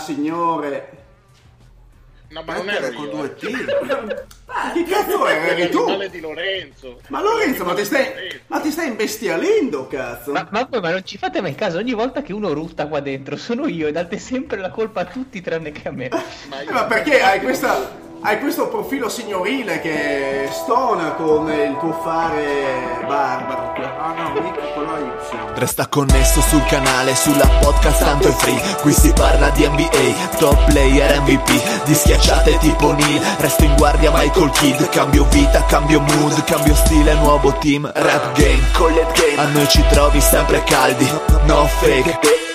signore. No, ma non ero con io. due eh. T. Chi cazzo eri tu? Di Lorenzo. Ma Lorenzo, ma ti stai, ma ti stai imbestialendo, cazzo? Ma, ma poi ma non ci fate mai caso, ogni volta che uno rutta qua dentro sono io e date sempre la colpa a tutti tranne che a me. Ma Eh, io- ma perché hai, questa, hai questo profilo signorile che stona con il tuo fare barbaro? Ah no, mica quello è Y. Resta connesso sul canale, sulla podcast tanto è free. Qui si parla di NBA, top player MVP Di schiacciate tipo Neil, resto in guardia Michael Kidd. Cambio vita, cambio mood, cambio stile, nuovo team Rap game, collet game, a noi ci trovi sempre caldi No fake,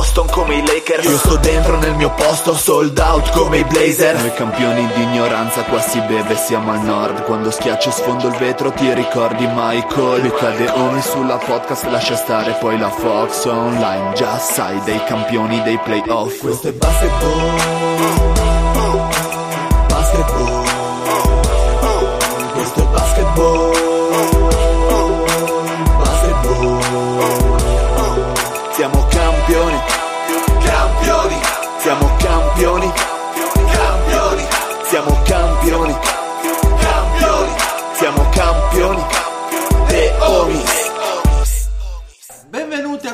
Boston, come i Lakers. Io sto dentro nel mio posto, sold out come i Blazer Noi campioni di ignoranza, qua si beve, siamo al nord. Quando schiaccio sfondo il vetro ti ricordi Michael? Mi cade ogni sulla podcast, lascia stare poi la Fox online. Già sai, dei campioni dei playoff. Questo è basketball. Basketball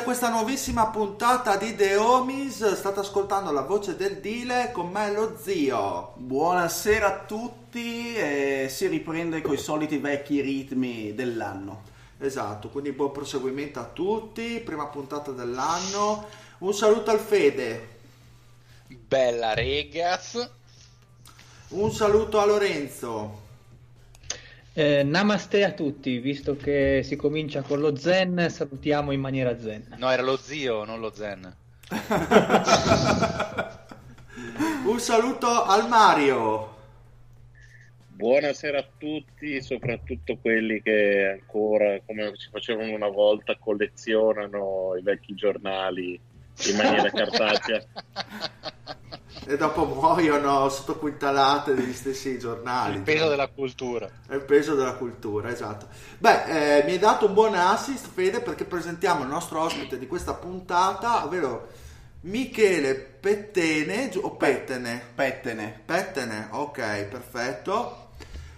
questa nuovissima puntata di The Homies. State ascoltando la voce del Dile con me lo zio. Buonasera a tutti e si riprende con i soliti vecchi ritmi dell'anno. Esatto, quindi buon proseguimento a tutti. Prima puntata dell'anno. Un saluto al Fede. Bella regas. Un saluto a Lorenzo. Eh, namaste a tutti, visto che si comincia con lo zen, salutiamo in maniera zen. No, era lo zio, non lo zen. Un saluto al Mario. Buonasera a tutti, soprattutto quelli che ancora, come ci facevano una volta, collezionano i vecchi giornali in maniera cartacea. E dopo muoiono sottoquintalate degli stessi giornali. Il peso della cultura. È il peso della cultura, esatto. Beh, eh, mi hai dato un buon assist, Fede, perché presentiamo il nostro ospite di questa puntata, ovvero Michele Pettene, o Pettene? Pettene. Pettene, ok, perfetto.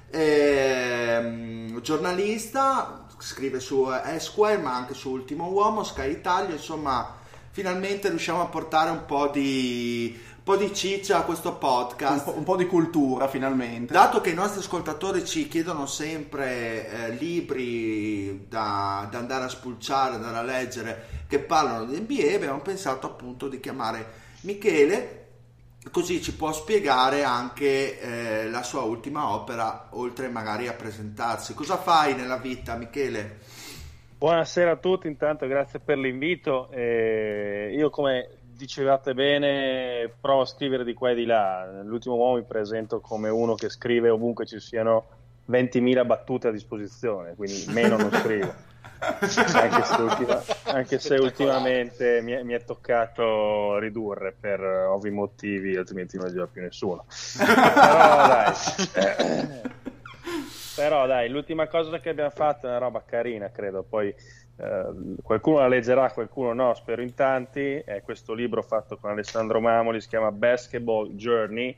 Ehm, giornalista, scrive su Esquire, ma anche su Ultimo Uomo, Sky Italia, insomma, finalmente riusciamo a portare un po' di, po' di ciccia a questo podcast. Un po', un po' di cultura finalmente. Dato che i nostri ascoltatori ci chiedono sempre eh, libri da, da andare a spulciare, andare a leggere, che parlano di NBA, abbiamo pensato appunto di chiamare Michele, così ci può spiegare anche eh, la sua ultima opera, oltre magari a presentarsi. Cosa fai nella vita, Michele? Buonasera a tutti, intanto grazie per l'invito. Eh, io come dicevate bene provo a scrivere di qua e di là. Nell'ultimo uomo mi presento come uno che scrive ovunque ci siano 20.000 battute a disposizione, quindi meno non scrivo. anche se, ultima- anche se ultimamente mi è, mi è toccato ridurre per ovvi motivi, altrimenti non leggeva più nessuno. Però dai, però dai, l'ultima cosa che abbiamo fatto è una roba carina, credo. Poi eh, qualcuno la leggerà, qualcuno no, spero in tanti. È questo libro fatto con Alessandro Mamoli, si chiama Basketball Journey,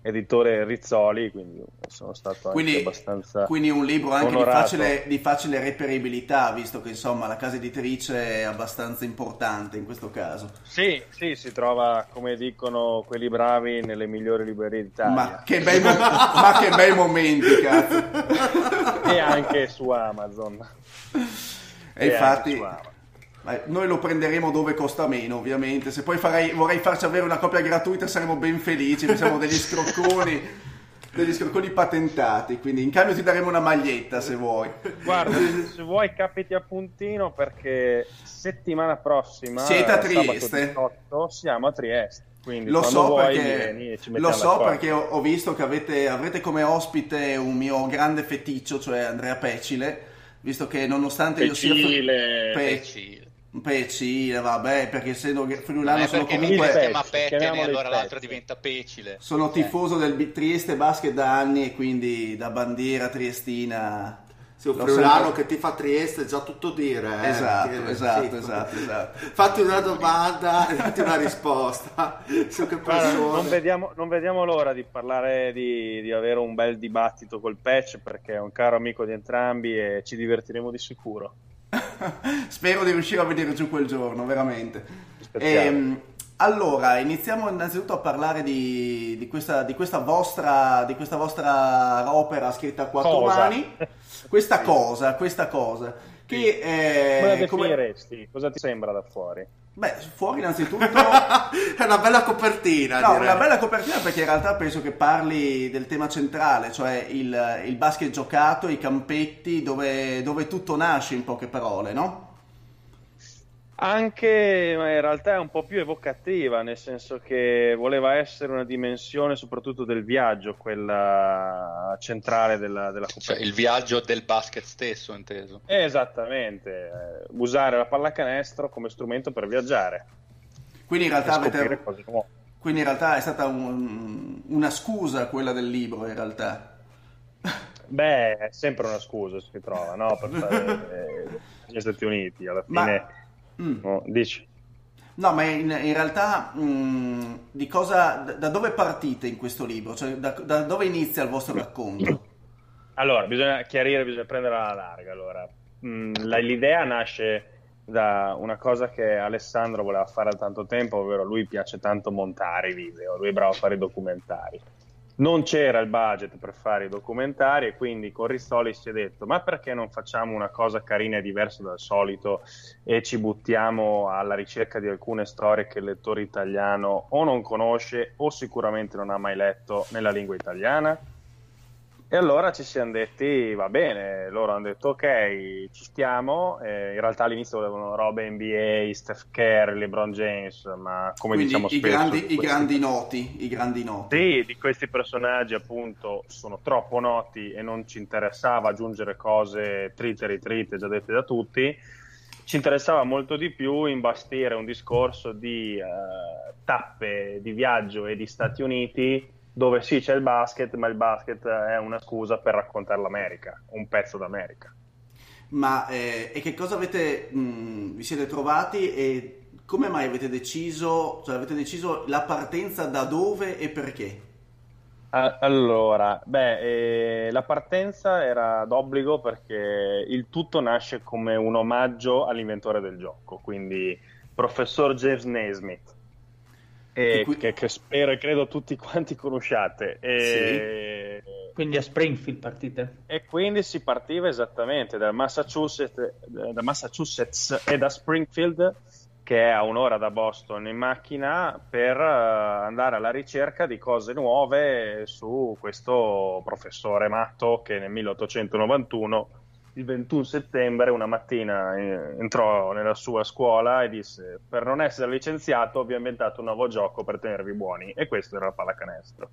editore Rizzoli, quindi sono stato anche Quindi, abbastanza... quindi un libro anche di facile, di facile reperibilità, visto che insomma la casa editrice è abbastanza importante in questo caso. Sì, sì, si trova, come dicono quelli bravi, nelle migliori librerie d'Italia. Ma che, bei mo- ma che bei momenti, cazzo! E anche su Amazon. E E infatti, eh, noi lo prenderemo dove costa meno, ovviamente. Se poi farei- vorrei farci avere una copia gratuita, saremo ben felici. Siamo degli scrocconi, degli scrocconi patentati. Quindi in cambio ti daremo una maglietta se vuoi. Guarda, se vuoi capiti a puntino perché settimana prossima, Siete a Trieste? 18, siamo a Trieste. Quindi Lo so, vuoi perché, vieni lo so perché ho, ho visto che avete, avrete come ospite un mio grande feticcio, cioè Andrea Pecile, visto che nonostante io sia... Pecile. Pe- Pecile. Pecile, vabbè, perché essendo Friulano è sono comunque... Pecci, chiama e allora l'altro diventa Pecile. Sono tifoso del Trieste Basket da anni e quindi da bandiera triestina... Sì, un friulano sempre- che ti fa Trieste è già tutto dire. eh, Esatto, perché- esatto, sì. esatto, esatto. Fatti una domanda e fatti una risposta. Su che Guarda, persone. non, vediamo, non vediamo l'ora di parlare di, di avere un bel dibattito col patch perché è un caro amico di entrambi e ci divertiremo di sicuro. Spero di riuscire a vedere giù quel giorno, veramente. Aspettiamo. Ehm, allora, iniziamo innanzitutto a parlare di, di questa, di questa vostra, di questa vostra opera scritta a quattro Cosa? mani. Questa Sì. cosa, questa cosa. Che eh, Come la come- definiresti? Cosa ti sembra da fuori? Beh, fuori innanzitutto... È una bella copertina. No, direi. una bella copertina perché in realtà penso che parli del tema centrale, cioè il, il basket giocato, i campetti, dove, dove tutto nasce in poche parole, no? Anche, ma in realtà è un po' più evocativa, nel senso che voleva essere una dimensione soprattutto del viaggio, quella centrale della, della Cioè, copertina. il viaggio del basket stesso, inteso. Esattamente, eh, usare la pallacanestro come strumento per viaggiare Quindi in realtà, avete, quindi in realtà è stata un- una scusa quella del libro, in realtà. Beh, è sempre una scusa si trova, no? Per fare eh, negli Stati Uniti, alla Ma- fine... Mm. no, dici? No, ma in, in realtà mm, di cosa, da, dove partite in questo libro? Cioè, da, da dove inizia il vostro racconto? Allora, bisogna chiarire, bisogna prenderla alla larga. Allora, Mm, la- l'idea nasce da una cosa che Alessandro voleva fare da tanto tempo, ovvero lui piace tanto montare i video, lui è bravo a fare i documentari. Non c'era il budget per fare i documentari e quindi con Rizzoli si è detto ma perché non facciamo una cosa carina e diversa dal solito e ci buttiamo alla ricerca di alcune storie che il lettore italiano o non conosce o sicuramente non ha mai letto nella lingua italiana? E allora ci siamo detti, va bene, loro hanno detto ok, ci stiamo, eh, in realtà all'inizio volevano robe NBA, Steph Curry, LeBron James, ma come Quindi diciamo i, spesso... grandi, di i questi- grandi noti, i grandi noti. Sì, di questi personaggi appunto sono troppo noti e non ci interessava aggiungere cose trite e ritrite già dette da tutti, ci interessava molto di più imbastire un discorso di eh, tappe di viaggio e di Stati Uniti dove sì c'è il basket, ma il basket è una scusa per raccontare l'America, un pezzo d'America. Ma eh, e che cosa avete, mh, vi siete trovati e come mai avete deciso, cioè avete deciso la partenza da dove e perché? Allora, beh, eh, la partenza era d'obbligo perché il tutto nasce come un omaggio all'inventore del gioco, quindi professor James Naismith, e Che qui- che, che spero e credo tutti quanti conosciate. E, Quindi a Springfield partite. e quindi si partiva esattamente dal Massachusetts, da Massachusetts e da Springfield, che è a un'ora da Boston in macchina, per eh, andare alla ricerca di cose nuove su questo professore matto che nel 1891, il 21 settembre, una mattina eh, entrò nella sua scuola e disse: Per non essere licenziato, vi ho inventato un nuovo gioco per tenervi buoni. E questo era la pallacanestro.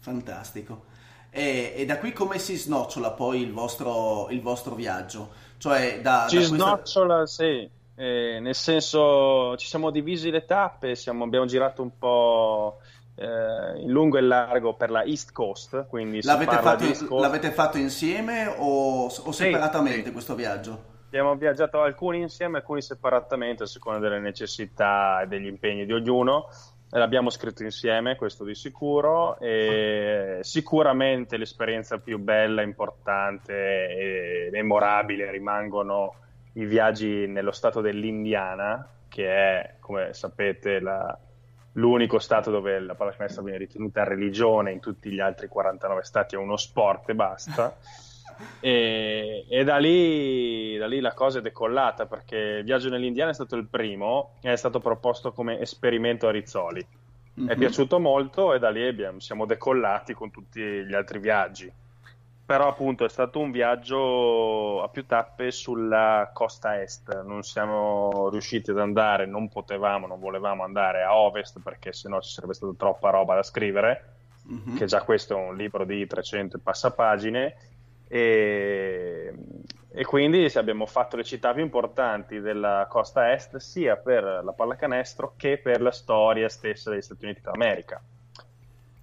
Fantastico. E, e da qui come si snocciola poi il vostro, il vostro viaggio? Cioè da, Ci da questa- snocciola, sì, Eh, nel senso ci siamo divisi le tappe, siamo- abbiamo girato un po' eh, in lungo e largo per la East Coast, quindi L'avete fatto, Coast. l'avete fatto insieme o, o separatamente sì. questo viaggio? Abbiamo viaggiato alcuni insieme, alcuni separatamente a seconda delle necessità e degli impegni di ognuno. L'abbiamo scritto insieme, questo di sicuro. E sicuramente l'esperienza più bella, importante e memorabile rimangono i viaggi nello stato dell'Indiana, che è, come sapete, la- l'unico stato dove la pallacanestro viene ritenuta religione, in tutti gli altri 49 stati è uno sport e basta. E, e da, lì, da lì la cosa è decollata perché il viaggio nell'Indiana è stato il primo e è stato proposto come esperimento a Rizzoli. È Mhm. piaciuto molto e da lì abbiamo- siamo decollati con tutti gli altri viaggi. Però appunto è stato un viaggio a più tappe sulla costa est, non siamo riusciti ad andare, non potevamo, non volevamo andare a ovest perché sennò ci sarebbe stata troppa roba da scrivere Mhm. che già questo è un libro di 300 e passapagine, e, E quindi abbiamo fatto le città più importanti della costa est sia per la pallacanestro che per la storia stessa degli Stati Uniti d'America.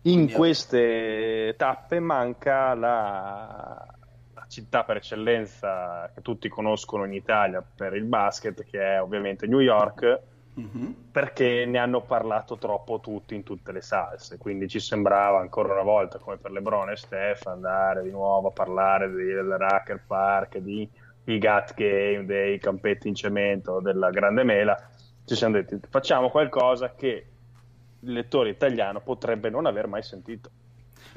In Oddio. queste tappe manca la, la città per eccellenza che tutti conoscono in Italia per il basket, che è ovviamente New York, Mhm. perché ne hanno parlato troppo tutti in tutte le salse, quindi ci sembrava ancora una volta come per Lebron e Steph andare di nuovo a parlare del Racker Park, di i Gat Game, dei campetti in cemento, della Grande Mela, ci siamo detti facciamo qualcosa che il lettore italiano potrebbe non aver mai sentito.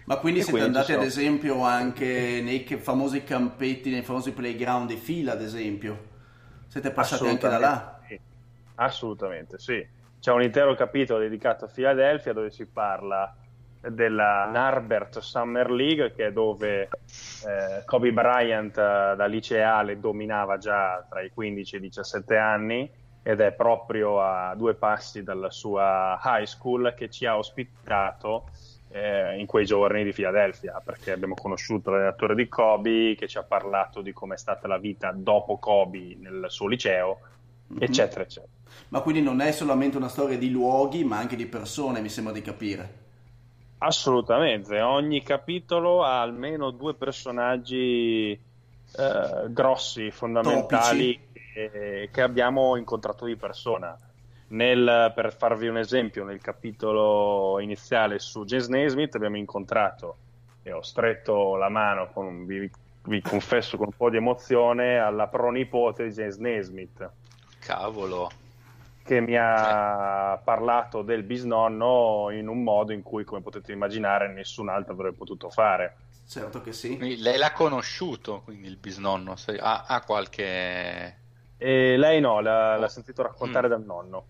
Ma quindi E siete quindi andati ci ad esempio anche nei famosi campetti, nei famosi playground di fila ad esempio? Siete passati anche da là? Assolutamente sì. Assolutamente sì. C'è un intero capitolo dedicato a Philadelphia dove si parla della Narbert Summer League, che è dove eh, Kobe Bryant eh, da liceale dominava già tra i 15 e i 17 anni ed è proprio a due passi dalla sua high school che ci ha ospitato eh, in quei giorni di Philadelphia, perché abbiamo conosciuto l'allenatore di Kobe che ci ha parlato di com'è stata la vita dopo Kobe nel suo liceo, Mhm. eccetera, eccetera. Ma quindi non è solamente una storia di luoghi, ma anche di persone, mi sembra di capire. Assolutamente, ogni capitolo ha almeno due personaggi eh, grossi, fondamentali che, che abbiamo incontrato di persona. Nel- per farvi un esempio, nel capitolo iniziale su James Naismith abbiamo incontrato e ho stretto la mano, con, vi, vi confesso con un po' di emozione, alla pronipote di James Naismith Cavolo. che mi ha parlato del bisnonno in un modo in cui, come potete immaginare, nessun altro avrebbe potuto fare. Certo che sì. Quindi lei l'ha conosciuto, quindi il bisnonno. Se- Ha, ha qualche... E lei no, l'ha, l'ha sentito raccontare Mm. dal nonno.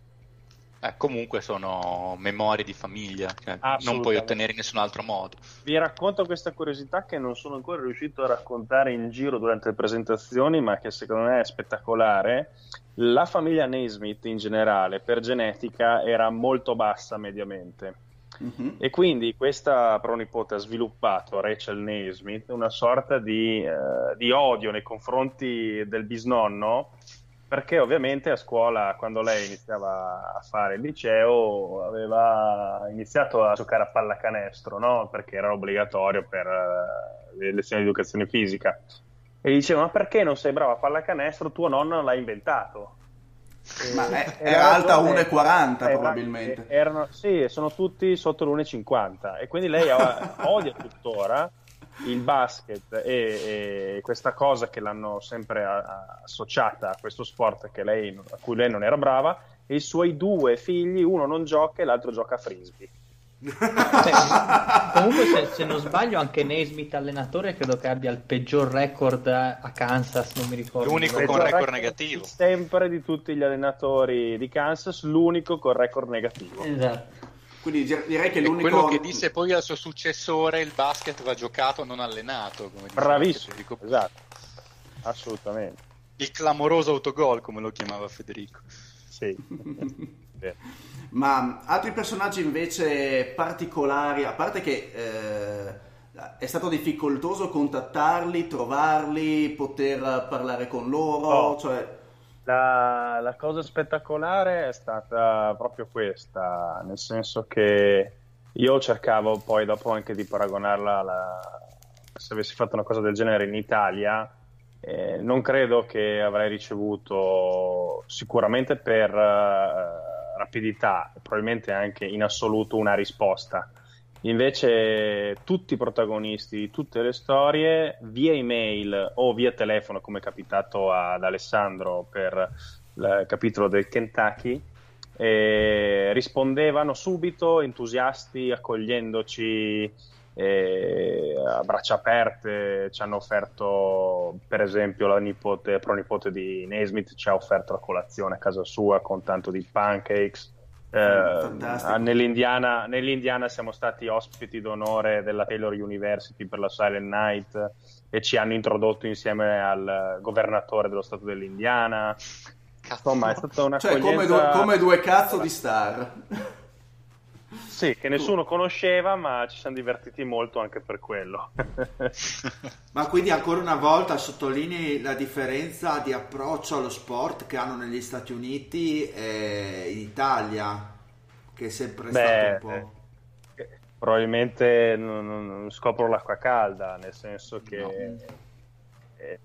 eh, comunque sono memorie di famiglia che non puoi ottenere in nessun altro modo. Vi racconto questa curiosità che non sono ancora riuscito a raccontare in giro durante le presentazioni, ma che secondo me è spettacolare. La famiglia Naismith in generale, per genetica, era molto bassa mediamente. Mhm. E quindi questa pronipote ha sviluppato, Rachel Naismith, una sorta di, eh, di odio nei confronti del bisnonno, perché ovviamente a scuola, quando lei iniziava a fare il liceo, aveva iniziato a giocare a pallacanestro, no? Perché era obbligatorio per eh, le lezioni di educazione fisica. E gli diceva, ma perché non sei bravo a pallacanestro? Tuo nonno l'ha inventato. Ma è- era alta ragione- 1,40 era- probabilmente. Erano, sì, sono tutti sotto l'1,50 e quindi lei odia tuttora il basket e, e questa cosa che l'hanno sempre a- a- associata a questo sport che lei, a cui lei non era brava e i suoi due figli, uno non gioca e l'altro gioca a frisbee. Beh, comunque, se, se non sbaglio, anche Naismith allenatore credo che abbia il peggior record a Kansas. Non mi ricordo. L'unico con Peggior record negativo. Sempre di tutti gli allenatori di Kansas, l'unico con record negativo. Esatto. Quindi dir- direi che È l'unico... quello che disse poi al suo successore il basket va giocato non allenato. Come diceva Bravissimo, Federico. esatto, assolutamente. Il clamoroso autogol, come lo chiamava Federico. Sì. Ma altri personaggi invece particolari, a parte che eh, è stato difficoltoso contattarli, trovarli, poter parlare con loro, Oh. cioè... La, la cosa spettacolare è stata proprio questa, nel senso che io cercavo poi dopo anche di paragonarla alla, se avessi fatto una cosa del genere in Italia, eh, non credo che avrei ricevuto sicuramente per eh, rapidità, probabilmente anche in assoluto una risposta. Invece tutti i protagonisti di tutte le storie via email o via telefono, come è capitato ad Alessandro per il capitolo del Kentucky, eh, rispondevano subito, entusiasti, accogliendoci eh, a braccia aperte. Ci hanno offerto, per esempio, la nipote, pronipote di Naismith ci ha offerto la colazione a casa sua con tanto di pancakes. Eh, nell'Indiana, nell'Indiana siamo stati ospiti d'onore della Taylor University per la Silent Night e ci hanno introdotto insieme al governatore dello stato dell'Indiana. Cazzo. Insomma, è stata una Cioè, come due, come due cazzo di star. Sì, che nessuno conosceva, ma ci siamo divertiti molto anche per quello. Ma quindi ancora una volta sottolinei la differenza di approccio allo sport che hanno negli Stati Uniti e in Italia, che è sempre Beh, stato un po'... eh, probabilmente non, non scopro l'acqua calda, nel senso che No. è,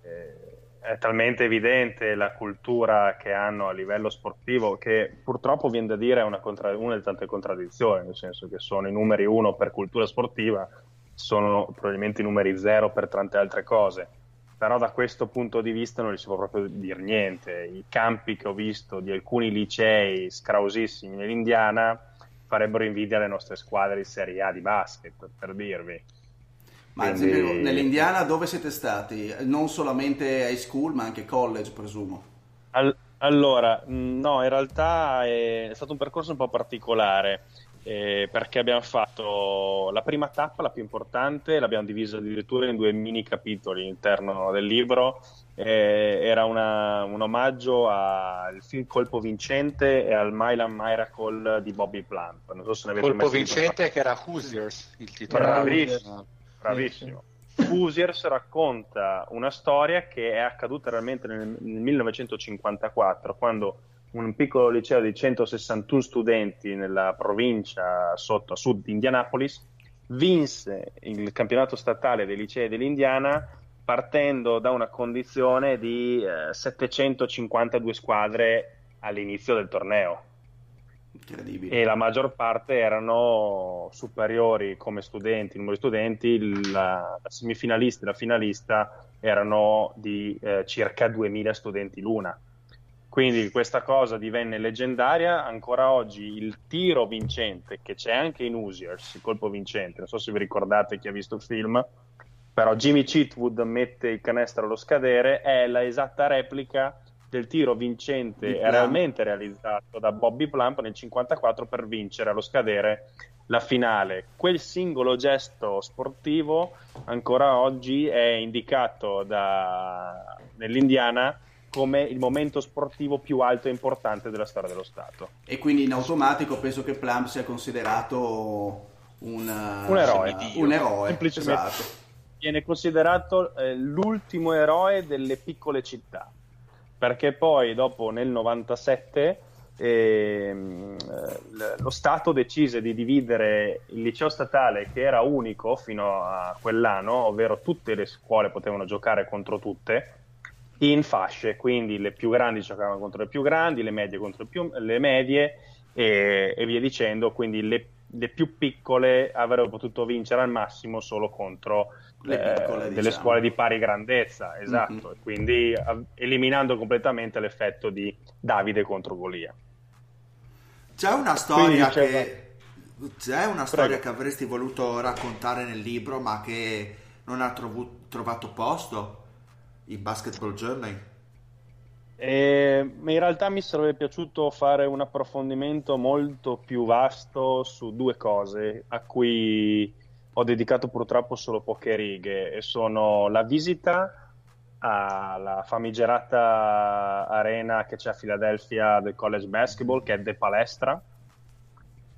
è talmente evidente la cultura che hanno a livello sportivo che purtroppo viene da dire è una, contra- una delle tante contraddizioni, nel senso che sono i numeri uno per cultura sportiva, sono probabilmente i numeri zero per tante altre cose. Però da questo punto di vista non gli si può proprio dire niente. I campi che ho visto di alcuni licei scrausissimi nell'Indiana farebbero invidia alle nostre squadre di Serie A di basket, per dirvi. Ma ad Quindi- esempio nell'Indiana dove siete stati? Non solamente high school ma anche college presumo. Al- allora, mh, no, in realtà è, stato un percorso un po' particolare eh, perché abbiamo fatto la prima tappa, la più importante, l'abbiamo divisa addirittura in due mini capitoli all'interno del libro. eh, era una- un omaggio al film Colpo Vincente e al Milan Miracle di Bobby Plump. Non so se ne avete Colpo vincente che era Hoosiers il titolo. Bravissimo. Bravissimo. Hoosiers racconta una storia che è accaduta realmente nel, nel 1954, quando un piccolo liceo di 161 studenti nella provincia sotto a sud di Indianapolis vinse il campionato statale dei licei dell'Indiana partendo da una condizione di eh, 752 squadre all'inizio del torneo Incredibile. e la maggior parte erano superiori come studenti, numero di studenti, la, la semifinalista e la finalista erano di eh, circa 2000 studenti l'una. Quindi questa cosa divenne leggendaria, ancora oggi il tiro vincente, che c'è anche in Hoosiers, il colpo vincente, non so se vi ricordate chi ha visto il film, però Jimmy Cheatwood mette il canestro allo scadere, è la esatta replica del tiro vincente realmente realizzato da Bobby Plump nel 54 per vincere allo scadere la finale. Quel singolo gesto sportivo ancora oggi è indicato da, nell'Indiana come il momento sportivo più alto e importante della storia dello Stato. E quindi in automatico penso che Plump sia considerato un, Un eroe. Un eroe, Semplicemente. esatto. viene considerato eh, l'ultimo eroe delle piccole città perché poi dopo nel 97 ehm, eh, lo Stato decise di dividere il liceo statale che era unico fino a quell'anno ovvero tutte le scuole potevano giocare contro tutte in fasce. Quindi le più grandi giocavano contro le più grandi le medie contro le, più- le medie e, e via dicendo. Quindi le, le più piccole avrebbero potuto vincere al massimo solo contro Le eh, piccole, delle diciamo. scuole di pari grandezza, esatto, Mhm. e quindi av- eliminando completamente l'effetto di Davide contro Golia. C'è una storia diceva- che c'è una storia che avresti voluto raccontare nel libro ma che non ha trovu- trovato posto? Il Basketball Journey? E, ma in realtà mi sarebbe piaciuto fare un approfondimento molto più vasto su due cose a cui ho dedicato purtroppo solo poche righe e sono la visita alla famigerata arena che c'è a Filadelfia del college basketball che è De Palestra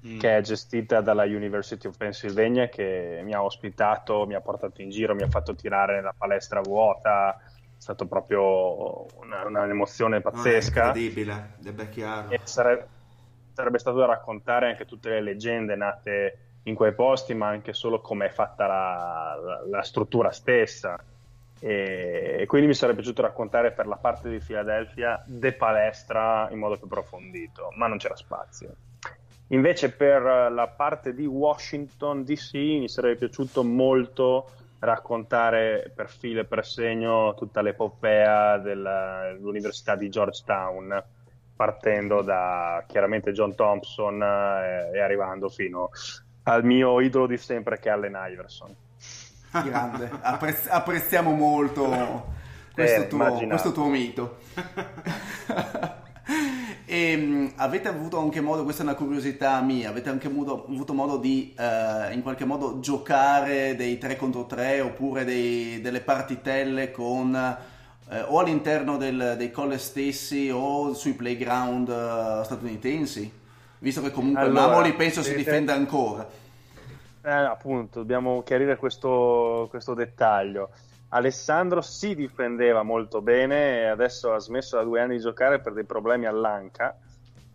Mm. che è gestita dalla University of Pennsylvania che mi ha ospitato, mi ha portato in giro, mi ha fatto tirare nella palestra vuota, è stato proprio una- un'emozione No, è pazzesca incredibile, è chiaro. sarebbe, sarebbe stato da raccontare anche tutte le leggende nate in quei posti, ma anche solo come è fatta la, la- la struttura stessa. E, e quindi mi sarebbe piaciuto raccontare per la parte di Filadelfia de palestra in modo più approfondito, ma non c'era spazio. Invece per la parte di Washington DC mi sarebbe piaciuto molto raccontare per filo e per segno tutta l'epopea della- dell'Università di Georgetown, partendo da chiaramente John Thompson eh, e arrivando fino al mio idolo di sempre che è Allen Iverson. Grande, Apprezz- apprezziamo molto questo, Eh, tuo, questo tuo mito. e, mh, avete avuto anche modo, questa è una curiosità mia, avete anche modo- avuto modo di eh, in qualche modo giocare dei 3 contro 3 oppure dei- delle partitelle con eh, o all'interno del- dei college stessi o sui playground eh, statunitensi? visto che comunque Allora, Mamoli penso si vedete- difenda ancora. Eh, appunto, dobbiamo chiarire questo, questo dettaglio. Alessandro si difendeva molto bene e adesso ha smesso da due anni di giocare per dei problemi all'anca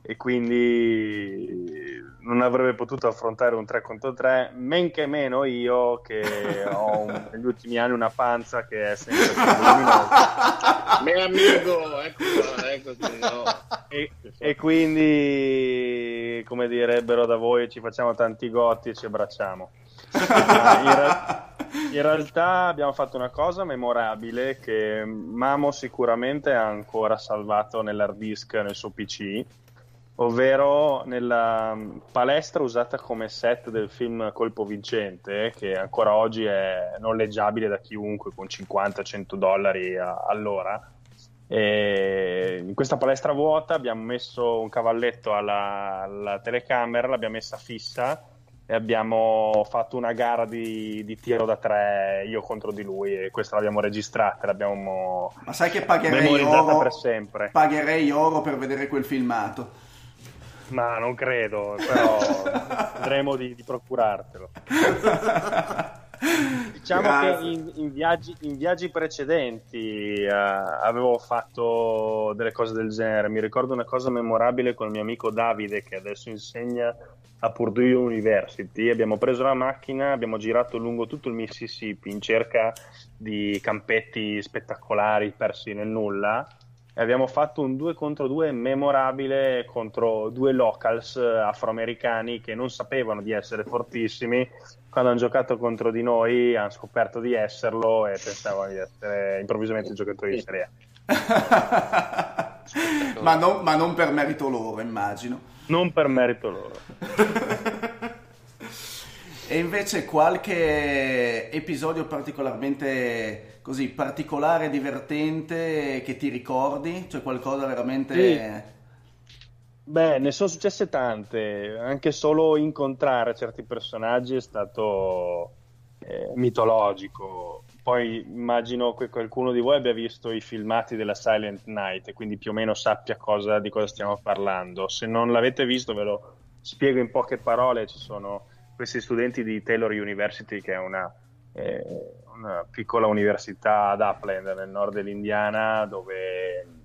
e quindi non avrebbe potuto affrontare un 3 contro 3, men che meno io che ho un- negli ultimi anni una panza che è sempre più. Me amico, ecco eccoci, no. E, e quindi, come direbbero da voi, ci facciamo tanti gotti e ci abbracciamo. In, ra- in realtà abbiamo fatto una cosa memorabile che Mamo sicuramente ha ancora salvato nell'hard disk nel suo PC, ovvero nella mm, palestra usata come set del film Colpo Vincente, che ancora oggi è noleggiabile da chiunque con 50-100 dollari a- all'ora. E in questa palestra vuota abbiamo messo un cavalletto alla, alla telecamera, l'abbiamo messa fissa e abbiamo fatto una gara di, di tiro da tre io contro di lui e questa l'abbiamo registrata, l'abbiamo Ma sai che pagherei oro, per sempre. pagherei oro per vedere quel filmato. Ma non credo, però vedremo di, di procurartelo. Diciamo Grazie. che in, in viaggi, in viaggi precedenti eh, avevo fatto delle cose del genere. Mi ricordo una cosa memorabile con il mio amico Davide che adesso insegna a Purdue University. Abbiamo preso la macchina, abbiamo girato lungo tutto il Mississippi in cerca di campetti spettacolari persi nel nulla e abbiamo fatto un 2 contro 2 memorabile contro due locals afroamericani che non sapevano di essere fortissimi. Quando hanno giocato contro di noi hanno scoperto di esserlo e pensavano di essere improvvisamente giocatori di Serie A. ma, non, ma non per merito loro, immagino. Non per merito loro. E invece qualche episodio particolarmente così particolare, divertente che ti ricordi? Cioè qualcosa veramente... Beh, ne sono successe tante, anche solo incontrare certi personaggi è stato eh, mitologico. Poi immagino che qualcuno di voi abbia visto i filmati della Silent Night e quindi più o meno sappia cosa, di cosa stiamo parlando. Se non l'avete visto ve lo spiego in poche parole, ci sono questi studenti di Taylor University che è una, eh, una piccola università ad Upland nel nord dell'Indiana dove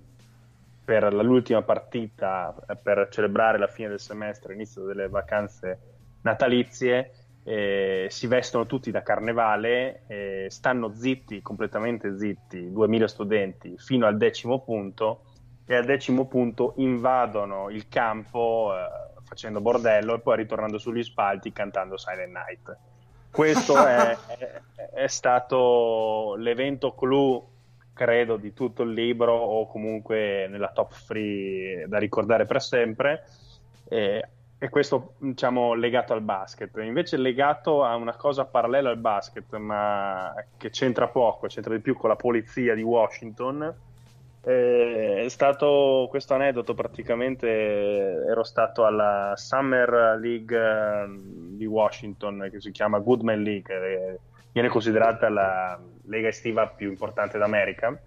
per l'ultima partita eh, per celebrare la fine del semestre, inizio delle vacanze natalizie, eh, si vestono tutti da carnevale, eh, stanno zitti, completamente zitti, 2000 studenti fino al decimo punto e al decimo punto invadono il campo eh, facendo bordello e poi ritornando sugli spalti cantando Silent Night. Questo è, è- è stato l'evento clou credo, di tutto il libro o comunque nella top free da ricordare per sempre. E, e questo, diciamo, legato al basket. Invece legato a una cosa parallela al basket, ma che c'entra poco, c'entra di più con la polizia di Washington. eh, È stato questo aneddoto praticamente ero stato alla Summer League eh, di Washington che si chiama Goodman League, eh, viene considerata la lega estiva più importante d'America,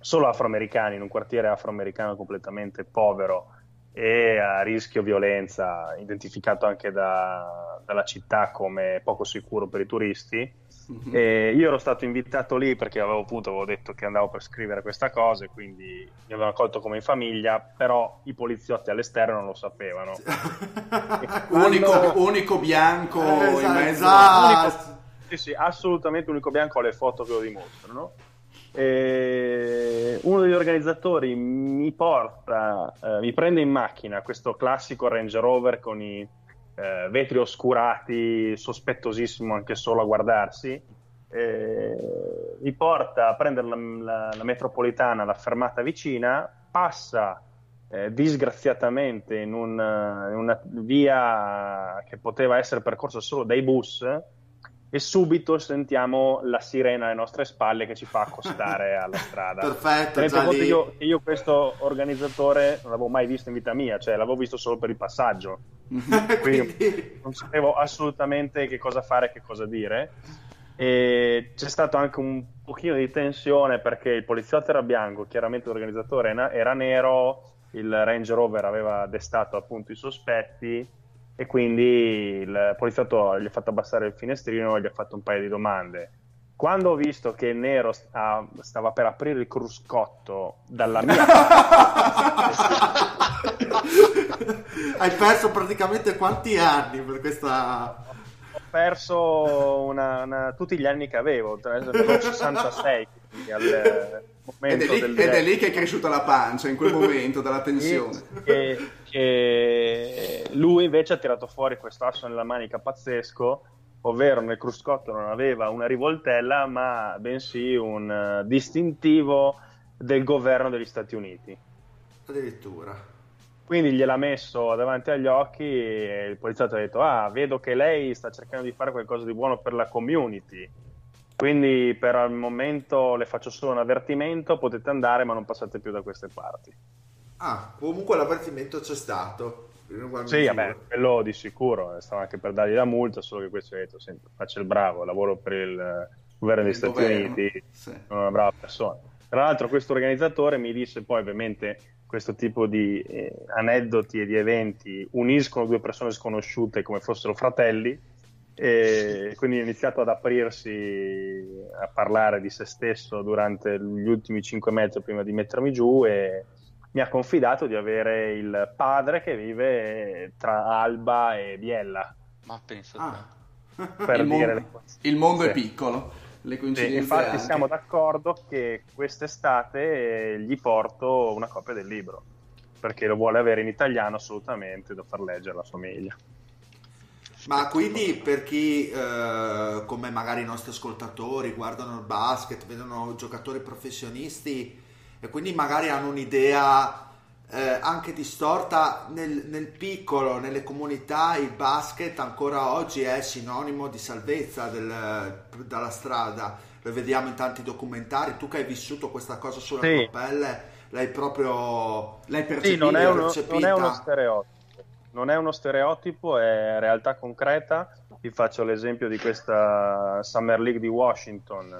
solo afroamericani in un quartiere afroamericano completamente povero e a rischio violenza, identificato anche da- dalla città come poco sicuro per i turisti. E io ero stato invitato lì perché avevo appunto avevo detto che andavo per scrivere questa cosa e quindi mi avevano accolto come in famiglia, però i poliziotti all'esterno non lo sapevano. unico, unico bianco Eh, in esatto, mezzo. esatto. Sì, sì, assolutamente l'unico bianco, le foto che lo dimostrano. E uno degli organizzatori mi porta, eh, mi prende in macchina questo classico Range Rover con i eh, vetri oscurati, sospettosissimo anche solo a guardarsi. Eh, mi porta a prendere la, la- la metropolitana alla fermata vicina, passa eh, disgraziatamente in, un- in una via che poteva essere percorsa solo dai bus e subito sentiamo la sirena alle nostre spalle che ci fa accostare alla strada. Perfetto, Tenete conto io, io questo organizzatore non l'avevo mai visto in vita mia, cioè l'avevo visto solo per il passaggio. Quindi non sapevo assolutamente che cosa fare e che cosa dire. E c'è stato anche un pochino di tensione perché il poliziotto era bianco, chiaramente l'organizzatore era nero, il Range Rover aveva destato appunto i sospetti e quindi il poliziotto gli ha fatto abbassare il finestrino e gli ha fatto un paio di domande. Quando ho visto che il nero sta- stava per aprire il cruscotto dalla mia Hai perso praticamente quanti anni per questa... ho perso una- una- tutti gli anni che avevo, tra avevo 66 quindi al Ed è, lì, del ed è lì che è cresciuta la pancia, in quel momento, dalla tensione. che, che lui invece ha tirato fuori questo asso nella manica pazzesco, ovvero nel cruscotto non aveva una rivoltella, ma bensì un eh, distintivo del governo degli Stati Uniti. Addirittura. Quindi gliel'ha messo davanti agli occhi e il poliziotto ha detto: Ah, vedo che lei sta cercando di fare qualcosa di buono per la community. Quindi per il momento le faccio solo un avvertimento, potete andare ma non passate più da queste parti. Ah, comunque l'avvertimento c'è stato. Sì, vabbè, quello di sicuro, stava anche per dargli la multa, solo che questo ha detto, senti, faccia il bravo, lavoro per il eh, governo degli Stati governo, Uniti, sì. sono una brava persona. Tra l'altro questo organizzatore mi disse poi ovviamente questo tipo di eh, aneddoti e di eventi uniscono due persone sconosciute come fossero fratelli e quindi ha iniziato ad aprirsi a parlare di se stesso durante gli ultimi cinque metri prima di mettermi giù e mi ha confidato di avere il padre che vive tra Alba e Biella Ma penso Ah. per il, dire mondo, il mondo è Sì. piccolo, le Sì, coincidenze infatti anche. siamo d'accordo che quest'estate gli porto una copia del libro perché lo vuole avere in italiano assolutamente da far leggere alla famiglia. Ma quindi per chi, eh, come magari i nostri ascoltatori, guardano il basket, vedono giocatori professionisti e quindi magari hanno un'idea eh, anche distorta nel, nel piccolo, nelle comunità, il basket ancora oggi è sinonimo di salvezza del- dalla strada. Lo vediamo in tanti documentari. Tu che hai vissuto questa cosa sulla Sì. tua pelle, l'hai proprio L'hai Sì, percepito? non è, uno, percepita. non è uno stereotipo, non è uno stereotipo, è realtà concreta. Vi faccio l'esempio di questa Summer League di Washington.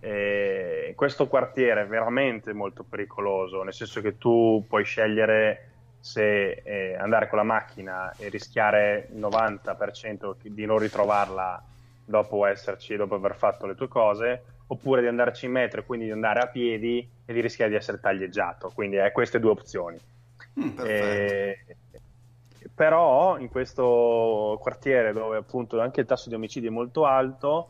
E questo quartiere è veramente molto pericoloso, nel senso che tu puoi scegliere se eh, andare con la macchina e rischiare il 90% di non ritrovarla dopo esserci, dopo aver fatto le tue cose, oppure di andarci in metro e quindi di andare a piedi e di rischiare di essere taglieggiato. Quindi hai queste due opzioni. Mm, Perfetto. Eh, però in questo quartiere dove appunto anche il tasso di omicidi è molto alto,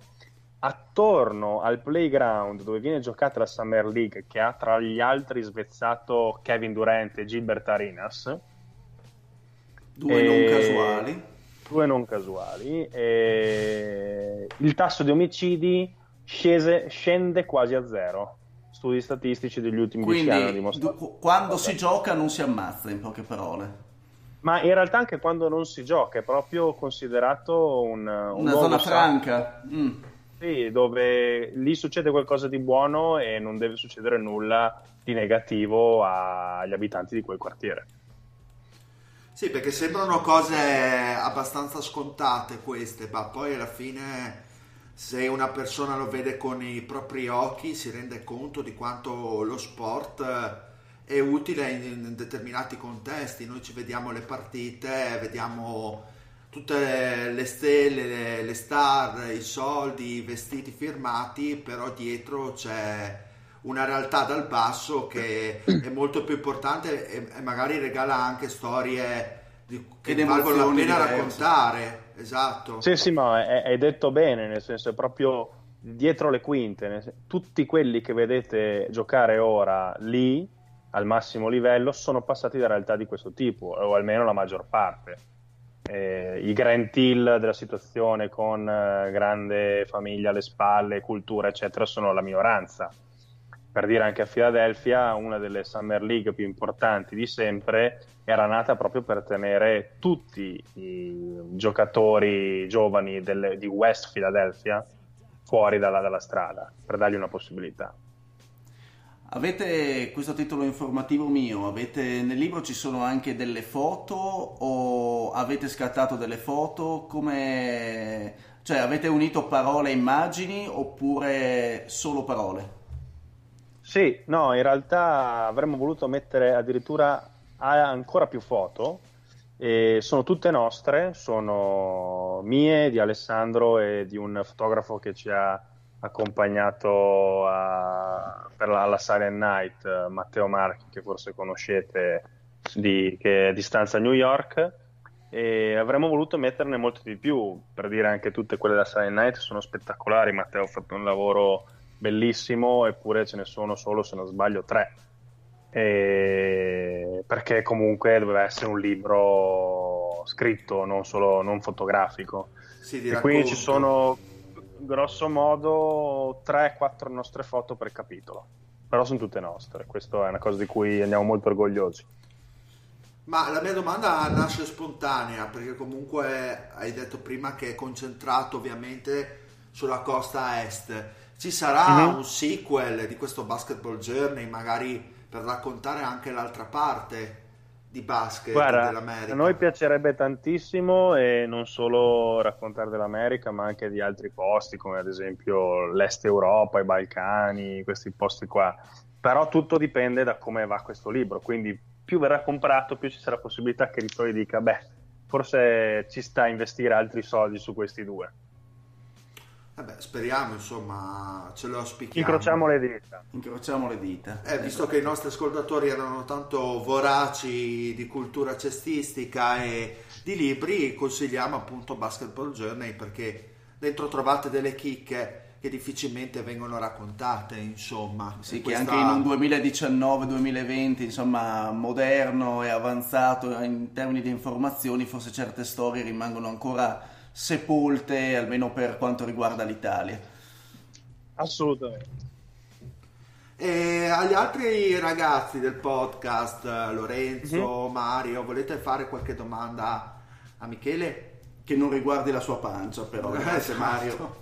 attorno al playground dove viene giocata la Summer League, che ha tra gli altri svezzato Kevin Durant e Gilbert Arenas, Due E- non casuali. due non casuali, e il tasso di omicidi scese- scende quasi a zero. Studi statistici degli ultimi dieci anni hanno Quindi dimostrato. du- quando si gioca non si ammazza, in poche parole. Ma in realtà anche quando non si gioca è proprio considerato un, un Una zona franca. Mm. sì, dove lì succede qualcosa di buono e non deve succedere nulla di negativo agli abitanti di quel quartiere. Sì, perché sembrano cose abbastanza scontate queste, ma poi alla fine se una persona lo vede con i propri occhi si rende conto di quanto lo sport eh, è utile in, in determinati contesti. Noi ci vediamo le partite, vediamo tutte le, le stelle, le, le star, i soldi, i vestiti firmati, però dietro c'è una realtà dal basso che è molto più importante e, e magari regala anche storie di, che valgono la pena diverse. raccontare. Esatto. Sì, sì, ma è- hai detto bene, nel senso è proprio dietro le quinte. tutti quelli che vedete giocare ora lì al massimo livello sono passati da realtà di questo tipo, o almeno la maggior parte. Eh, I Grand Hill della situazione con eh, grande famiglia alle spalle, cultura, eccetera, sono la minoranza. Per dire anche a Philadelphia, una delle Summer League più importanti di sempre era nata proprio per tenere tutti i giocatori giovani del- di West Philadelphia fuori dalla, dalla strada, per dargli una possibilità. Avete questo titolo informativo mio? Avete, nel libro ci sono anche delle foto o avete scattato delle foto? Come, cioè avete unito parole e immagini oppure solo parole? Sì, no, in realtà avremmo voluto mettere addirittura ancora più foto e sono tutte nostre, sono mie, di Alessandro e di un fotografo che ci ha accompagnato a, per la, alla Silent Night, Matteo Marchi, che forse conoscete, di, che è a distanza a New York e avremmo voluto metterne molte di più, per dire anche tutte quelle da Silent Night sono spettacolari, Matteo ha fatto un lavoro bellissimo, eppure ce ne sono solo, se non sbaglio, tre. E... Perché comunque doveva essere un libro scritto, non solo non fotografico. Sì, e quindi ci sono grosso modo 3-4 nostre foto per capitolo, però sono tutte nostre, questa è una cosa di cui andiamo molto orgogliosi. Ma la mia domanda nasce spontanea perché comunque hai detto prima che è concentrato ovviamente sulla costa est. Ci sarà Mhm. un sequel di questo Basketball Journey, magari per raccontare anche l'altra parte di basket Guarda, dell'America? a noi piacerebbe tantissimo e non solo raccontare dell'America, ma anche di altri posti, come ad esempio l'Est Europa, i Balcani, questi posti qua. Però tutto dipende da come va questo libro, quindi più verrà comprato, più ci sarà possibilità che Rizzoli dica, beh, forse ci sta a investire altri soldi su questi due. Vabbè, speriamo, insomma, ce lo auspichiamo. Incrociamo le dita. Incrociamo le dita. Eh, visto che i nostri ascoltatori erano tanto voraci di cultura cestistica e di libri, consigliamo appunto Basketball Journey perché dentro trovate delle chicche che difficilmente vengono raccontate, insomma. Sì, E che questa- anche in un 2019-2020, insomma, moderno e avanzato in termini di informazioni, forse certe storie rimangono ancora sepolte, almeno per quanto riguarda l'Italia. Assolutamente. E agli altri ragazzi del podcast, eh, Lorenzo, Mhm. Mario, volete fare qualche domanda a Michele? Che non riguardi la sua pancia, però. Eh, Grazie, esatto. Mario.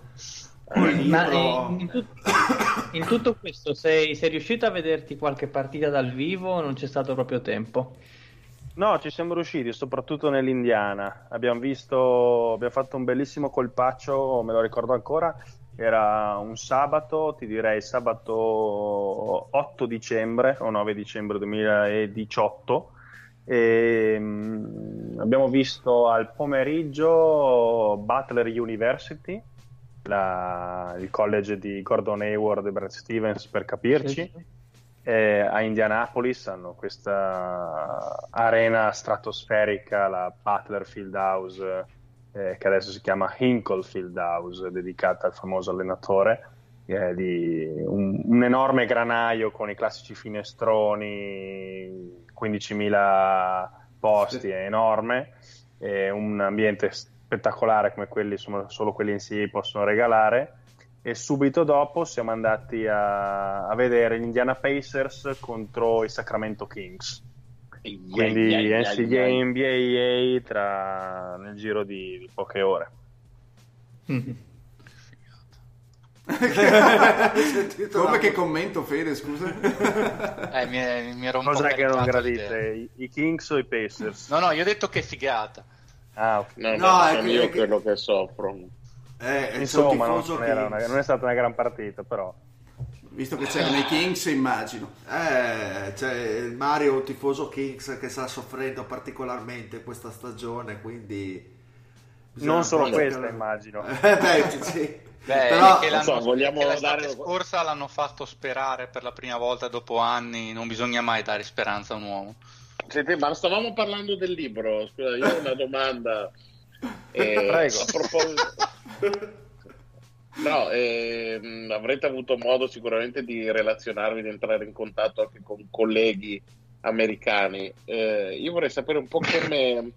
Ma libro- in, in tut- in tutto questo sei, sei riuscito a vederti qualche partita dal vivo o non c'è stato proprio tempo? No, ci siamo riusciti, soprattutto nell'Indiana. Abbiamo visto, abbiamo fatto un bellissimo colpaccio, me lo ricordo ancora. Era un sabato, ti direi sabato 8 dicembre o 9 dicembre 2018. E, mm, abbiamo visto al pomeriggio Butler University, la- il college di Gordon Hayward e Brad Stevens per capirci eh, a Indianapolis hanno questa arena stratosferica, la Butler Field House, eh, che adesso si chiama Hinkle Field House, dedicata al famoso allenatore, eh, di un, un enorme granaio con i classici finestroni, 15.000 posti, è enorme, è un ambiente spettacolare come quelli, insomma, solo quelli in NCAA possono regalare e subito dopo siamo andati a, a vedere gli Indiana Pacers contro i Sacramento Kings. Quindi Ai, ai, ai, NCAA ai. NBA tra, nel giro di, di poche ore. Mhm. Sentito Come che commento, Fede, scusa? Eh, mi, mi ero un po' Cos'è che non gradite? I, i Kings o i Pacers? No, no, io ho detto che figata. Ah, ok. No, no, No, è sono io che- quello che soffro. Eh, Insomma, un non, una- non è stata una gran partita, però. Visto che c'erano i Kings, immagino. Eh, c'è Mario, un tifoso Kings che sta soffrendo particolarmente questa stagione, quindi... bisogna Non solo questa, cercare- immagino. Eh, beh, sì. Beh, Però, che so, l'anno- vogliamo che dare- scorsa l'hanno fatto sperare per la prima volta dopo anni. Non bisogna mai dare speranza a un uomo. Senti, ma stavamo parlando del libro. Scusa, io ho una domanda. Eh, Prego. A proposito... No, ehm, avrete avuto modo sicuramente di relazionarvi, di entrare in contatto anche con colleghi americani. Eh, io vorrei sapere un po' come,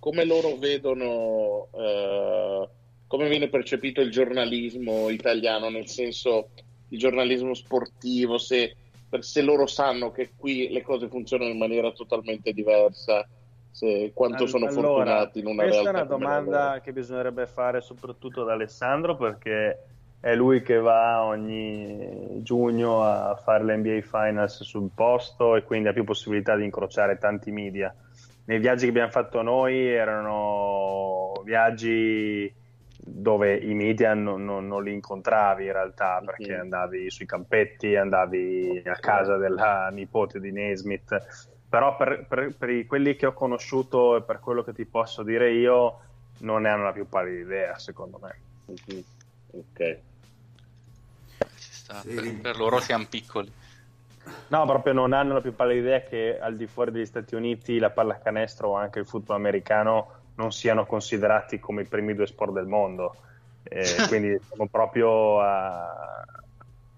come loro vedono, eh, come viene percepito il giornalismo italiano, nel senso il giornalismo sportivo, se, se loro sanno che qui le cose funzionano in maniera totalmente diversa, se, quanto sono Allora, fortunati in una questa realtà è una domanda che bisognerebbe fare soprattutto ad Alessandro perché è lui che va ogni giugno a fare l'NBA Finals sul posto e quindi ha più possibilità di incrociare tanti media. Nei viaggi che abbiamo fatto noi erano viaggi dove i media non, non- non li incontravi in realtà perché Mhm. andavi sui campetti, andavi a casa della nipote di Nesmith però per, per, per quelli che ho conosciuto e per quello che ti posso dire io, non ne hanno la più pallida idea, secondo me. Mhm. Ok. Ci sta. Sì. Per, per loro siamo piccoli. No, proprio non hanno la più pallida idea che al di fuori degli Stati Uniti la pallacanestro o anche il football americano non siano considerati come i primi due sport del mondo. Eh, quindi siamo proprio a,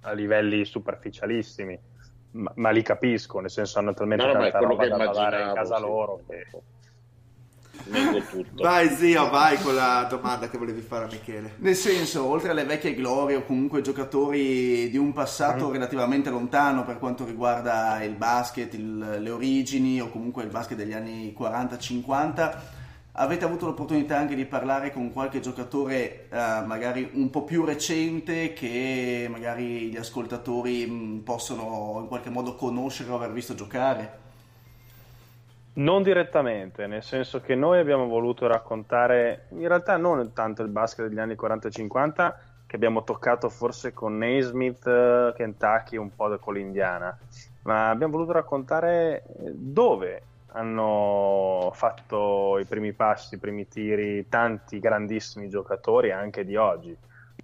a livelli superficialissimi. Ma, ma li capisco, nel senso hanno talmente No, no, tanta quello roba che da badare in casa sì. loro che. Vai zio, vai con la domanda che volevi fare a Michele. Nel senso, oltre alle vecchie glorie o comunque giocatori di un passato relativamente lontano per quanto riguarda il basket, il- le origini o comunque il basket degli anni 40-50, avete avuto l'opportunità anche di parlare con qualche giocatore eh, magari un po' più recente che magari gli ascoltatori mh, possono in qualche modo conoscere o aver visto giocare? Non direttamente, nel senso che noi abbiamo voluto raccontare, in realtà non tanto il basket degli anni 40-50, che abbiamo toccato forse con Naismith, eh, Kentucky, un po' con l'Indiana, ma abbiamo voluto raccontare eh, dove hanno fatto i primi passi, i primi tiri tanti grandissimi giocatori anche di oggi.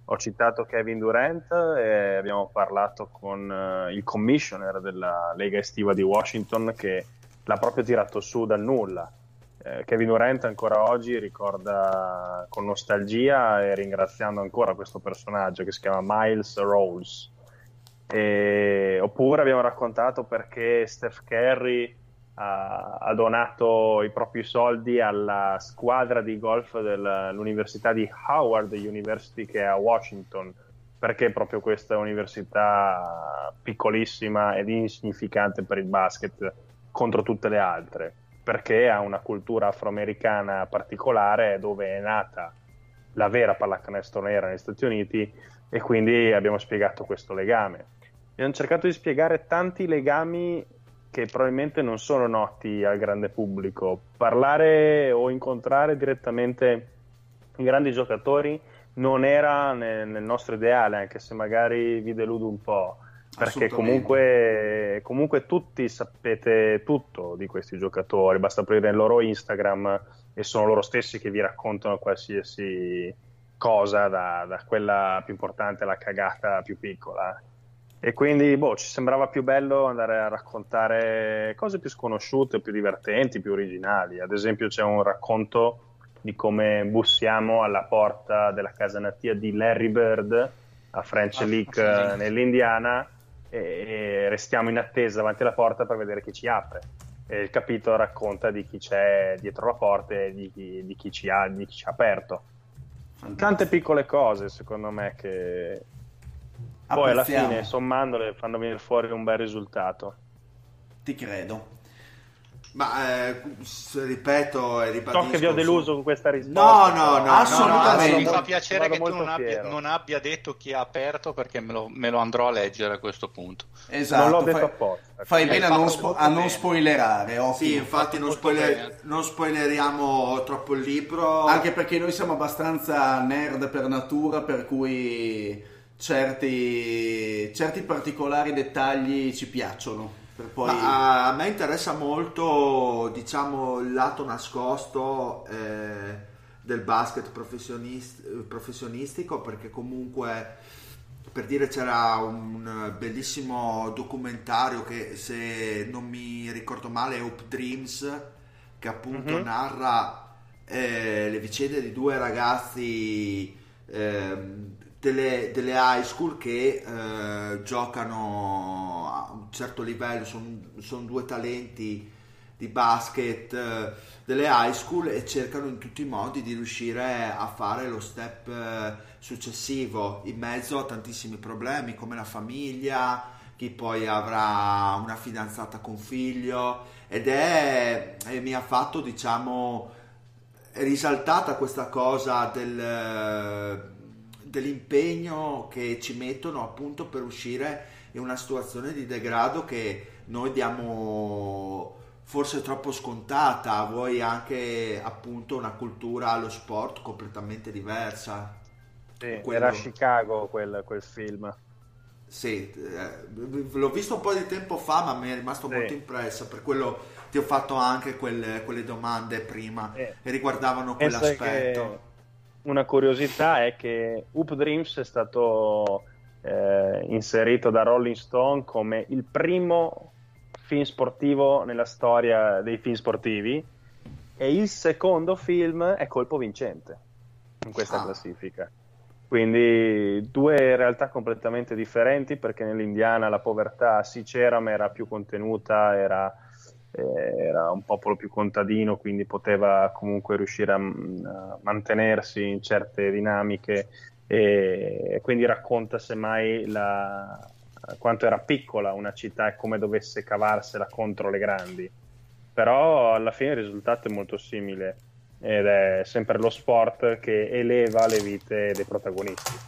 Ho citato Kevin Durant e abbiamo parlato con eh, il commissioner della Lega Estiva di Washington che l'ha proprio tirato su dal nulla. Eh, Kevin Durant ancora oggi ricorda con nostalgia e ringraziando ancora questo personaggio che si chiama Miles Rose. E- oppure abbiamo raccontato perché Steph Curry ha, ha donato i propri soldi alla squadra di golf dell'Università di Howard University che è a Washington perché proprio questa università piccolissima ed insignificante per il basket contro tutte le altre perché ha una cultura afroamericana particolare dove è nata la vera pallacanestro nera negli Stati Uniti e quindi abbiamo spiegato questo legame. Abbiamo cercato di spiegare tanti legami che probabilmente non sono noti al grande pubblico. Parlare o incontrare direttamente i grandi giocatori non era nel, nel nostro ideale, anche se magari vi deludo un po', perché comunque, comunque tutti sapete tutto di questi giocatori, basta aprire il loro Instagram e sono loro stessi che vi raccontano qualsiasi cosa, da, da quella più importante alla cagata più piccola. E quindi boh, ci sembrava più bello andare a raccontare cose più sconosciute, più divertenti, più originali. Ad esempio, c'è un racconto di come bussiamo alla porta della casa natia di Larry Bird a French Ah, Lick eh, nell'Indiana e, e restiamo in attesa davanti alla porta per vedere chi ci apre. E il capitolo racconta di chi c'è dietro la porta e di chi, di chi ci, ha, di chi ci ha aperto. Tante piccole cose, secondo me, che poi alla fine, sommandole, fanno venire fuori un bel risultato. Ti credo. Ma eh, ripeto e ribadisco. So che vi ho deluso con questa risposta. No, no, no, Assolutamente. No, no, mi fa piacere che tu non abbia, non abbia detto chi ha aperto perché me lo, me lo andrò a leggere a questo punto. Esatto. Non l'ho detto fai, apposta. fai bene a non, spo- a non spoilerare, ottimo. Sì, infatti non, spoiler- non spoileriamo troppo il libro. Anche perché noi siamo abbastanza nerd per natura, per cui certi, certi particolari dettagli ci piacciono. Per poi... Ma a, me interessa molto, diciamo, il lato nascosto eh, del basket professionist- eh, professionistico perché comunque per dire c'era un bellissimo documentario che se non mi ricordo male è Hope Dreams che appunto Mhm. narra eh, le vicende di due ragazzi ehm, delle, delle high school che eh, giocano a un certo livello, sono due talenti di basket eh, delle high school e cercano in tutti i modi di riuscire a fare lo step eh, successivo in mezzo a tantissimi problemi come la famiglia, chi poi avrà una fidanzata con figlio ed è e mi ha fatto diciamo è risaltata questa cosa del, dell'impegno che ci mettono appunto per uscire in una situazione di degrado che noi diamo forse troppo scontata, voi anche appunto una cultura allo sport completamente diversa. Sì, quello- Era Chicago quel, quel film. sì, eh, l'ho visto un po' di tempo fa, ma mi è rimasto Sì. molto impresso. Per quello ti ho fatto anche quelle, quelle domande prima Eh. che riguardavano Penso quell'aspetto. che una curiosità è che Hoop Dreams è stato eh, inserito da Rolling Stone come il primo film sportivo nella storia dei film sportivi e il secondo film è Colpo Vincente in questa Ah. classifica. Quindi due realtà completamente differenti perché nell'Indiana la povertà sì c'era ma era più contenuta, era, era un popolo più contadino, quindi poteva comunque riuscire a, a mantenersi in certe dinamiche e, e quindi racconta semmai la- quanto era piccola una città e come dovesse cavarsela contro le grandi. Però alla fine il risultato è molto simile ed è sempre lo sport che eleva le vite dei protagonisti.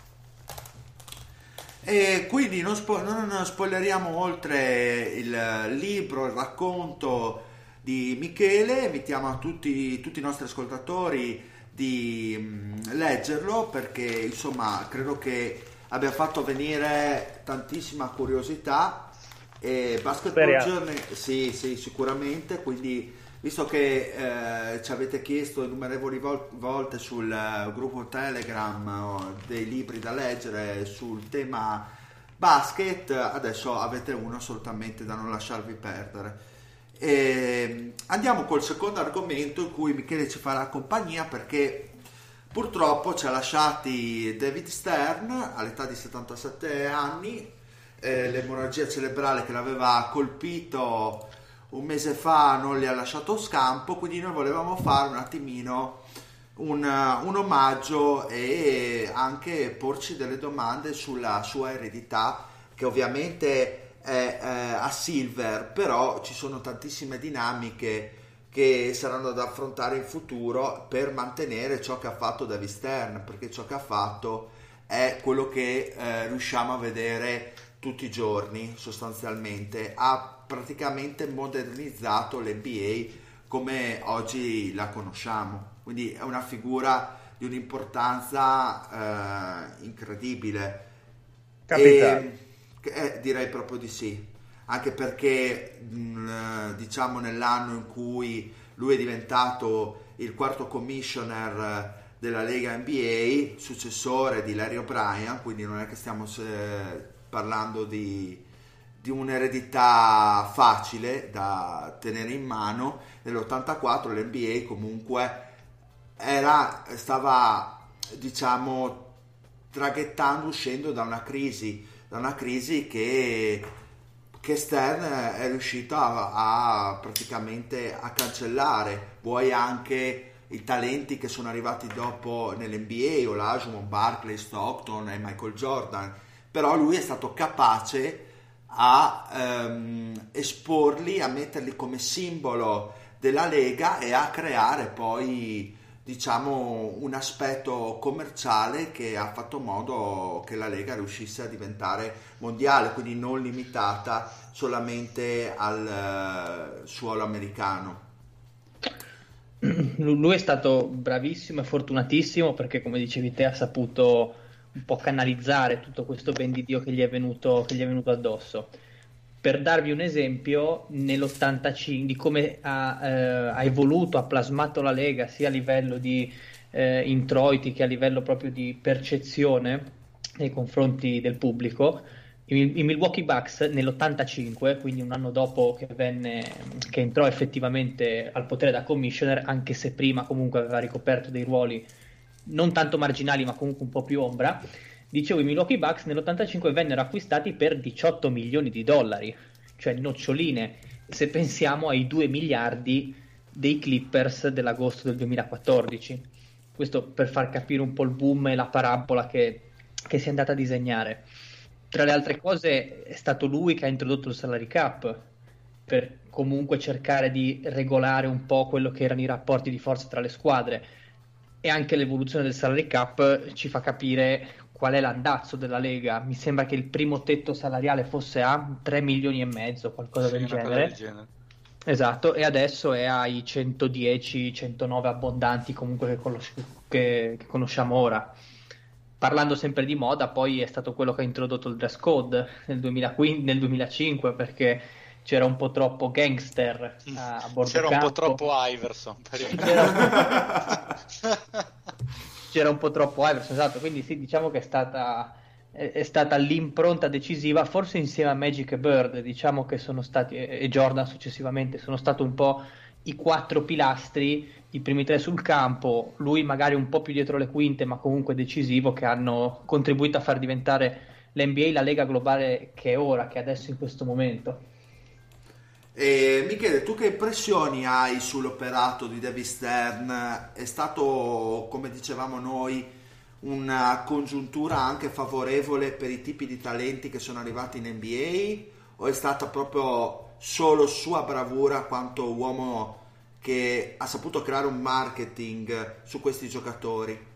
E quindi non, spo- non spoileriamo oltre il libro, il racconto di Michele, invitiamo a tutti, tutti i nostri ascoltatori di mm, leggerlo perché insomma credo che abbia fatto venire tantissima curiosità. E Basketball. Journey sì sì sicuramente. Quindi visto che eh, ci avete chiesto innumerevoli vol- volte sul eh, gruppo Telegram oh, dei libri da leggere sul tema basket, adesso avete uno assolutamente da non lasciarvi perdere. E andiamo col secondo argomento in cui Michele ci farà compagnia perché purtroppo ci ha lasciati David Stern all'età di 77 anni, eh, l'emorragia cerebrale che l'aveva colpito un mese fa non gli ha lasciato scampo, quindi noi volevamo fare un attimino un, un omaggio e anche porci delle domande sulla sua eredità, che ovviamente è eh, a Silver, però ci sono tantissime dinamiche che saranno da affrontare in futuro per mantenere ciò che ha fatto David Stern, perché ciò che ha fatto è quello che eh, riusciamo a vedere tutti i giorni sostanzialmente. Ha praticamente modernizzato l'NBA come oggi la conosciamo. Quindi è una figura di un'importanza eh, incredibile. E, eh, direi proprio di sì, anche perché mh, diciamo nell'anno in cui lui è diventato il quarto commissioner della Lega NBA, successore di Larry O'Brien, quindi non è che stiamo eh, parlando di, di un'eredità facile da tenere in mano. Nell'84 l'NBA comunque era, stava diciamo traghettando, uscendo da una crisi, da una crisi che, che Stern è riuscito a, a praticamente a cancellare. Vuoi anche i talenti che sono arrivati dopo nell'NBA, Olajuwon, Barkley, Stockton e Michael Jordan, però lui è stato capace a ehm, esporli, a metterli come simbolo della Lega e a creare poi diciamo un aspetto commerciale che ha fatto modo che la Lega riuscisse a diventare mondiale, quindi non limitata solamente al uh, suolo americano. Lui è stato bravissimo e fortunatissimo perché, come dicevi te, ha saputo un po' canalizzare tutto questo ben di Dio che gli è venuto, gli è venuto addosso. Per darvi un esempio, nell'85 di come ha, eh, ha, evoluto, ha plasmato la Lega sia a livello di eh, introiti che a livello proprio di percezione nei confronti del pubblico, i Milwaukee Bucks nell'85, quindi un anno dopo che, venne, che entrò effettivamente al potere da commissioner, anche se prima comunque aveva ricoperto dei ruoli non tanto marginali ma comunque un po' più ombra, dicevo i Milwaukee Bucks nell'85 vennero acquistati per 18 milioni di dollari, cioè noccioline, se pensiamo ai 2 miliardi dei Clippers dell'agosto del 2014. Questo per far capire un po' il boom e la parabola che, che si è andata a disegnare. Tra le altre cose è stato lui che ha introdotto il salary cap per comunque cercare di regolare un po' quello che erano i rapporti di forza tra le squadre e anche l'evoluzione del salary cap ci fa capire qual è l'andazzo della Lega. Mi sembra che il primo tetto salariale fosse a 3 milioni e mezzo, qualcosa, sì, del, genere. del genere. Esatto, e adesso è ai 110-109 abbondanti comunque che, conosci- che, che conosciamo ora. parlando sempre di moda, poi è stato quello che ha introdotto il dress code nel, 2015, nel 2005 perché c'era un po' troppo gangster a bordo C'era campo. un po' troppo Iverson. C'era... c'era un po' troppo Iverson, esatto, quindi sì, diciamo che è stata, è, è stata l'impronta decisiva, forse insieme a Magic e Bird, diciamo che sono stati, e Jordan successivamente, sono stati un po' i quattro pilastri, i primi tre sul campo, lui magari un po' più dietro le quinte, ma comunque decisivo, che hanno contribuito a far diventare l'NBA la lega globale che è ora, che è adesso in questo momento. E Michele, tu che impressioni hai sull'operato di David Stern? È stato, come dicevamo noi, una congiuntura anche favorevole per i tipi di talenti che sono arrivati in NBA o è stata proprio solo sua bravura quanto uomo che ha saputo creare un marketing su questi giocatori?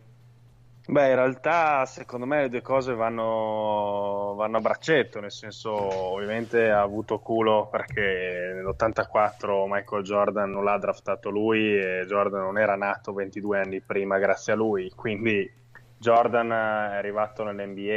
Beh, in realtà secondo me le due cose vanno, vanno a braccetto, nel senso ovviamente ha avuto culo perché nell'84 Michael Jordan non l'ha draftato lui e Jordan non era nato 22 anni prima grazie a lui, quindi Jordan è arrivato nell'NBA,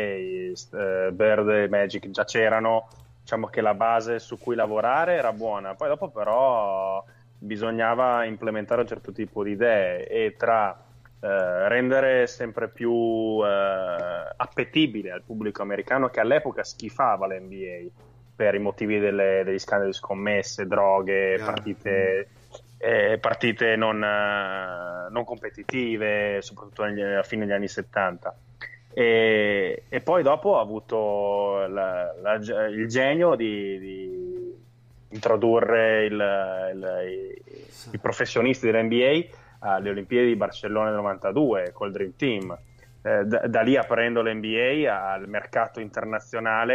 eh, Bird e Magic già c'erano, diciamo che la base su cui lavorare era buona, poi dopo però bisognava implementare un certo tipo di idee. E tra eh, rendere sempre più eh, appetibile al pubblico americano che all'epoca schifava l'NBA per i motivi delle, degli scandali di scommesse, droghe, Yeah. partite, eh, partite non, eh, non competitive, soprattutto negli, a fine degli anni 70. E, e poi dopo ha avuto la- la- il genio di, di introdurre il, il- i, i professionisti dell'NBA alle Olimpiadi di Barcellona del 92 col Dream Team. Eh, da, da lì aprendo l'NBA al mercato internazionale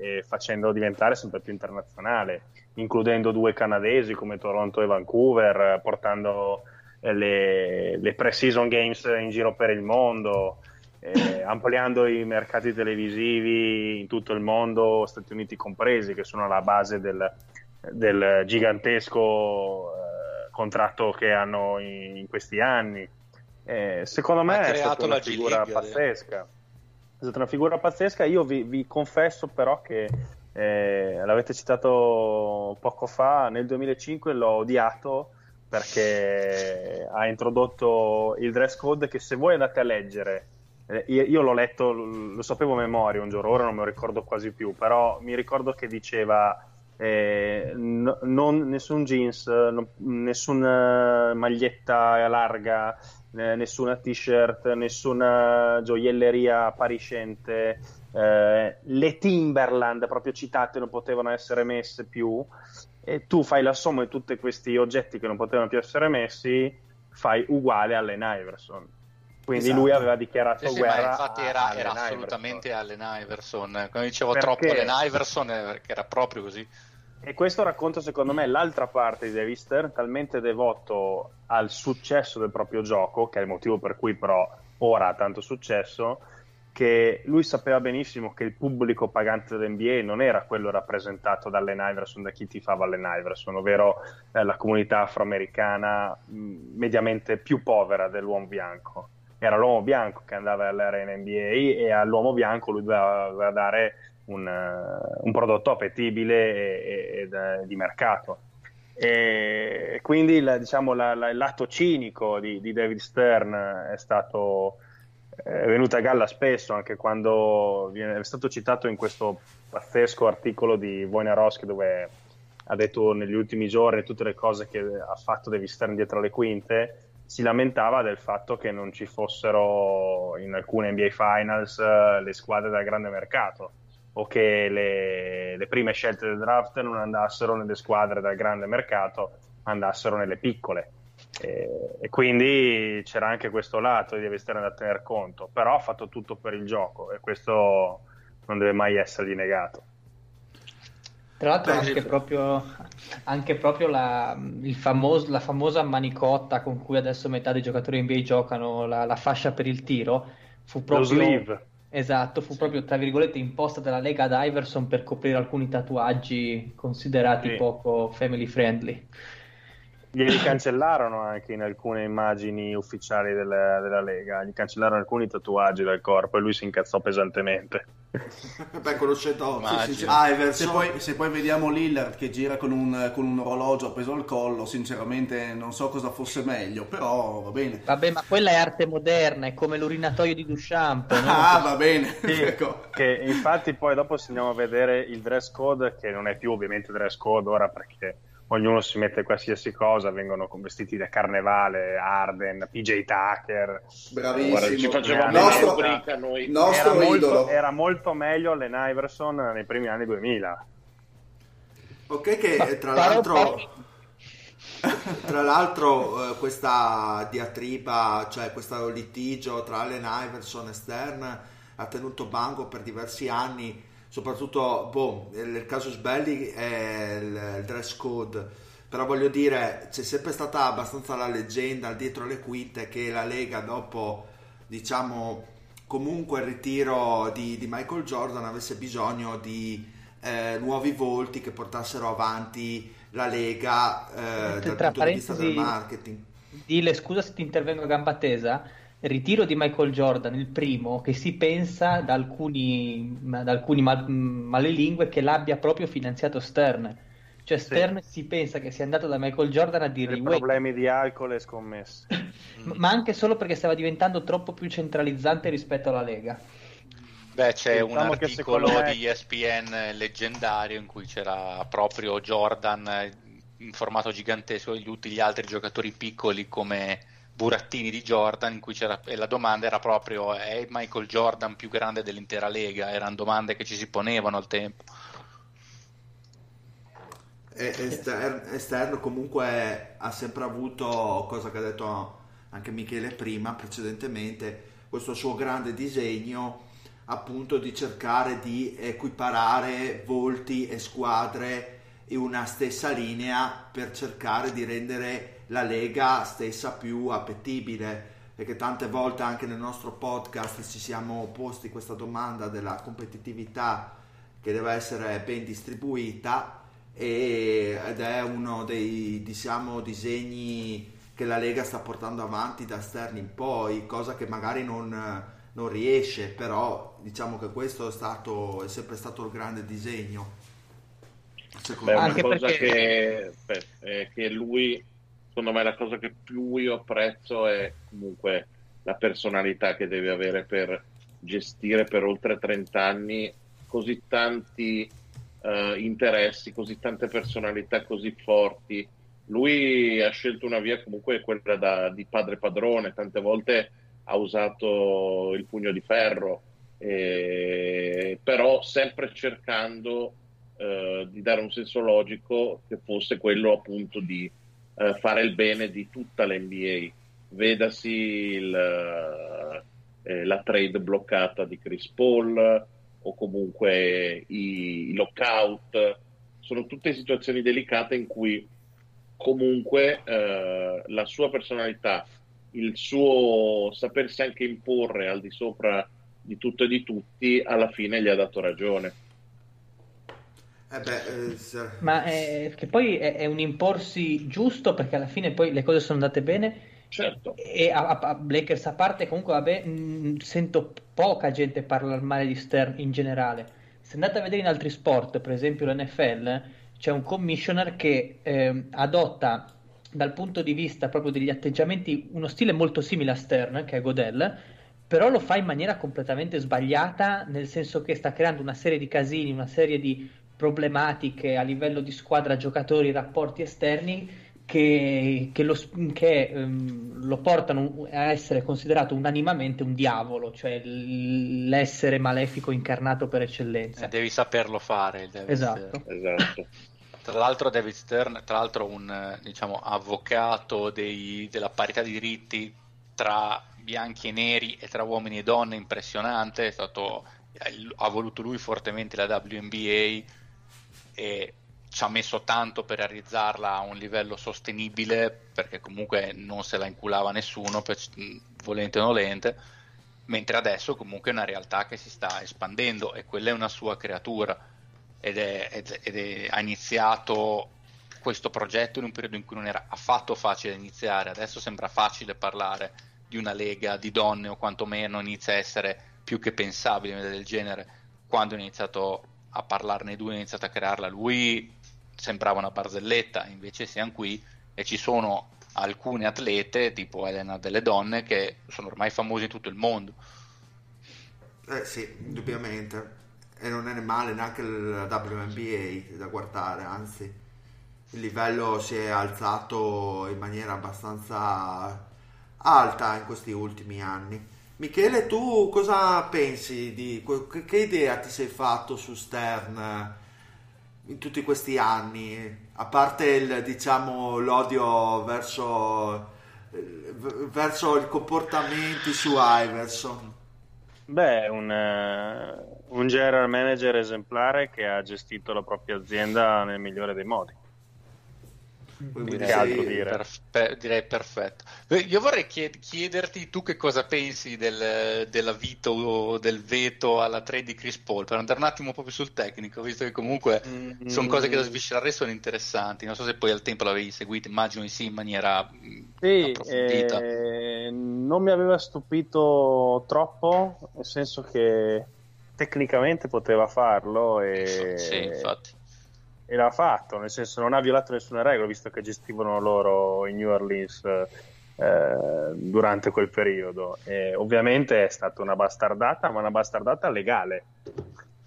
e, e facendolo diventare sempre più internazionale, includendo due canadesi come Toronto e Vancouver, portando eh, le, le pre-season games in giro per il mondo, eh, ampliando i mercati televisivi in tutto il mondo, Stati Uniti compresi, che sono la base del, del gigantesco eh, contratto che hanno in, in questi anni. Eh, secondo me è stata una figura League, pazzesca. È stata una figura pazzesca. Io vi, vi confesso però che eh, l'avete citato poco fa, nel 2005 l'ho odiato perché ha introdotto il dress code che se voi andate a leggere eh, io, io l'ho letto, lo, lo sapevo a memoria un giorno, ora non me lo ricordo quasi più, però mi ricordo che diceva eh, n- non- nessun jeans, non- nessuna maglietta larga, eh, nessuna t-shirt, nessuna gioielleria appariscente, eh, le Timberland proprio citate non potevano essere messe più e tu fai la somma di tutti questi oggetti che non potevano più essere messi, fai uguale all'Allen Iverson. Quindi Esatto. lui aveva dichiarato Sì, sì, guerra infatti a era, Allen era assolutamente Allen Iverson. Quando dicevo Perché? troppo Allen Iverson, eh, perché era proprio così. E questo racconta secondo me l'altra parte di David Stern, talmente devoto al successo del proprio gioco, che è il motivo per cui però ora ha tanto successo, che lui sapeva benissimo che il pubblico pagante dell'NBA non era quello rappresentato da Allen Iverson, da chi tifava Allen Iverson, ovvero eh, la comunità afroamericana mh, mediamente più povera dell'uomo bianco. Era l'uomo bianco che andava all'era in NBA e all'uomo bianco lui doveva dare un, eh, un prodotto appetibile e, e- ed, eh, di mercato. E quindi il, diciamo, la- la- il lato cinico di, di David Stern è stato è venuto a galla spesso, anche quando viene, è stato citato in questo pazzesco articolo di Wojnarowski dove ha detto negli ultimi giorni tutte le cose che ha fatto David Stern dietro le quinte, si lamentava del fatto che non ci fossero in alcune NBA Finals eh, le squadre da grande mercato o che le, le prime scelte del draft non andassero nelle squadre dal grande mercato, andassero nelle piccole. E, e quindi c'era anche questo lato di Stern da tener conto, però ha fatto tutto per il gioco e questo non deve mai essergli negato. Tra l'altro anche proprio, anche proprio la, il famos- la famosa manicotta con cui adesso metà dei giocatori NBA giocano, la, la fascia per il tiro, fu Lo proprio... sleeve. Esatto, fu proprio tra virgolette imposta dalla Lega ad Iverson per coprire alcuni tatuaggi considerati Sì. poco family friendly. Glieli cancellarono anche in alcune immagini ufficiali della, della, Lega, gli cancellarono alcuni tatuaggi dal corpo e lui si incazzò pesantemente. Beh, conoscendo Sì, sì, sì. Se, poi, se poi vediamo Lillard che gira con un, con un orologio appeso al collo, sinceramente non so cosa fosse meglio, però va bene. Vabbè, ma quella è arte moderna, è come l'urinatoio di Duchamp. no? Ah, va bene. Sì, Ecco. che infatti poi dopo se andiamo a vedere il dress code, che non è più ovviamente dress code ora perché ognuno si mette qualsiasi cosa, vengono con vestiti da carnevale, Arden, PJ Tucker. Bravissimo. Guarda, ci facevamo Nostro- rubrica noi. Era Nostro idolo. molto, era molto meglio Allen Iverson nei primi anni 2000. Ok, che eh, tra l'altro, tra l'altro eh, questa diatriba, cioè questo litigio tra Allen Iverson e Stern ha tenuto banco per diversi anni, soprattutto boh, nel caso Sbelli è il, il dress code, però voglio dire c'è sempre stata abbastanza la leggenda dietro le quinte che la Lega dopo diciamo comunque il ritiro di, di Michael Jordan avesse bisogno di eh, nuovi volti che portassero avanti la Lega eh, dal punto di vista del marketing. Dile scusa se ti intervengo a gamba tesa. Ritiro di Michael Jordan, il primo, che si pensa da alcuni, da alcuni mal- malelingue che l'abbia proprio finanziato Stern. Cioè Stern si pensa che sia andato da Michael Jordan a dirgli Per "Uè, problemi di alcol e scommesse. ma anche solo perché stava diventando troppo più centralizzante rispetto alla Lega. Beh, c'è un Diciamo che articolo me- di ESPN leggendario in cui c'era proprio Jordan eh, in formato gigantesco e tutti gli altri giocatori piccoli come burattini di Jordan in cui c'era e la domanda era proprio è Michael Jordan più grande dell'intera Lega? Erano domande che ci si ponevano al tempo. E- Estern- esterno comunque ha sempre avuto, cosa che ha detto anche Michele prima, precedentemente, questo suo grande disegno appunto di cercare di equiparare volti e squadre in una stessa linea per cercare di rendere la Lega stessa più appetibile perché tante volte anche nel nostro podcast ci siamo posti questa domanda della competitività che deve essere ben distribuita e- ed è uno dei diciamo disegni che la Lega sta portando avanti da Stern in poi, cosa che magari non, non riesce, però diciamo che questo è stato è sempre stato il grande disegno. Secondo Beh, me. una Anche cosa perché- che, beh, che lui, secondo me, la cosa che più io apprezzo è comunque la personalità che deve avere per gestire per oltre 30 anni così tanti eh, interessi, così tante personalità così forti. Lui ha scelto una via comunque quella da- di padre padrone, tante volte ha usato il pugno di ferro, eh, però sempre cercando eh, di dare un senso logico che fosse quello appunto di eh, fare il bene di tutta l'NBA. Vedasi il, eh, la trade bloccata di Chris Paul o comunque i, i lockout. Sono tutte situazioni delicate in cui comunque eh, la sua personalità, il suo sapersi anche imporre al di sopra di tutto e di tutti, alla fine gli ha dato ragione. Eh beh, eh, Ma è, che poi è, è un imporsi giusto perché alla fine poi le cose sono andate bene Certo. e a, a, a Lakers a parte comunque vabbè mh, sento poca gente parlare male di Stern in generale. Se andate a vedere in altri sport, per esempio l'NFL, c'è un commissioner che ehm, adotta dal punto di vista proprio degli atteggiamenti uno stile molto simile a Stern, che è Godel, però lo fa in maniera completamente sbagliata, nel senso che sta creando una serie di casini, una serie di problematiche a livello di squadra, giocatori, rapporti esterni che, che lo, che, ehm, lo portano a essere considerato unanimamente un diavolo, cioè l'essere malefico incarnato per eccellenza. Eh, devi saperlo fare. David Esatto. Esatto. Tra l'altro David Stern, tra l'altro un diciamo, avvocato dei- della parità di diritti tra bianchi e neri e tra uomini e donne impressionante, è stato, ha voluto lui fortemente la WNBA e ci ha messo tanto per realizzarla a un livello sostenibile perché comunque non se la inculava nessuno, per- volente o nolente, mentre adesso comunque è una realtà che si sta espandendo e quella è una sua creatura ed, è, ed- ed è- ha iniziato questo progetto in un periodo in cui non era affatto facile iniziare. Adesso sembra facile parlare di una lega di donne o quantomeno inizia a essere più che pensabile del genere. Quando ho iniziato a parlarne due, ho iniziato a crearla lui, sembrava una barzelletta, invece siamo qui e ci sono alcune atlete tipo Elena delle donne che sono ormai famose in tutto il mondo. Eh sì, indubbiamente. E non è male neanche il WNBA da guardare, anzi il livello si è alzato in maniera abbastanza alta in questi ultimi anni. Michele, tu cosa pensi di che idea ti sei fatto su Stern in tutti questi anni? A parte il, diciamo, l'odio verso, verso i comportamenti su Iverson. Beh, un, uh, un general manager esemplare che ha gestito la propria azienda nel migliore dei modi. Direi, dire. Perfe- direi perfetto. Io vorrei chied- chiederti tu che cosa pensi del, della vito, del veto alla trade di Chris Paul, per andare un attimo più sul tecnico, visto che comunque mm-hmm. sono cose che da sviscerare sono interessanti. Non so se poi al tempo l'avevi seguito, immagino sì in maniera mm, sì, approfondita. Eh, non mi aveva stupito troppo, nel senso che tecnicamente poteva farlo e... Sì, infatti e l'ha fatto, nel senso non ha violato nessuna regola visto che gestivano loro in New Orleans eh, durante quel periodo. E ovviamente è stata una bastardata, ma una bastardata legale.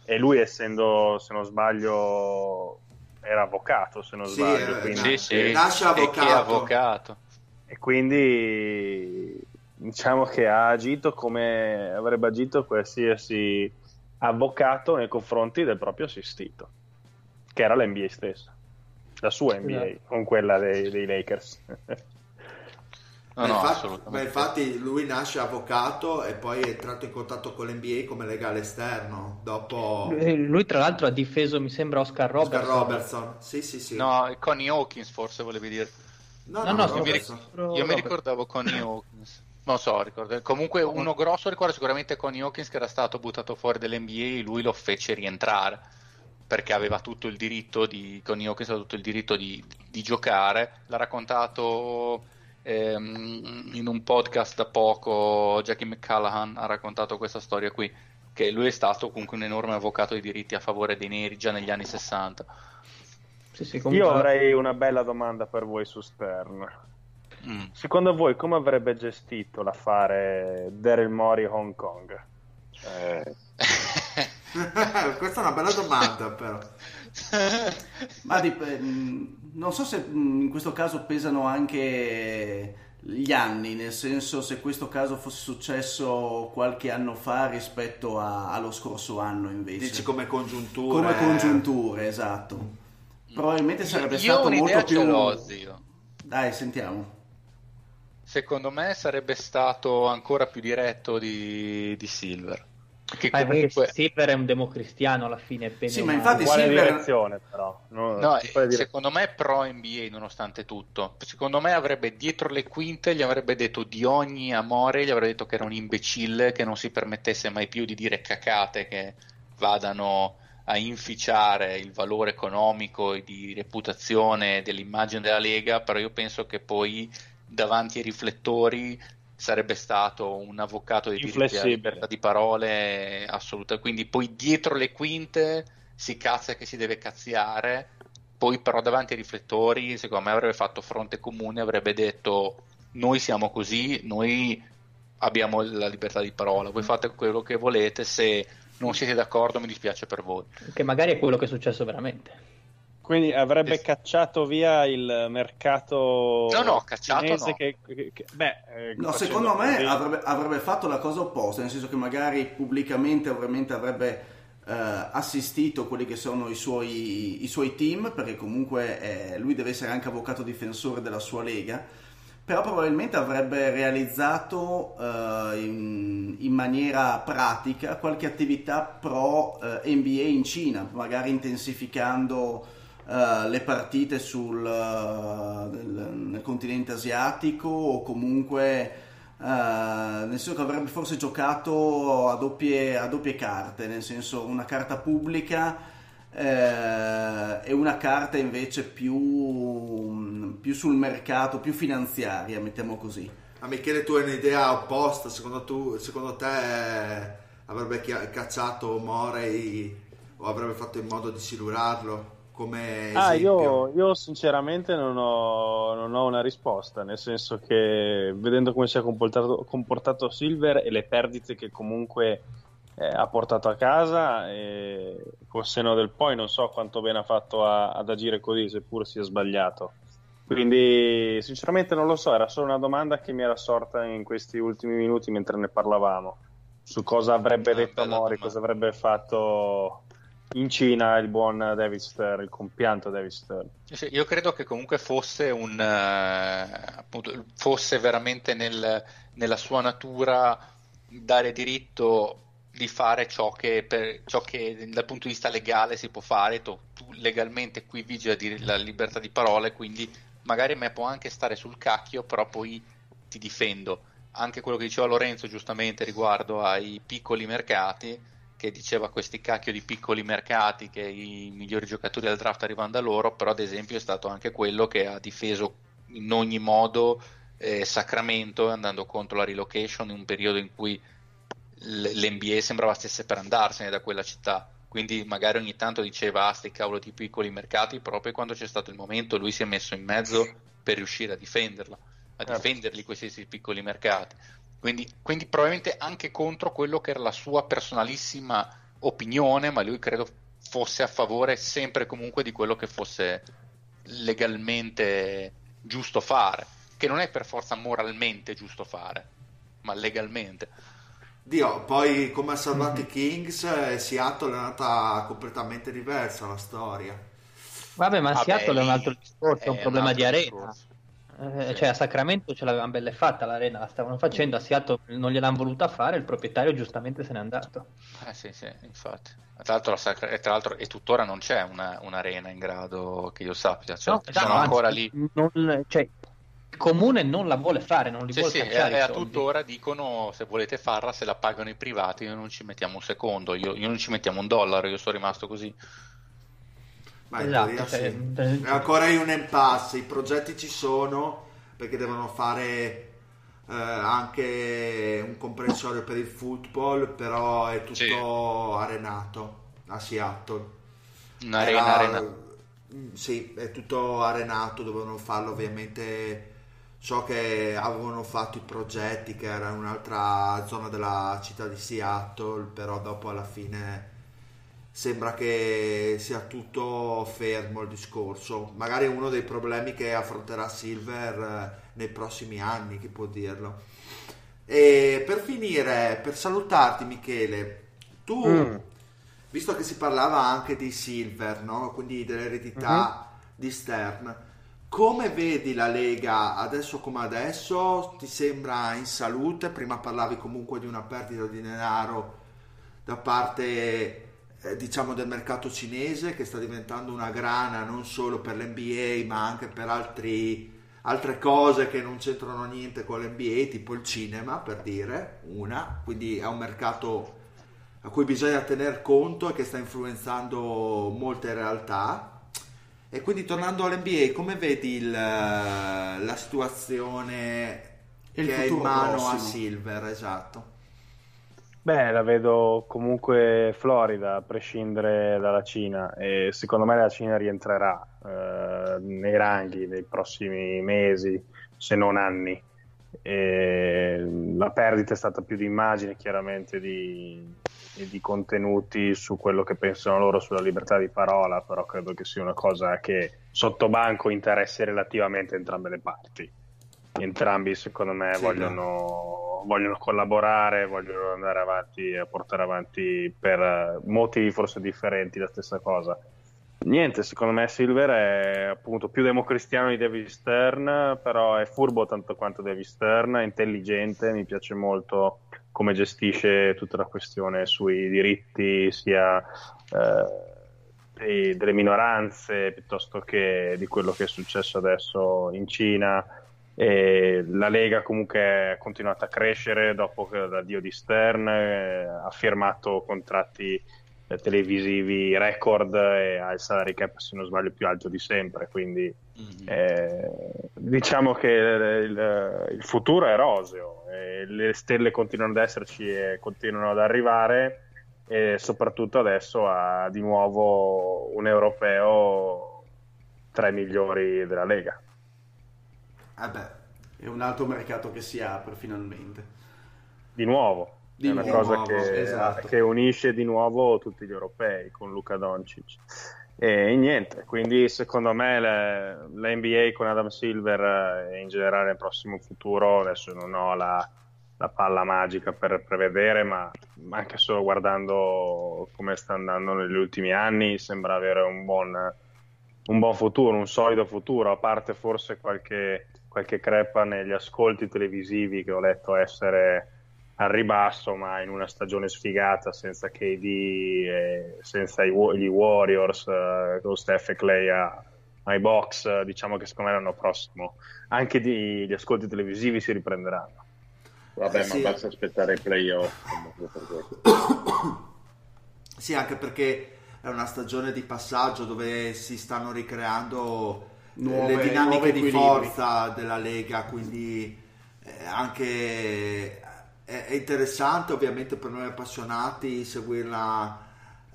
E lui essendo, se non sbaglio, era avvocato, se non sì, sbaglio. Eh, quindi... Sì, sì, nasce avvocato. E avvocato. E quindi diciamo che ha agito come avrebbe agito qualsiasi avvocato nei confronti del proprio assistito che era l'NBA stessa, la sua NBA, esatto. con quella dei, dei Lakers. No, no, infatti, ma infatti lui nasce avvocato e poi è entrato in contatto con l'NBA come legale esterno. Dopo... Lui, tra l'altro, ha difeso, mi sembra, Oscar Robertson. Oscar Robertson, sì, sì, sì. No, Connie Hawkins, forse volevi dire. No, no, no, no io, mi ric- io mi ricordavo Connie Hawkins. Non so, ricordo. Comunque uno grosso ricordo sicuramente Connie Hawkins che era stato buttato fuori dall'NBA e lui lo fece rientrare perché aveva tutto il diritto di, con Hawkins aveva tutto il diritto di, di giocare. L'ha raccontato ehm, in un podcast da poco, Jackie McCallaghan ha raccontato questa storia qui, che lui è stato comunque un enorme avvocato di diritti a favore dei neri già negli anni 60. Sì, sì, comunque... Io avrei una bella domanda per voi su Stern. Mm. Secondo voi come avrebbe gestito l'affare Daryl Mori Hong Kong? Eh... Questa è una bella domanda, però. Ma dip- mm, non so se mm, in questo caso pesano anche gli anni, nel senso se questo caso fosse successo qualche anno fa rispetto a, allo scorso anno invece. Dici come congiunture. Come congiunture, esatto. Probabilmente sarebbe io stato molto più... L'ho, Dai, sentiamo. Secondo me sarebbe stato ancora più diretto di, di Silver. Che ah, comunque... Silver è un democristiano alla fine. Sì, ma infatti Silver... direzione però. No, no dire... secondo me è pro NBA nonostante tutto. Secondo me avrebbe dietro le quinte, gli avrebbe detto di ogni amore, gli avrebbe detto che era un imbecille, che non si permettesse mai più di dire cacate che vadano a inficiare il valore economico e di reputazione dell'immagine della Lega, però io penso che poi davanti ai riflettori sarebbe stato un avvocato di libertà di parole assoluta. Quindi poi dietro le quinte si cazza che si deve cazziare, poi però davanti ai riflettori secondo me avrebbe fatto fronte comune, avrebbe detto noi siamo così, noi abbiamo la libertà di parola, voi fate quello che volete, se non siete d'accordo mi dispiace per voi. Che magari è quello che è successo veramente. Quindi avrebbe cacciato via il mercato. No, no, cacciato no. Che, che, che, beh, eh, no, secondo me avrebbe, avrebbe, fatto la cosa opposta, nel senso che magari pubblicamente ovviamente avrebbe eh, assistito quelli che sono i suoi, i suoi team, perché comunque eh, lui deve essere anche avvocato difensore della sua lega. Però probabilmente avrebbe realizzato eh, in, in, maniera pratica qualche attività pro eh, NBA in Cina, magari intensificando uh, le partite sul, uh, nel, nel, continente asiatico o comunque uh, nel senso che avrebbe forse giocato a doppie, a doppie, carte, nel senso una carta pubblica eh, e una carta invece più, più sul mercato, più finanziaria, mettiamo così. A Michele, tu hai un'idea opposta? Secondo, tu, secondo te avrebbe cacciato Morey o avrebbe fatto in modo di silurarlo? Come ah, io, io, sinceramente non ho, non ho, una risposta, nel senso che vedendo come si è comportato, comportato Silver e le perdite che comunque eh, ha portato a casa, e col seno del poi non so quanto bene ha fatto a, ad agire così, seppur sia sbagliato. Quindi, sinceramente, non lo so. Era solo una domanda che mi era sorta in questi ultimi minuti mentre ne parlavamo. Su cosa avrebbe ah, detto Mori, cosa avrebbe fatto in Cina il buon David Stern, il compianto David Stern. Io credo che comunque fosse un uh, appunto, fosse veramente nel, nella sua natura dare diritto di fare ciò che, per, ciò che dal punto di vista legale si può fare. Tu, legalmente qui vige la libertà di parola e quindi magari me può anche stare sul cacchio, però poi ti difendo. Anche quello che diceva Lorenzo giustamente riguardo ai piccoli mercati, che diceva questi cacchio di piccoli mercati che i migliori giocatori del draft arrivano da loro, però ad esempio è stato anche quello che ha difeso in ogni modo eh, Sacramento andando contro la relocation in un periodo in cui l'NBA sembrava stesse per andarsene da quella città quindi magari ogni tanto diceva ah sti cavolo di piccoli mercati proprio quando c'è stato il momento lui si è messo in mezzo per riuscire a difenderla a certo. difenderli questi, questi piccoli mercati quindi, quindi, probabilmente anche contro quello che era la sua personalissima opinione ma lui credo fosse a favore sempre e comunque di quello che fosse legalmente giusto fare che non è per forza moralmente giusto fare ma legalmente Dio, poi come ha salvato i Kings, eh, Seattle è andata completamente diversa la storia. Vabbè, ma Vabbè, Seattle è un altro discorso, è un problema di arena. Eh, cioè a Sacramento ce l'avevano belle fatta l'arena, la stavano facendo, a Seattle non gliel'hanno voluta fare, il proprietario giustamente se n'è andato. Eh sì, sì, infatti. Tra l'altro, Sacra... e, tra l'altro e tuttora non c'è una, un'arena in grado che io sappia, cioè, no, sono no, ancora anzi, lì. Non, cioè, il comune non la vuole fare, non li sì, vuole sì, cacciare. E a tuttora dicono se volete farla, se la pagano i privati, noi non ci mettiamo un secondo, io, io non ci mettiamo un dollaro, io sono rimasto così. Ma esatto, cioè, sì. è ancora in un impasse, i progetti ci sono perché devono fare eh, anche un comprensorio per il football, però è tutto sì. arenato a Seattle. Un'arena Era, arena. Sì, è tutto arenato, dovevano farlo ovviamente so che avevano fatto i progetti che era in un'altra zona della città di Seattle, però dopo alla fine sembra che sia tutto fermo il discorso. Magari è uno dei problemi che affronterà Silver eh, nei prossimi anni, chi può dirlo. E per finire, per salutarti Michele, tu, mm. visto che si parlava anche di Silver, no? quindi dell'eredità mm-hmm. di Stern, come vedi la Lega adesso come adesso? Ti sembra in salute? Prima parlavi comunque di una perdita di denaro da parte eh, diciamo del mercato cinese che sta diventando una grana non solo per l'NBA ma anche per altri, altre cose che non c'entrano niente con l'NBA tipo il cinema per dire una quindi è un mercato a cui bisogna tener conto e che sta influenzando molte realtà e quindi tornando all'NBA, come vedi il, la situazione il che è in mano prossimo. a Silver? Esatto. Beh, la vedo comunque Florida, a prescindere dalla Cina, e secondo me la Cina rientrerà eh, nei ranghi nei prossimi mesi, se non anni. E la perdita è stata più di immagine, chiaramente, di, di contenuti su quello che pensano loro sulla libertà di parola, però credo che sia una cosa che sotto banco interessi relativamente entrambe le parti. Entrambi, secondo me, sì, vogliono, vogliono, collaborare, vogliono andare avanti e portare avanti per motivi forse differenti la stessa cosa. Niente, secondo me Silver è appunto più democristiano di David Stern, però è furbo tanto quanto David Stern, è intelligente, mi piace molto come gestisce tutta la questione sui diritti sia eh, delle minoranze piuttosto che di quello che è successo adesso in Cina. E la Lega comunque ha continuato a crescere dopo che l'addio di Stern eh, ha firmato contratti eh, televisivi record e ha il salary cap se non sbaglio più alto di sempre quindi mm-hmm. eh, diciamo che il, il, futuro è roseo le stelle continuano ad esserci e continuano ad arrivare e soprattutto adesso ha di nuovo un europeo tra i migliori della Lega eh beh è un altro mercato che si apre finalmente di nuovo di è una nuovo, cosa che, esatto. che, unisce di nuovo tutti gli europei con Luca Doncic. E niente, quindi secondo me le, l'NBA con Adam Silver e in generale nel prossimo futuro, adesso non ho la, la palla magica per prevedere, ma anche solo guardando come sta andando negli ultimi anni, sembra avere un buon, un buon futuro, un solido futuro, a parte forse qualche, qualche crepa negli ascolti televisivi che ho letto essere al ribasso, ma in una stagione sfigata senza KD, e senza i, gli Warriors, eh, con Steph e Clay a, ai box, eh, diciamo che secondo me l'anno prossimo anche di, gli ascolti televisivi si riprenderanno. Vabbè, eh, sì. ma basta aspettare i playoff. sì, anche perché è una stagione di passaggio dove si stanno ricreando nuove, le dinamiche di forza della Lega, quindi eh, anche è, interessante ovviamente per noi appassionati seguirla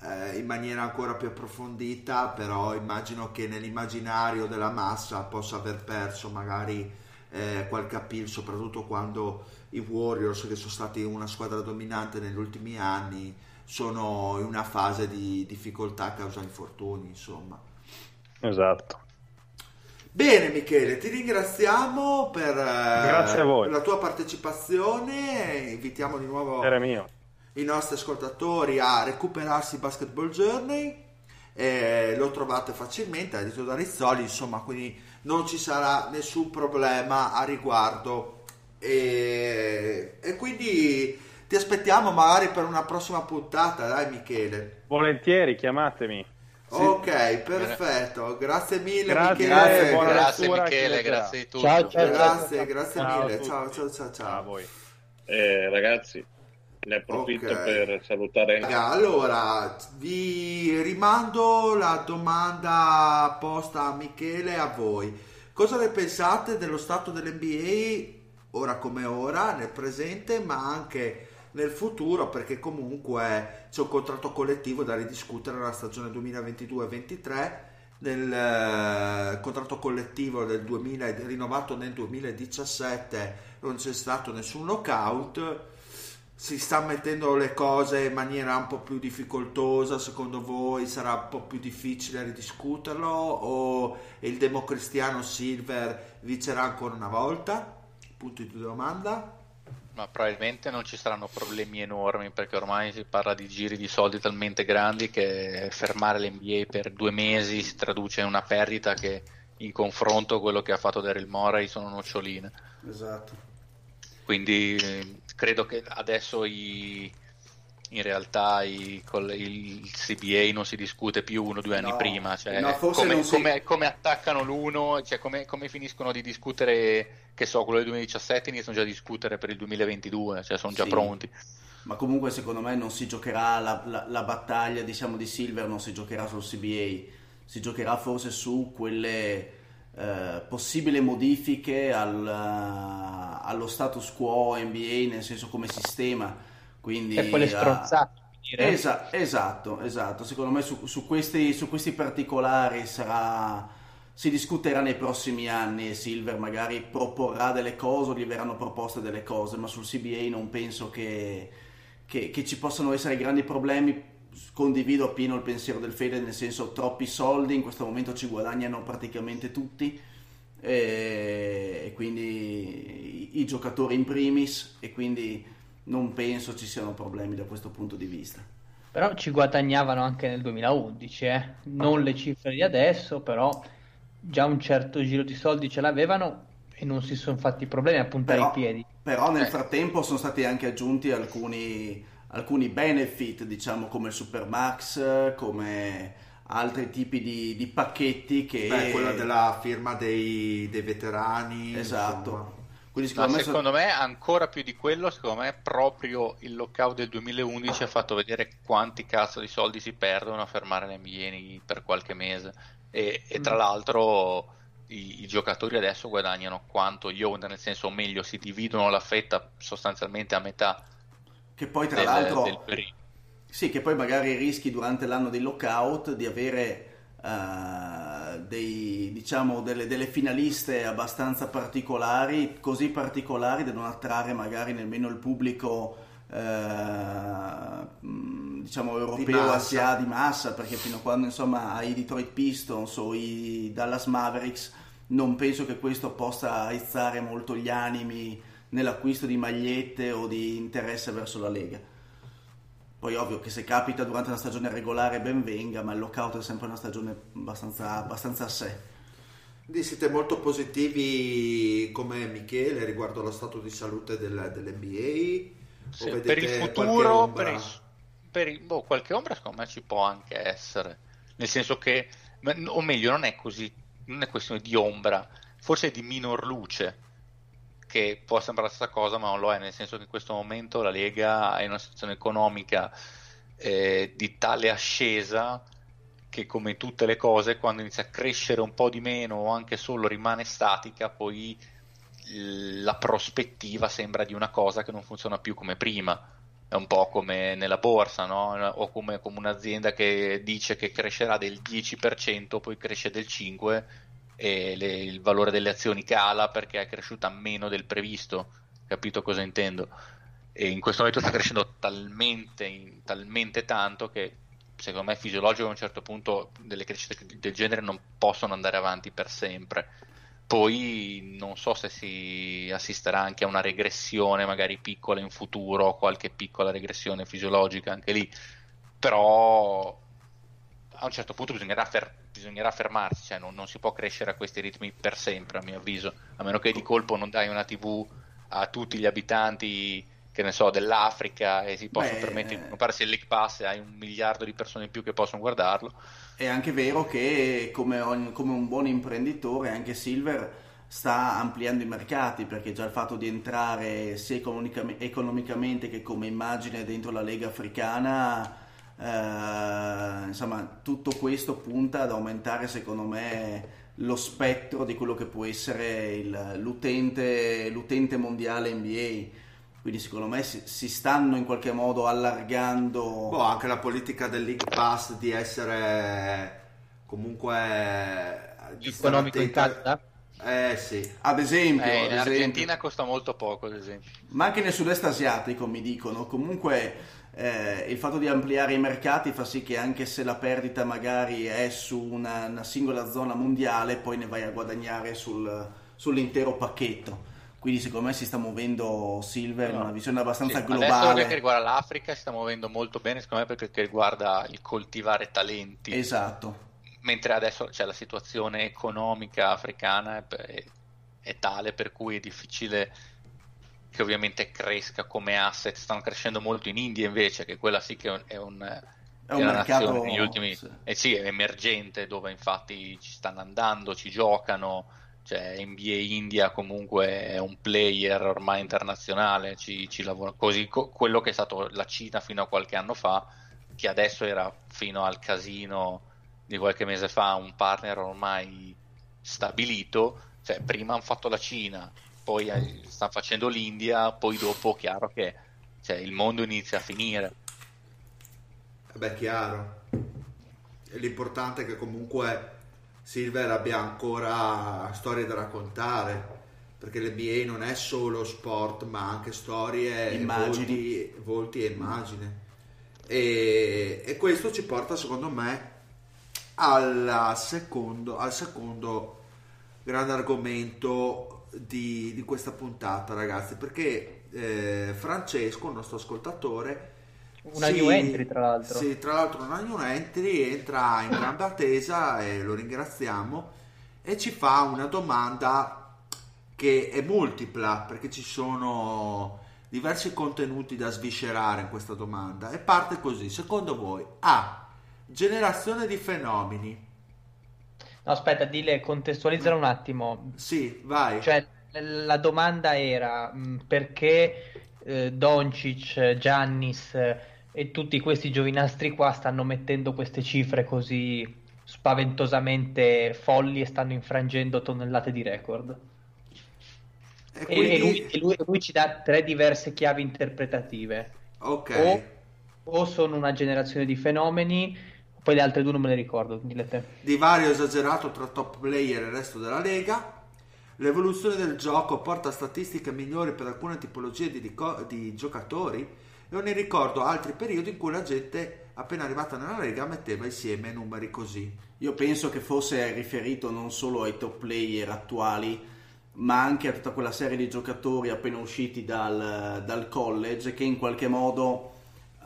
eh, in maniera ancora più approfondita, però immagino che nell'immaginario della massa possa aver perso magari eh, qualche appeal, soprattutto quando i Warriors, che sono stati una squadra dominante negli ultimi anni, sono in una fase di difficoltà a causa infortuni, insomma. Esatto. Bene Michele, ti ringraziamo per, eh, per, la tua partecipazione, invitiamo di nuovo i nostri ascoltatori a recuperarsi Basketball Journey, eh, lo trovate facilmente, ha detto da Rizzoli, insomma, quindi non ci sarà nessun problema a riguardo e, e quindi ti aspettiamo magari per una prossima puntata, dai Michele. Volentieri, chiamatemi. Sì. Ok, perfetto. Grazie mille grazie, Michele. Grazie, grazie Michele, grazie a tutti. Ciao, ciao, grazie, ciao, grazie ciao mille. Ciao, ciao, ciao, ciao. a voi. Eh, ragazzi, ne approfitto okay. per salutare. Allora, vi rimando la domanda posta a Michele e a voi. Cosa ne pensate dello stato dell'NBA ora come ora, nel presente, ma anche nel futuro perché comunque c'è un contratto collettivo da ridiscutere nella stagione 2022-23 nel eh, contratto collettivo del 2000 rinnovato nel 2017 non c'è stato nessun lockout si sta mettendo le cose in maniera un po' più difficoltosa secondo voi sarà un po' più difficile ridiscuterlo o il democristiano Silver vincerà ancora una volta? Punto di domanda ma probabilmente non ci saranno problemi enormi perché ormai si parla di giri di soldi talmente grandi che fermare l'NBA per due mesi si traduce in una perdita che in confronto a quello che ha fatto Daryl Morey sono noccioline. Esatto. Quindi credo che adesso i, in realtà i, il CBA non si discute più uno o due anni no, prima, cioè, no, come, si... come, come, attaccano l'uno, cioè come, come, finiscono di discutere, che so, quello del 2017 iniziano già a discutere per il 2022, cioè sono già sì. pronti. Ma comunque secondo me non si giocherà la, la, la, battaglia diciamo, di Silver, non si giocherà sul CBA, si giocherà forse su quelle eh, possibili modifiche al, allo status quo NBA, nel senso come sistema quindi, e quelle stronzate. Esa- esatto, esatto. Secondo me su, su, questi, su questi particolari sarà si discuterà nei prossimi anni e Silver magari proporrà delle cose o gli verranno proposte delle cose, ma sul CBA non penso che, che, che, ci possano essere grandi problemi. Condivido appieno il pensiero del Fede, nel senso troppi soldi in questo momento ci guadagnano praticamente tutti e, e quindi i, i giocatori in primis e quindi non penso ci siano problemi da questo punto di vista. Però ci guadagnavano anche nel 2011, eh? non le cifre di adesso, però già un certo giro di soldi ce l'avevano e non si sono fatti problemi a puntare però, i piedi. Però nel eh. frattempo sono stati anche aggiunti alcuni, alcuni benefit, diciamo come il Supermax, come altri tipi di, di pacchetti che... Beh, quella della firma dei, dei veterani. Esatto. Insomma Quindi secondo, me, secondo me, ancora più di quello, secondo me proprio il lockout del 2011 ha fatto vedere quanti cazzo di soldi si perdono a fermare le NBA per qualche mese e, e tra mm. l'altro i, i, giocatori adesso guadagnano quanto gli owner, nel senso o meglio si dividono la fetta sostanzialmente a metà che poi tra del, l'altro del. Sì, che poi magari rischi durante l'anno dei lockout di avere uh, dei, diciamo, delle, delle, finaliste abbastanza particolari, così particolari da non attrarre magari nemmeno il pubblico uh, diciamo europeo di Asia di massa, perché fino a quando insomma i Detroit Pistons o i Dallas Mavericks non penso che questo possa aizzare molto gli animi nell'acquisto di magliette o di interesse verso la Lega. Poi ovvio che se capita durante una stagione regolare ben venga, ma il lockout è sempre una stagione abbastanza, abbastanza a sé. Quindi siete molto positivi come Michele riguardo allo stato di salute del, dell'NBA? Sì, per il futuro, per, il, per il, boh, qualche ombra secondo me ci può anche essere. Nel senso che, o meglio, non è così, non è questione di ombra, forse è di minor luce che può sembrare la stessa cosa, ma non lo è, nel senso che in questo momento la Lega è in una situazione economica eh, di tale ascesa che come tutte le cose quando inizia a crescere un po' di meno o anche solo rimane statica, poi la prospettiva sembra di una cosa che non funziona più come prima. È un po' come nella borsa, no? o come, come un'azienda che dice che crescerà del 10%, poi cresce del 5% e le, il valore delle azioni cala perché è cresciuta meno del previsto, capito cosa intendo? E in questo momento sta crescendo talmente, talmente tanto che secondo me è fisiologico a un certo punto delle crescite del genere non possono andare avanti per sempre. Poi non so se si assisterà anche a una regressione magari piccola in futuro, qualche piccola regressione fisiologica anche lì, però a un certo punto bisognerà, fer- bisognerà fermarsi, cioè non, non, si può crescere a questi ritmi per sempre, a mio avviso, a meno che di colpo non dai una TV a tutti gli abitanti, che ne so, dell'Africa e si possono permettere di comprarsi il League Pass e hai un miliardo di persone in più che possono guardarlo. È anche vero che come, ogni, come un buon imprenditore anche Silver sta ampliando i mercati perché già il fatto di entrare sia economicamente che come immagine dentro la Lega Africana eh, insomma, tutto questo punta ad aumentare, secondo me, lo spettro di quello che può essere il, l'utente, l'utente mondiale NBA. Quindi secondo me si, si, stanno in qualche modo allargando. Oh, anche la politica del League Pass di essere comunque economico in casa? Eh sì. Ad esempio, eh, in ad Argentina costa molto poco, ad esempio. Ma anche nel sud-est asiatico mi dicono. Comunque eh, il fatto di ampliare i mercati fa sì che anche se la perdita magari è su una, una singola zona mondiale, poi ne vai a guadagnare sul, sull'intero pacchetto. Quindi secondo me si sta muovendo Silver in una visione abbastanza sì, globale. Adesso che riguarda l'Africa si sta muovendo molto bene, secondo me perché riguarda il coltivare talenti. Esatto. Mentre adesso c'è la situazione economica africana è, è tale per cui è difficile che ovviamente cresca come asset, stanno crescendo molto in India invece, che quella sì che è un, è un mercato negli ultimi, sì. Eh sì, è emergente dove infatti ci stanno andando, ci giocano, cioè NBA India comunque è un player ormai internazionale, ci, ci lavora, così co- quello che è stato la Cina fino a qualche anno fa, che adesso era fino al casino di qualche mese fa un partner ormai stabilito, cioè prima hanno fatto la Cina, poi eh, sta facendo l'India, poi dopo chiaro che cioè, il mondo inizia a finire. Beh, chiaro. L'importante è che comunque Silver abbia ancora storie da raccontare, perché l'NBA non è solo sport, ma anche storie, volti, volti, e immagini. E, e, questo ci porta, secondo me, secondo, al secondo grande argomento di, di questa puntata, ragazzi, perché eh, Francesco, il nostro ascoltatore, una sì, new entry tra l'altro. Sì, tra l'altro una new entry entra in grande attesa e lo ringraziamo e ci fa una domanda che è multipla perché ci sono diversi contenuti da sviscerare in questa domanda e parte così, secondo voi A. Generazione di fenomeni No, aspetta, dile, contestualizzare un attimo. Sì, vai. Cioè, la domanda era mh, perché eh, Doncic, Giannis eh, e tutti questi giovinastri qua stanno mettendo queste cifre così spaventosamente folli e stanno infrangendo tonnellate di record. E quindi... e lui, lui- lui ci dà tre diverse chiavi interpretative. Ok. O, o sono una generazione di fenomeni, poi le altre due non me le ricordo, dille te. Divario esagerato tra top player e il resto della lega. L'evoluzione del gioco porta a statistiche migliori per alcune tipologie di, dico- di giocatori e non ne ricordo altri periodi in cui la gente appena arrivata nella lega metteva insieme numeri così. Io penso che fosse riferito non solo ai top player attuali, ma anche a tutta quella serie di giocatori appena usciti dal, dal college che in qualche modo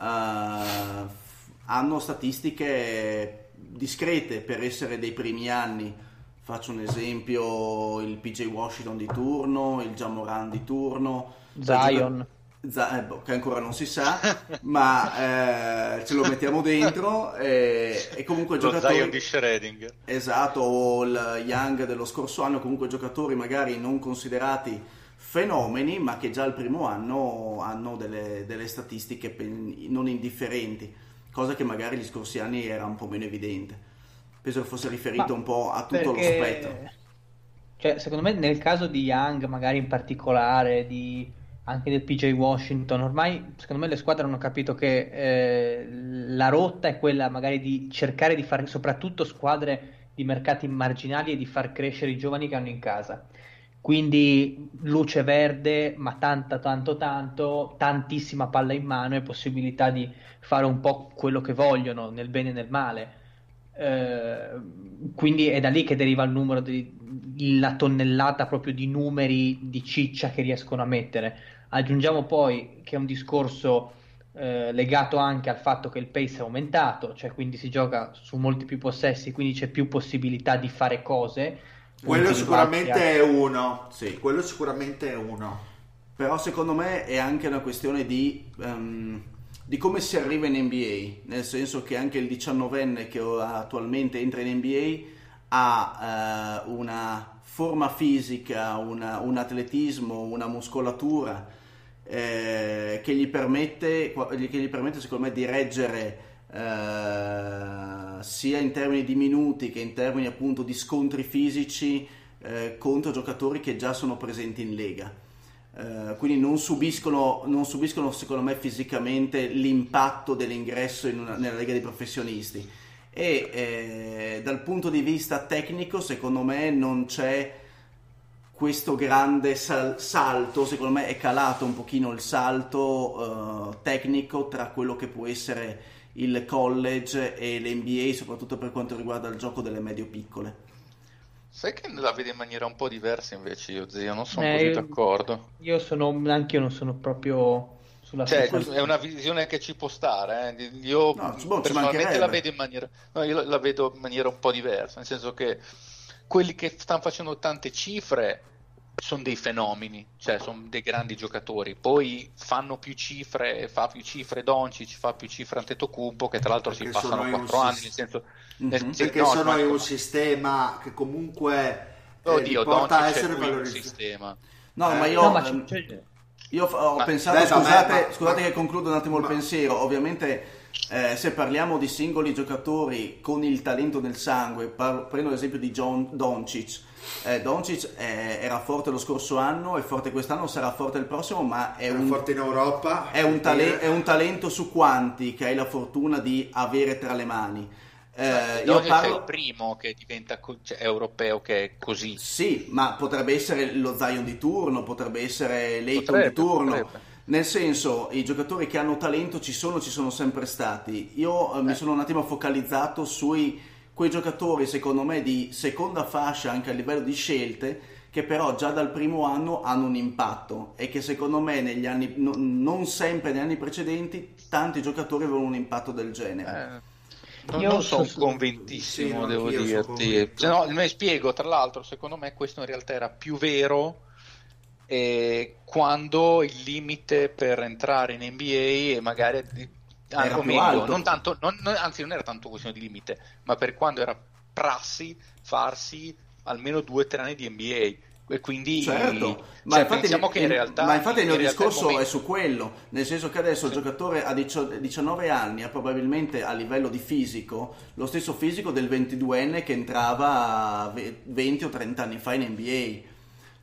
eh, hanno statistiche discrete per essere dei primi anni. Faccio un esempio, il PJ Washington di turno, il Jamoran di turno. Zion. Z- eh, boh, che ancora non si sa, ma eh, ce lo mettiamo dentro e, e comunque Lo giocatori... Zion di Schrödinger. Esatto, o il Young dello scorso anno, comunque giocatori magari non considerati fenomeni, ma che già il primo anno hanno delle, delle statistiche pen- non indifferenti, cosa che magari gli scorsi anni era un po' meno evidente. Penso che fosse riferito Ma un po' a tutto perché- lo spettro. Cioè, secondo me nel caso di Young, magari in particolare, di, anche del PJ Washington, ormai secondo me le squadre hanno capito che eh, la rotta è quella magari di cercare di fare soprattutto squadre di mercati marginali e di far crescere i giovani che hanno in casa. Quindi luce verde, ma tanta, tanto, tanto, tantissima palla in mano e possibilità di fare un po' quello che vogliono, nel bene e nel male. Eh, quindi è da lì che deriva il numero di la tonnellata proprio di numeri di ciccia che riescono a mettere. Aggiungiamo poi che è un discorso eh, legato anche al fatto che il pace è aumentato, cioè quindi si gioca su molti più possessi, quindi c'è più possibilità di fare cose. Quello sicuramente è uno. Sì. Quello sicuramente è uno. Però secondo me è anche una questione di, ehm, di come si arriva in NBA, nel senso che anche il 19enne che attualmente entra in NBA ha eh, una forma fisica, una- un atletismo, una muscolatura eh, che, gli permette, che gli permette secondo me di reggere eh, sia in termini di minuti che in termini appunto di scontri fisici eh, contro giocatori che già sono presenti in lega. Eh, quindi non subiscono, non subiscono, secondo me, fisicamente l'impatto dell'ingresso in una- nella Lega dei Professionisti. E eh, dal punto di vista tecnico, secondo me, non c'è questo grande sal- salto. Secondo me è calato un pochino il salto eh, tecnico tra quello che può essere il college e l'NBA, soprattutto per quanto riguarda il gioco delle medio-piccole. Sai che la vede in maniera un po' diversa invece io, zio, non sono Eh, così io- d'accordo. Io sono, anche io non sono proprio sulla Cioè, stessa è una visione che ci può stare. eh. Io No, boh, personalmente la vedo in maniera, no, io la vedo in maniera un po' diversa, nel senso che quelli che stanno facendo tante cifre sono dei fenomeni, cioè sono dei grandi giocatori. Poi fanno più cifre, fa più cifre Doncic, fa più cifre Antetokounmpo, che tra l'altro si Perché passano in un quattro anni, sis- nel senso Mhm. nel- Perché no, sono in un sistema che comunque eh, Oddio, porta a Doncic è essere valorizzato. sistema. No, Eh, ma io, No, ma ehm, c'è- io ho Ma- pensato, beh, scusate, ma- scusate ma- che concludo un attimo il pensiero, ovviamente eh, se parliamo di singoli giocatori con il talento nel sangue, par- prendo l'esempio di John Doncic, eh, Doncic eh, era forte lo scorso anno, è forte quest'anno, sarà forte il prossimo, ma è È un, forte in Europa. è un tale- dire- è un talento su quanti che hai la fortuna di avere tra le mani. Eh, io Doncic è parlo... il primo che diventa co- cioè, europeo che è così. Sì, ma potrebbe essere lo Zion di turno, potrebbe essere Leighton di turno. potrebbe. Nel senso, i giocatori che hanno talento ci sono, ci sono sempre stati. Io eh, mi sono un attimo focalizzato sui quei giocatori, secondo me, di seconda fascia anche a livello di scelte, che però già dal primo anno hanno un impatto e che secondo me negli anni, no- non sempre negli anni precedenti, tanti giocatori avevano un impatto del genere. Eh, non, Io non sono sono- Sì, convintissimo, no, devo dirti. no, me spiego, tra l'altro, secondo me questo in realtà era più vero eh, quando il limite per entrare in NBA e magari Era o meglio, non tanto, non- anzi non era tanto questione di limite, ma per quando era prassi farsi almeno due o tre anni di NBA. e quindi certo, ma cioè, infatti, in realtà ma infatti il mio discorso momento- è su quello, nel senso che adesso il giocatore a 18 19 anni ha probabilmente a livello di fisico lo stesso fisico del 22enne che entrava ve- 20 o 30 anni fa in NBA.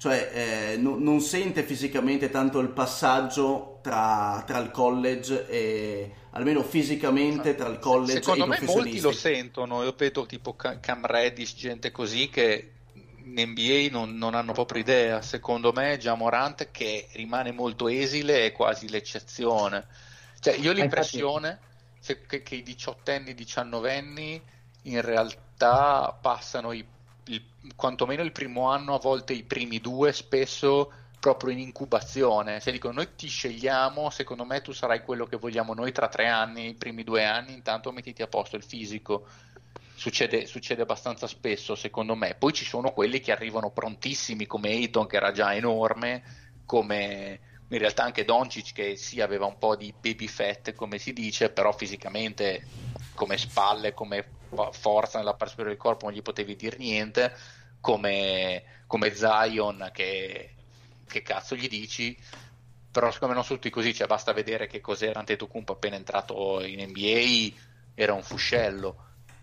Cioè eh, no- non sente fisicamente tanto il passaggio tra, tra il college e almeno fisicamente tra il college Secondo e i me molti professionisti. lo sentono, io vedo tipo Ca- Cam Reddish, gente così che in NBA non, non hanno proprio idea. Secondo me già Morant che rimane molto esile è quasi l'eccezione. Cioè, io ho l'impressione se- che, che i diciottenni, diciannovenni in realtà passano i- il- quantomeno il primo anno, a volte i primi due, spesso proprio in incubazione. Se dicono noi ti scegliamo, secondo me tu sarai quello che vogliamo noi tra tre anni, i primi due anni, intanto mettiti a posto il fisico. Succede, succede abbastanza spesso, secondo me. Poi ci sono quelli che arrivano prontissimi, come Ayton, che era già enorme, come in realtà anche Doncic, che sì, aveva un po' di baby fat, come si dice, però fisicamente, come spalle, come forza nella parte del corpo, non gli potevi dire niente, come, come Zion, che, che cazzo gli dici? Però secondo me non sono tutti così, cioè basta vedere che cos'era Antetokounmpo appena entrato in NBA, era un fuscello,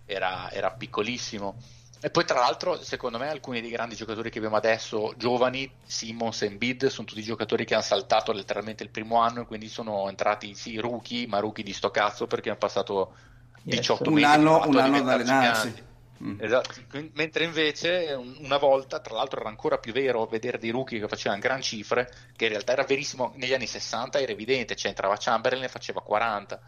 era, era piccolissimo. E poi tra l'altro, secondo me, alcuni dei grandi giocatori che abbiamo adesso, giovani, Simmons e Embiid, sono tutti giocatori che hanno saltato letteralmente il primo anno e quindi sono entrati, sì, rookie, ma rookie di sto cazzo perché hanno passato 18 Un mesi anno- un anno ad diventare allenarsi. Mm. Esatto. Mentre invece un- una volta, tra l'altro era ancora più vero vedere dei rookie che facevano gran cifre, che in realtà era verissimo negli anni 60, era evidente, cioè entrava Chamberlain e faceva 40,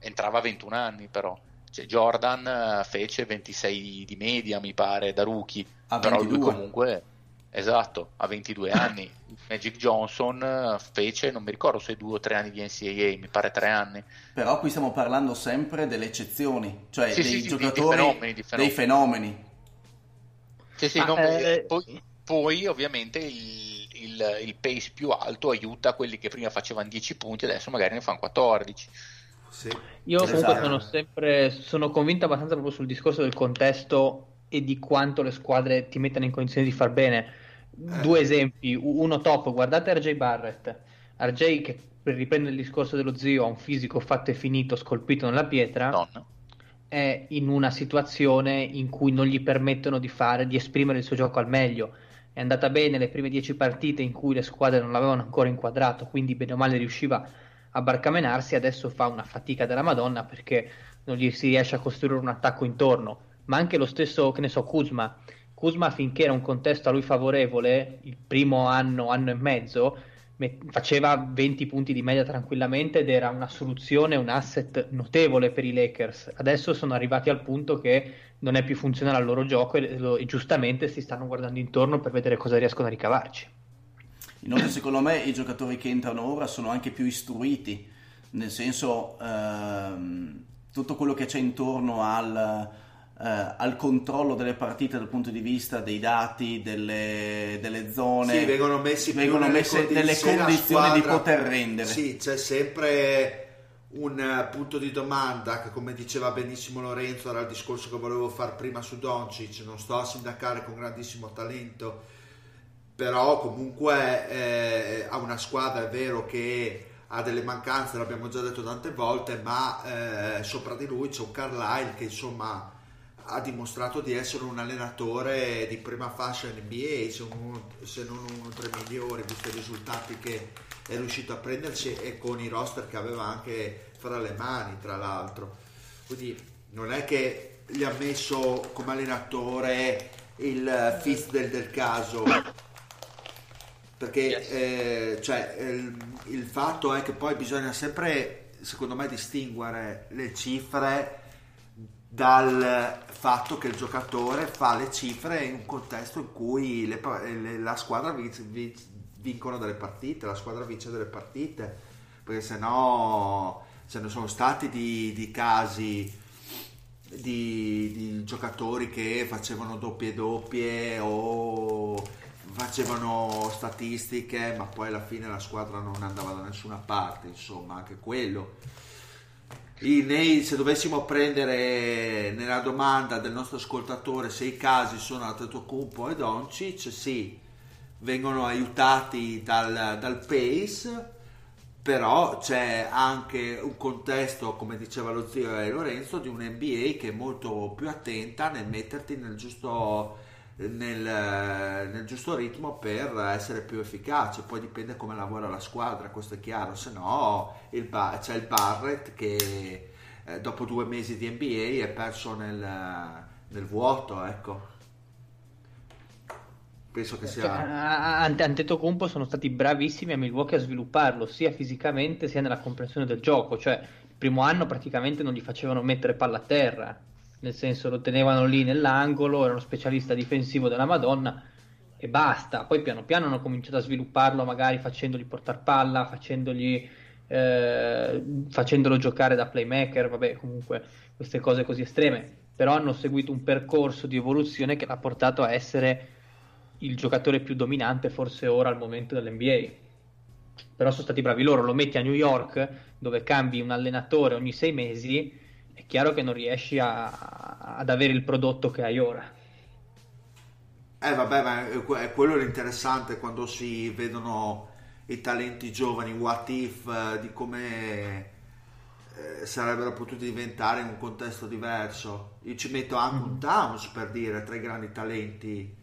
entrava a 21 anni però. Cioè, Jordan eh, fece 26 di media, mi pare, da rookie, A però lui 22. comunque, esatto, a 22 anni. Magic Johnson eh, fece, non mi ricordo se due o tre anni di NCAA, mi pare tre anni. Però qui stiamo parlando sempre delle eccezioni, cioè Sì, dei sì, sì, di- di giocatori, fenomeni, di dei fenomeni. Sì, sì, non- eh, poi, poi, ovviamente il, il- il pace più alto aiuta quelli che prima facevano 10 punti, adesso magari ne fanno 14. Sì. Io Esatto. comunque sono sempre sono convinto abbastanza proprio sul discorso del contesto e di quanto le squadre ti mettano in condizione di far bene. Due esempi, uno top, guardate RJ Barrett. RJ che per riprendere il discorso dello zio ha un fisico fatto e finito, scolpito nella pietra, Donna. è in una situazione in cui non gli permettono di fare, di esprimere il suo gioco al meglio. È andata bene le prime dieci partite in cui le squadre non l'avevano ancora inquadrato, quindi bene o male riusciva a barcamenarsi, adesso fa una fatica della Madonna perché non gli si riesce a costruire un attacco intorno. Ma anche lo stesso, che ne so, Kuzma. Kuzma finché era un contesto a lui favorevole, il primo anno, anno e mezzo, me- faceva 20 punti di media tranquillamente ed era una soluzione, un asset notevole per i Lakers. Adesso sono arrivati al punto che non è più funzionale al loro gioco e, lo- e giustamente si stanno guardando intorno per vedere cosa riescono a ricavarci. Inoltre, secondo me, i giocatori che entrano ora sono anche più istruiti, nel senso ehm, tutto quello che c'è intorno al, eh, al controllo delle partite dal punto di vista dei dati, delle, delle zone. Sì, vengono messi vengono nelle messe nelle condizioni condizioni di squadra. poter rendere. Sì, c'è sempre un punto di domanda che come diceva benissimo Lorenzo era il discorso che volevo fare prima su Doncic, non sto a sindacare con grandissimo talento, però comunque eh, ha una squadra, è vero che ha delle mancanze, l'abbiamo già detto tante volte, ma eh, sopra di lui c'è un Carlisle che insomma ha dimostrato di essere un allenatore di prima fascia NBA, se, uno- se non uno tra i migliori, visto i risultati che è riuscito a prenderci e con i roster che aveva anche fra le mani, tra l'altro. Quindi non è che gli ha messo come allenatore il fizz del, del caso, perché eh, cioè, il, il fatto è che poi bisogna sempre, secondo me, distinguere le cifre dal fatto che il giocatore fa le cifre in un contesto in cui le pa- le- la squadra vince- vince- vincono delle partite, la squadra vince delle partite, perché se no ce ne sono stati di, di casi di, di giocatori che facevano doppie doppie o facevano statistiche, ma poi alla fine la squadra non andava da nessuna parte, insomma, anche quello. I- nei- se dovessimo prendere nella domanda del nostro ascoltatore se i casi sono Antetokounmpo e Doncic, sì, vengono aiutati dal, dal pace però c'è anche un contesto, come diceva lo zio e Lorenzo, di un NBA che è molto più attenta nel metterti nel giusto, nel, nel giusto ritmo per essere più efficace. Poi dipende come lavora la squadra, questo è chiaro. Se no, il, c'è il Barrett che eh, dopo due mesi di NBA è perso nel, nel vuoto, ecco penso che sia cioè, Antetokounmpo sono stati bravissimi a Milwaukee a svilupparlo sia fisicamente sia nella comprensione del gioco cioè il primo anno praticamente non gli facevano mettere palla a terra nel senso lo tenevano lì nell'angolo era uno specialista difensivo della Madonna e basta poi piano piano hanno cominciato a svilupparlo magari facendogli portare palla facendogli eh, facendolo giocare da playmaker vabbè comunque queste cose così estreme però hanno seguito un percorso di evoluzione che l'ha portato a essere il giocatore più dominante forse ora al momento dell'NBA. Però sono stati bravi loro, lo metti a New York dove cambi un allenatore ogni sei mesi, è chiaro che non riesci a, ad avere il prodotto che hai ora. Eh vabbè, ma è quello l'interessante quando si vedono i talenti giovani, what if, eh, di come eh, sarebbero potuti diventare in un contesto diverso. Io ci metto anche un mm. Towns per dire, tra i grandi talenti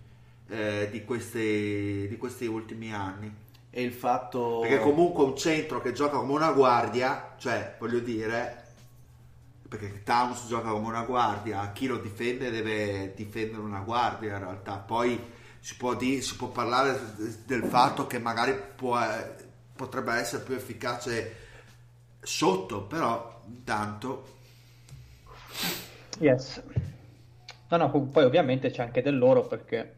eh, di, questi, di questi ultimi anni. E il fatto... Perché comunque un centro che gioca come una guardia, cioè voglio dire, perché Towns gioca come una guardia, chi lo difende deve difendere una guardia in realtà. Poi si può, di, si può parlare del fatto che magari può, potrebbe essere più efficace sotto, però intanto... Yes. No, no, poi ovviamente c'è anche del loro perché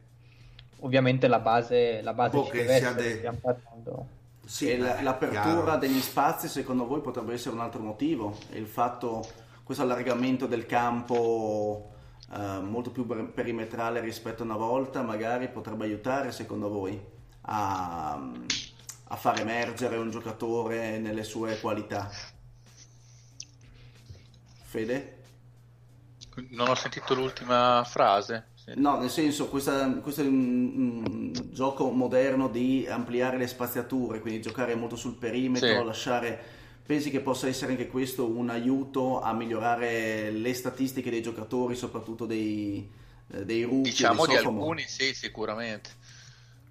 ovviamente la base, la base ci deve essere, de... stiamo parlando. Sì, la, l'apertura chiaro. degli spazi secondo voi potrebbe essere un altro motivo il fatto questo allargamento del campo eh, molto più perimetrale rispetto a una volta magari potrebbe aiutare secondo voi a, a far emergere un giocatore nelle sue qualità Fede? Non ho sentito l'ultima frase. No, nel senso, questa, questo è un, un, gioco moderno di ampliare le spaziature, quindi giocare molto sul perimetro, sì. lasciare... Pensi che possa essere anche questo un aiuto a migliorare le statistiche dei giocatori, soprattutto dei, eh, dei rookie? Diciamo di alcuni sì, sicuramente.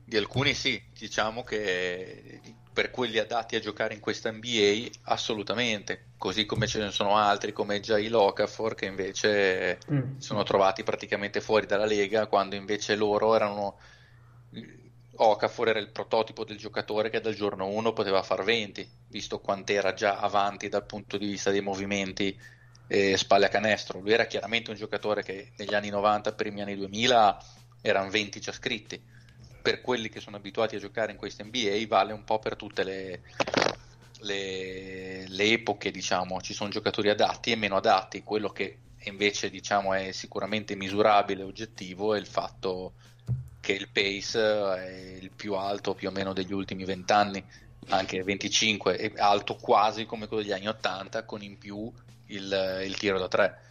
Di alcuni sì, diciamo che per quelli adatti a giocare in questa NBA assolutamente, così come ce ne sono altri come Jai Locafor che invece mm. sono trovati praticamente fuori dalla Lega quando invece loro erano Okafor era il prototipo del giocatore che dal giorno 1 poteva far 20, visto quant'era già avanti dal punto di vista dei movimenti e spalle a canestro. Lui era chiaramente un giocatore che negli anni 90, primi anni 2000, erano 20 già scritti. Per quelli che sono abituati a giocare in questa NBA vale un po' per tutte le, le, le epoche, diciamo, ci sono giocatori adatti e meno adatti, quello che invece diciamo è sicuramente misurabile e oggettivo è il fatto che il pace è il più alto più o meno degli ultimi 20 anni, anche 25, è alto quasi come quello degli anni 80 con in più il, il tiro da 3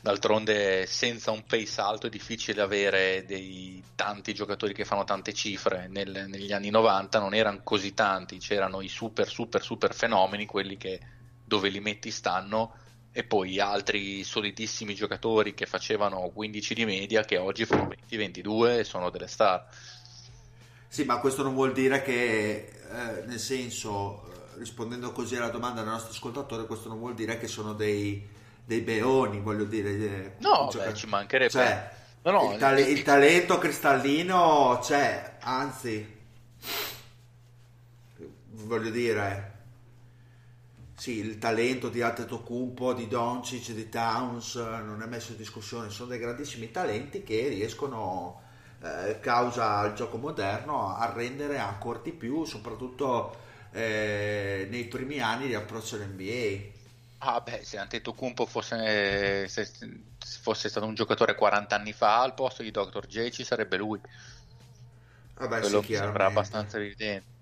D'altronde, senza un pace alto è difficile avere dei tanti giocatori che fanno tante cifre. Nel, negli anni 90 non erano così tanti, c'erano i super, super, super fenomeni, quelli che dove li metti stanno, e poi altri solidissimi giocatori che facevano 15 di media, che oggi fanno 20-22 e sono delle star. Sì, ma questo non vuol dire che, eh, nel senso, rispondendo così alla domanda del nostro ascoltatore, questo non vuol dire che sono dei dei beoni, voglio dire. No, beh, ci mancherebbe. Cioè, no, no, il, tale- il, talento cristallino c'è, anzi, voglio dire, sì, il talento di Antetokounmpo, di Doncic, di Towns non è messo in discussione, sono dei grandissimi talenti che riescono, eh, causa il gioco moderno, a rendere ancora di più, soprattutto eh, nei primi anni di approccio all'NBA. Ah beh, se Antetokounmpo fosse, se fosse stato un giocatore 40 anni fa al posto di Dr. J ci sarebbe lui. Vabbè, Quello sì, sembra abbastanza evidente.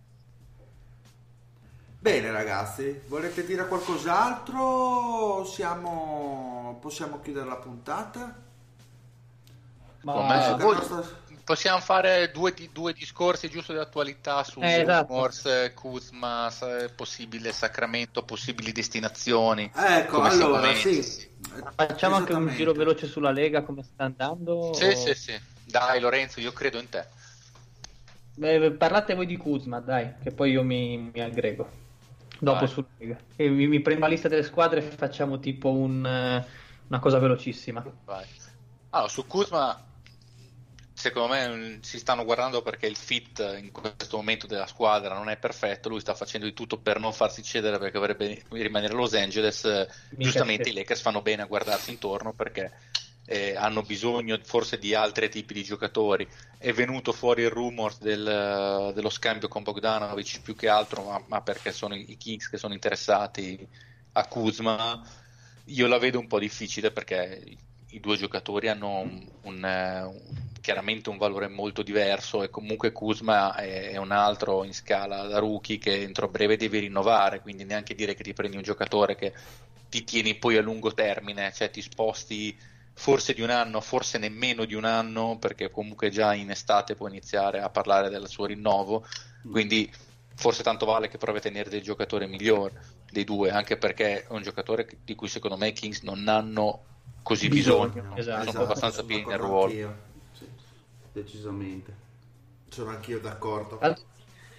Bene ragazzi, volete dire qualcos'altro? Siamo... Possiamo chiudere la puntata? Ma voi, nostra... possiamo fare due, due, discorsi giusto di attualità su eh, esatto. Morse, Kuzma, possibile Sacramento, possibili destinazioni. Ecco, allora sì. Facciamo anche un giro veloce sulla Lega, come sta andando? Sì, o... sì, sì. Dai Lorenzo, io credo in te. Beh, parlate voi di Kuzma, dai, che poi io mi, mi aggrego. Dopo Vai. sulla Lega. E mi, mi, prendo la lista delle squadre e facciamo tipo un, una cosa velocissima. Vai. Allora, su Kuzma secondo me si stanno guardando perché il fit in questo momento della squadra non è perfetto, lui sta facendo di tutto per non farsi cedere perché vorrebbe rimanere a Los Angeles, Mica giustamente sì. i Lakers fanno bene a guardarsi intorno perché eh, hanno bisogno forse di altri tipi di giocatori, è venuto fuori il rumor del, dello scambio con Bogdanovic più che altro, ma, ma perché sono i Kings che sono interessati a Kuzma, io la vedo un po' difficile perché i due giocatori hanno un, un, un, chiaramente un valore molto diverso e comunque Kuzma è, è, un altro in scala da rookie che entro breve devi rinnovare, quindi neanche dire che ti prendi un giocatore che ti tieni poi a lungo termine, cioè ti sposti forse di un anno, forse nemmeno di un anno, perché comunque già in estate puoi iniziare a parlare del suo rinnovo, quindi forse tanto vale che provi a tenere del giocatore migliore dei due, anche perché è un giocatore di cui secondo me i Kings non hanno così bisogno, bisogno. Esatto. sono esatto. abbastanza pieni nel ruolo. Decisamente. Sono anch'io d'accordo.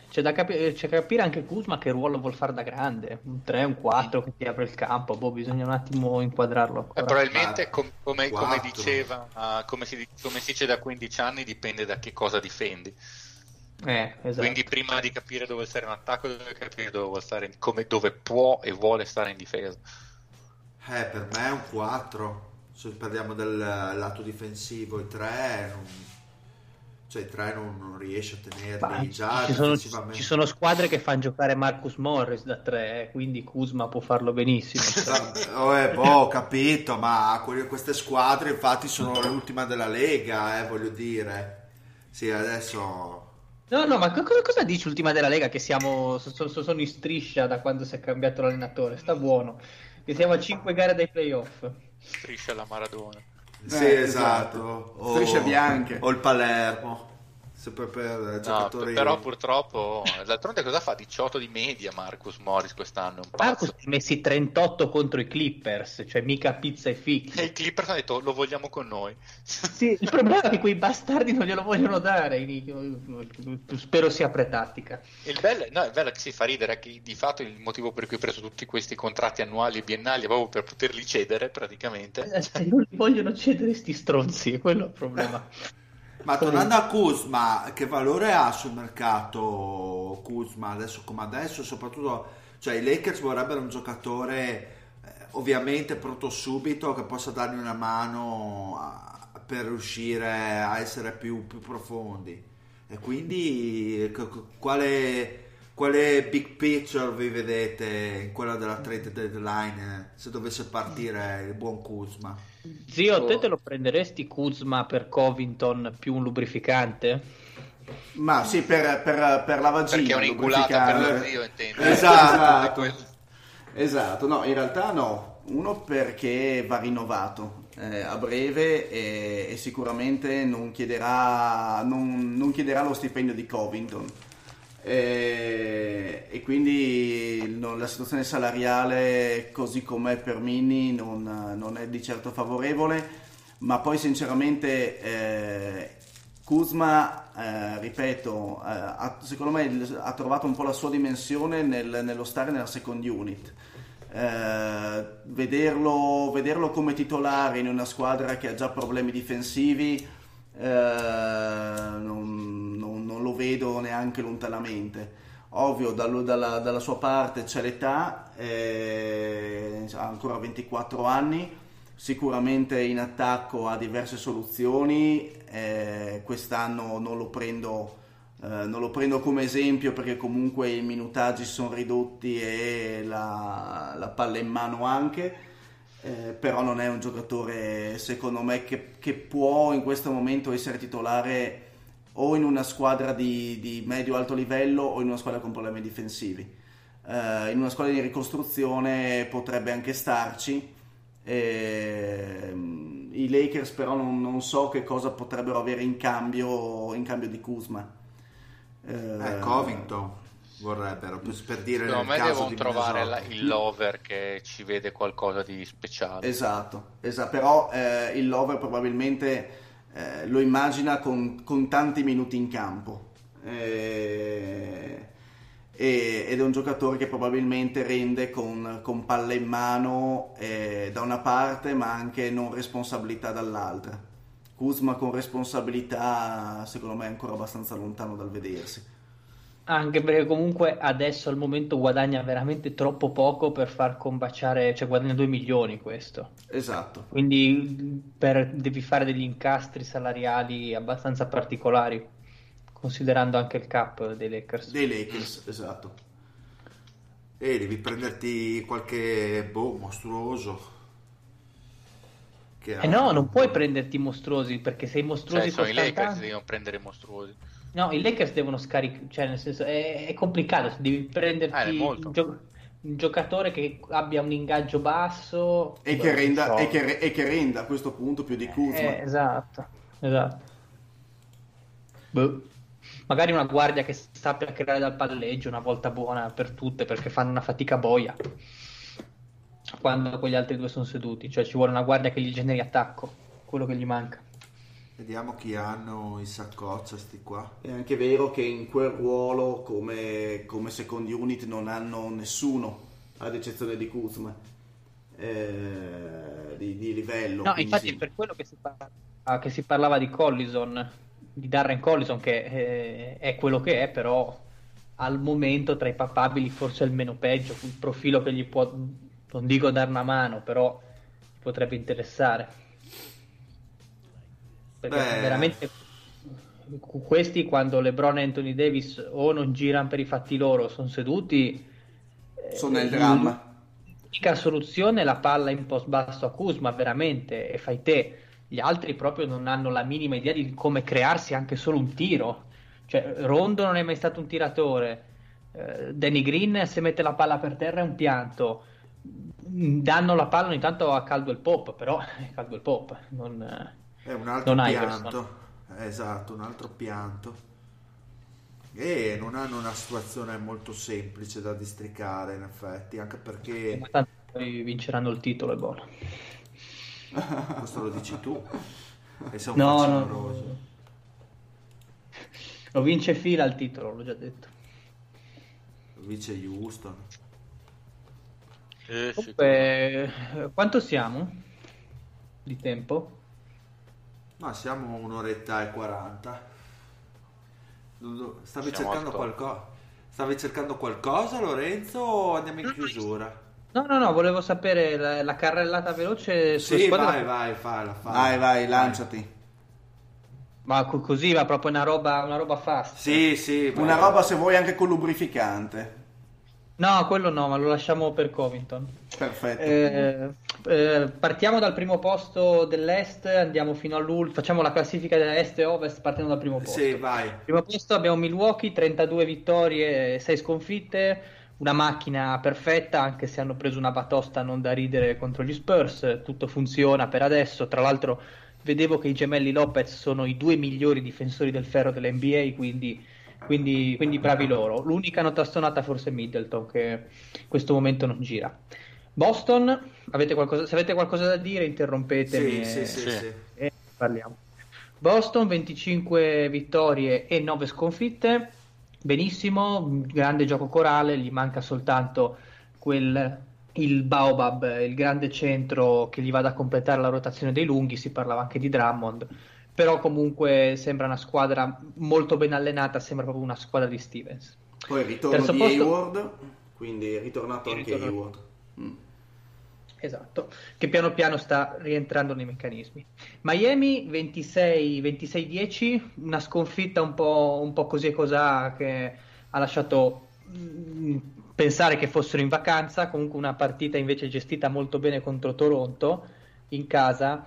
C'è da, capi- c'è da, capire anche Kuzma che ruolo vuol fare da grande, un 3, un 4 che ti apre il campo, boh, bisogna un attimo inquadrarlo. Eh, probabilmente com- come, come, diceva, uh, come, si, come si dice da 15 anni dipende da che cosa difendi. Eh, esatto. Quindi prima di capire dove stare in attacco deve capire dove, vuole stare in, come, dove può e vuole stare in difesa. Eh, per me è un 4 se parliamo del lato difensivo, i tre non, cioè i tre non, non riesce a tenerli Beh, già ci sono, ci sono, squadre che fanno giocare Marcus Morris da tre eh, quindi Kuzma può farlo benissimo oh, eh, boh, ho capito ma queste squadre infatti sono l'ultima della Lega eh, voglio dire sì adesso No, no, ma cosa, cosa dici ultima della Lega? Che siamo sono, sono in striscia da quando si è cambiato l'allenatore. Sta buono. Che siamo a 5 gare dai playoff. Striscia la Maradona. Sì, eh, esatto. O, Strisce bianche. O il Palermo sempre per giocatori. No, però purtroppo d'altronde cosa fa? 18 di media Marcus Morris quest'anno. Marcus ha messi 38 contro i Clippers, cioè mica pizza e fichi. E i Clippers hanno detto lo vogliamo con noi. Sì, il problema è che quei bastardi non glielo vogliono dare. Spero sia pretattica. Il bello, no, il bello che si fa ridere è che di fatto il motivo per cui ho preso tutti questi contratti annuali e biennali è proprio per poterli cedere praticamente. Eh, non li vogliono cedere sti stronzi, quello è il problema. Ma tornando a Kuzma, che valore ha sul mercato Kuzma adesso come adesso? Soprattutto, cioè i Lakers vorrebbero un giocatore eh, ovviamente pronto subito che possa dargli una mano a, per riuscire a essere più, più profondi. E quindi quale, quale big picture vi vedete in quella della trade deadline se dovesse partire il buon Kuzma? Zio, te te lo prenderesti Kuzma per Covington più un lubrificante? Ma sì, per, per, per la vagina. Perché è un'inculata per lo zio, intendo. Esatto, esatto. esatto. no, in realtà no. Uno perché va rinnovato eh, a breve e, e sicuramente non chiederà, non, non chiederà lo stipendio di Covington e, e quindi no, la situazione salariale così com'è per Mini non, non, è di certo favorevole, ma poi sinceramente eh, Kuzma, eh, ripeto, eh, ha, secondo me ha trovato un po' la sua dimensione nel, nello stare nella second unit. Eh, vederlo, vederlo, come titolare in una squadra che ha già problemi difensivi eh, non, non lo vedo neanche lontanamente. Ovvio, dalla, dalla, dalla sua parte c'è l'età, eh, ha ancora 24 anni, sicuramente in attacco ha diverse soluzioni, eh, quest'anno non lo, prendo, eh, non lo prendo come esempio perché comunque i minutaggi sono ridotti e la, la palla in mano anche. Eh, però non è un giocatore secondo me che, che, può in questo momento essere titolare o in una squadra di, di medio-alto livello o in una squadra con problemi difensivi. Uh, in una squadra di ricostruzione potrebbe anche starci. E, ehm, i Lakers però non, non, so che cosa potrebbero avere in cambio, in cambio di Kuzma. Eh, Covington vorrebbero per, dire secondo me devono trovare la, il lover che ci vede qualcosa di speciale esatto, esatto. però eh, il lover probabilmente eh, lo immagina con, con, tanti minuti in campo. Eh, ed è un giocatore che probabilmente rende con, con palle in mano eh, da una parte ma anche non responsabilità dall'altra. Kuzma con responsabilità secondo me è ancora abbastanza lontano dal vedersi anche perché comunque adesso al momento guadagna veramente troppo poco per far combaciare, cioè guadagna 2 milioni questo. Esatto. Quindi per, devi fare degli incastri salariali abbastanza particolari, considerando anche il cap dei Lakers. Dei Lakers, esatto. E devi prenderti qualche boh, mostruoso. Che eh no, non puoi prenderti mostruosi perché sei mostruosi cioè, sono i Lakers devono prendere mostruosi. No, i Lakers devono scaricare, cioè nel senso è, è complicato, devi prenderti ah, un, gio- un, giocatore che abbia un ingaggio basso e che, renda, so. e, che, e che, renda, a questo punto più di Kuzma. Eh, esatto, esatto. Boh. Magari una guardia che sappia creare dal palleggio una volta buona per tutte perché fanno una fatica boia quando quegli altri due sono seduti, cioè ci vuole una guardia che gli generi attacco, quello che gli manca. Vediamo chi hanno in saccoccia sti qua. È anche vero che in quel ruolo come, come second unit non hanno nessuno, ad eccezione di Kuzma, eh, di, di, livello. No, infatti sì. per quello che si, parla, che si, parlava di Collison, di Darren Collison, che eh, è quello che è, però al momento tra i papabili forse è il meno peggio, il profilo che gli può, non dico dare una mano, però potrebbe interessare perché Beh. veramente questi quando LeBron e Anthony Davis o non girano per i fatti loro sono seduti sono nel dramma. l'unica soluzione è la palla in post basso a Kuzma veramente e fai te. Gli altri proprio non hanno la minima idea di come crearsi anche solo un tiro. Cioè Rondo non è mai stato un tiratore eh, Danny Green se mette la palla per terra è un pianto. Danno la palla ogni tanto a Caldwell Pop però è Caldwell Pop non è un altro non pianto. Esatto, un altro pianto. E non hanno una situazione molto semplice da districare, in effetti, anche perché... Poi vinceranno il titolo, è buono. Questo lo dici tu. E sei un no, no, no. Lo vince fila il titolo, l'ho già detto. Lo vince Houston. Eh, Comunque, quanto siamo di tempo? Ma siamo un'oretta e quaranta. Stavi siamo cercando qualcosa? Stavi cercando qualcosa, Lorenzo, o andiamo in chiusura? No, no, no, volevo sapere la, la carrellata veloce Sì, squadra... vai, vai, falla, falla. Vai, vai, lanciati. Ma così va proprio una roba, una roba fast. Sì, sì. Una roba se vuoi anche con lubrificante. No, quello no, ma lo lasciamo per Covington. Perfetto. Eh, eh, partiamo dal primo posto dell'Est, andiamo fino all'ultimo, facciamo la classifica dell'Est e Ovest partendo dal primo posto. Sì, vai. Primo posto abbiamo Milwaukee, 32 vittorie, 6 sconfitte, una macchina perfetta, anche se hanno preso una batosta non da ridere contro gli Spurs, tutto funziona per adesso, tra l'altro vedevo che i gemelli Lopez sono i due migliori difensori del ferro dell'NBA, quindi quindi, quindi bravi loro. L'unica nota stonata forse è Middleton che in questo momento non gira. Boston, avete qualcosa, se avete qualcosa da dire interrompetemi sì, e, sì, sì, e parliamo. Boston 25 vittorie e 9 sconfitte, benissimo, grande gioco corale, gli manca soltanto quel, il Baobab, il grande centro che gli vada a completare la rotazione dei lunghi, si parlava anche di Drummond però comunque sembra una squadra molto ben allenata, sembra proprio una squadra di Stevens. Poi il ritorno Terzo di posto... Hayward, quindi è ritornato anche ritorno... Hayward. Mm. Esatto, che piano piano sta rientrando nei meccanismi. Miami 26-10, una sconfitta un po', un po' così e cosà che ha lasciato mm, pensare che fossero in vacanza, comunque una partita invece gestita molto bene contro Toronto in casa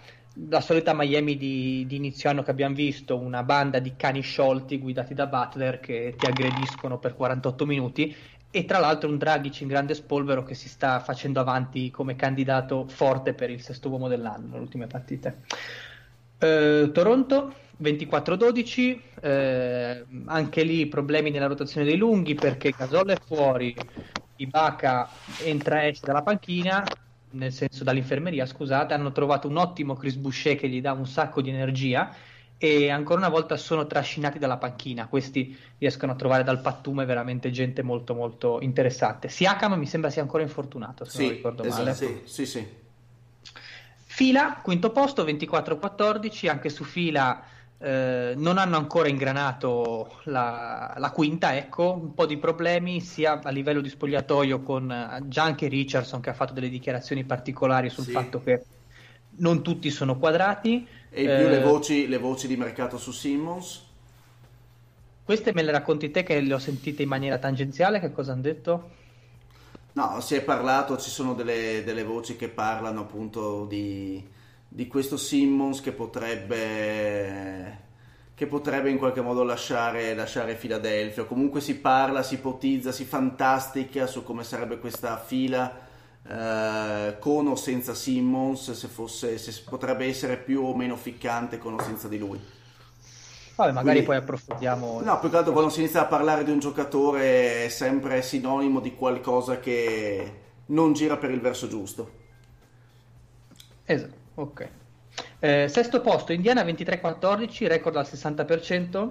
la solita Miami di, di, inizio anno che abbiamo visto, una banda di cani sciolti guidati da Butler che ti aggrediscono per 48 minuti e tra l'altro un Dragic in grande spolvero che si sta facendo avanti come candidato forte per il sesto uomo dell'anno nelle ultime partite. Eh, Toronto 24-12, eh, anche lì problemi nella rotazione dei lunghi perché Gasol è fuori, Ibaka entra e esce dalla panchina, nel senso dall'infermeria, scusate, hanno trovato un ottimo Chris Boucher che gli dà un sacco di energia e ancora una volta sono trascinati dalla panchina. Questi riescono a trovare dal pattume veramente gente molto molto interessante. Siakam mi sembra sia ancora infortunato, se sì, non ricordo esatto, male. Sì, sì, sì. Fila, quinto posto, 24-14, anche su fila eh, non hanno ancora ingranato la, la, quinta, ecco, un po' di problemi sia a livello di spogliatoio con eh, già anche Richardson che ha fatto delle dichiarazioni particolari sul sì. fatto che non tutti sono quadrati. E in più eh, le, voci, le voci di mercato su Simmons? Queste me le racconti te che le ho sentite in maniera tangenziale, che cosa hanno detto? No, si è parlato, ci sono delle, delle voci che parlano appunto di, di questo Simmons che potrebbe, che potrebbe in qualche modo lasciare, lasciare Philadelphia. Comunque si parla, si ipotizza, si fantastica su come sarebbe questa fila eh, con o senza Simmons, se, fosse, se potrebbe essere più o meno ficcante con o senza di lui. Vabbè, magari Quindi, poi approfondiamo. No, più che altro quando si inizia a parlare di un giocatore è sempre sinonimo di qualcosa che non gira per il verso giusto. Esatto, ok. Eh, sesto posto, Indiana 23-14, record al 60%.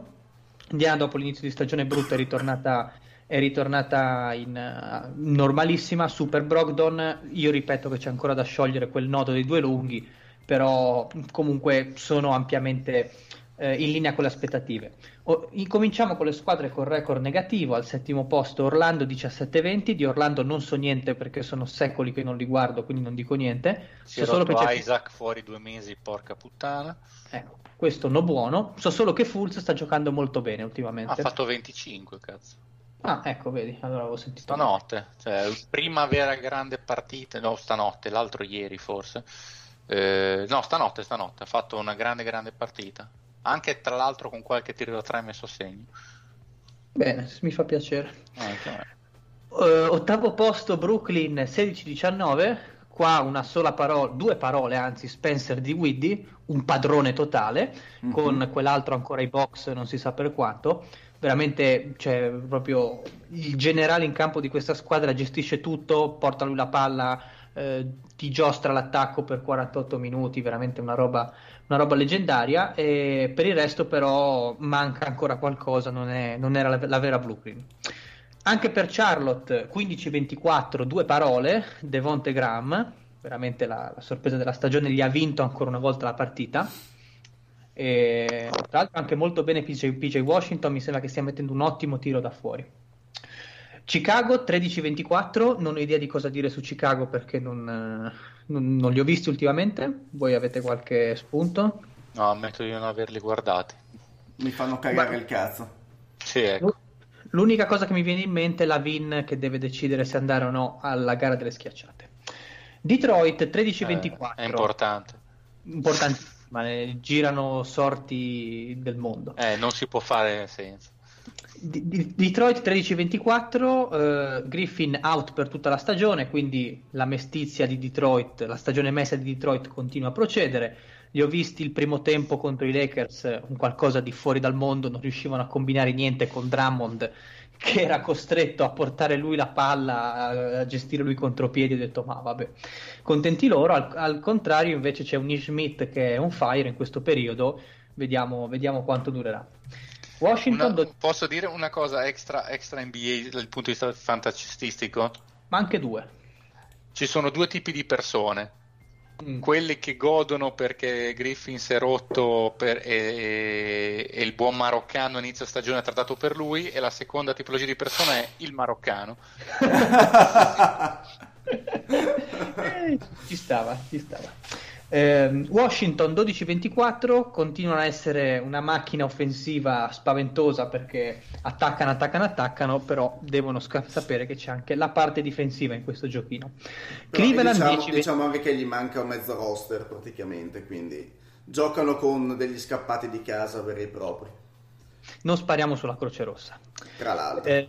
Indiana dopo l'inizio di stagione brutta è ritornata è ritornata in uh, normalissima Super Brogdon io ripeto che c'è ancora da sciogliere quel nodo dei due lunghi però comunque sono ampiamente eh, in linea con le aspettative o, incominciamo con le squadre con record negativo al settimo posto Orlando 17-20 di Orlando non so niente perché sono secoli che non li guardo quindi non dico niente si è so solo che Isaac fuori due mesi porca puttana ecco questo no buono so solo che Fulz sta giocando molto bene ultimamente ha fatto 25 cazzo Ah, ecco, vedi, allora avevo sentito. Stanotte, cioè, prima vera grande partita, no, stanotte, l'altro ieri forse. Eh, no, stanotte, stanotte, ha fatto una grande, grande partita. Anche tra l'altro con qualche tiro da tre messo a segno. Bene, mi fa piacere. Uh, ottavo posto Brooklyn 16-19. Qua una sola parola, due parole anzi, Spencer di Widdy, un padrone totale, mm-hmm. con quell'altro ancora i box, non si sa per quanto veramente cioè, proprio il generale in campo di questa squadra gestisce tutto, porta lui la palla, eh, ti giostra l'attacco per 48 minuti, veramente una roba, una roba leggendaria. E per il resto, però, manca ancora qualcosa, non, è, non era la, la, vera Brooklyn. Anche per Charlotte 15-24, due parole, Devonte Graham, veramente la, la sorpresa della stagione, gli ha vinto ancora una volta la partita e, tra l'altro anche molto bene PJ, PJ, Washington, mi sembra che stia mettendo un ottimo tiro da fuori. Chicago 13-24, non ho idea di cosa dire su Chicago perché non, non, non li ho visti ultimamente. Voi avete qualche spunto? No, ammetto di non averli guardati. Mi fanno cagare Ma... il cazzo. Sì, ecco. L'unica cosa che mi viene in mente è la Vin che deve decidere se andare o no alla gara delle schiacciate. Detroit 13-24. Eh, è importante. Importantissimo ma ne girano sorti del mondo. Eh, non si può fare senza. Detroit 13-24, eh, Griffin out per tutta la stagione, quindi la mestizia di Detroit, la stagione messa di Detroit continua a procedere. Li ho visti il primo tempo contro i Lakers, un qualcosa di fuori dal mondo, non riuscivano a combinare niente con Drummond che era costretto a portare lui la palla, a gestire lui contropiedi, ho detto ma vabbè, contenti loro, al, al contrario invece c'è un Schmidt che è un fire in questo periodo, vediamo, vediamo quanto durerà. Washington... Una, posso dire una cosa extra, extra NBA dal punto di vista fantascistico? Ma anche due. Ci sono due tipi di persone mm. quelli che godono perché Griffin si è rotto per, e, e, il buon maroccano inizio stagione ha trattato per lui e la seconda tipologia di persona è il maroccano ci stava, ci stava eh, Washington 12-24 continuano a essere una macchina offensiva spaventosa perché attaccano, attaccano, attaccano, però devono sca- sapere che c'è anche la parte difensiva in questo giochino. Cleveland diciamo, 10 diciamo anche che gli manca un mezzo roster praticamente, quindi giocano con degli scappati di casa veri e propri. Non spariamo sulla Croce Rossa. Tra l'altro. Eh,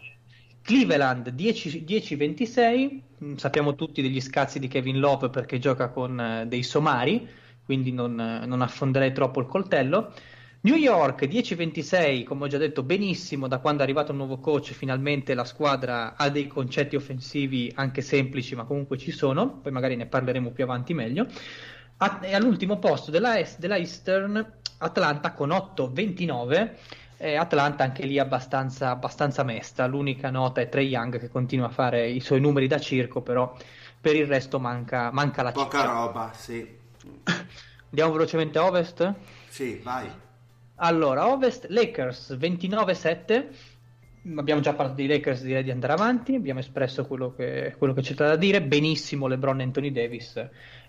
Cleveland 10 10-26, Mm, sappiamo tutti degli scazzi di Kevin Love perché gioca con eh, dei somari, quindi non, eh, non affonderei troppo il coltello. New York 10-26, come ho già detto benissimo, da quando è arrivato un nuovo coach finalmente la squadra ha dei concetti offensivi anche semplici ma comunque ci sono, poi magari ne parleremo più avanti meglio. E all'ultimo posto della, est- della Eastern Atlanta con 8-29 e Atlanta anche lì abbastanza, abbastanza mesta, l'unica nota è Trey Young che continua a fare i suoi numeri da circo, però per il resto manca, manca la Poca ciccia. roba, sì. Andiamo velocemente a Ovest? Sì, vai. Allora, Ovest, Lakers 29-7. Abbiamo già parlato dei Lakers, direi di andare avanti. Abbiamo espresso quello che, quello che c'è da dire. Benissimo LeBron e Anthony Davis.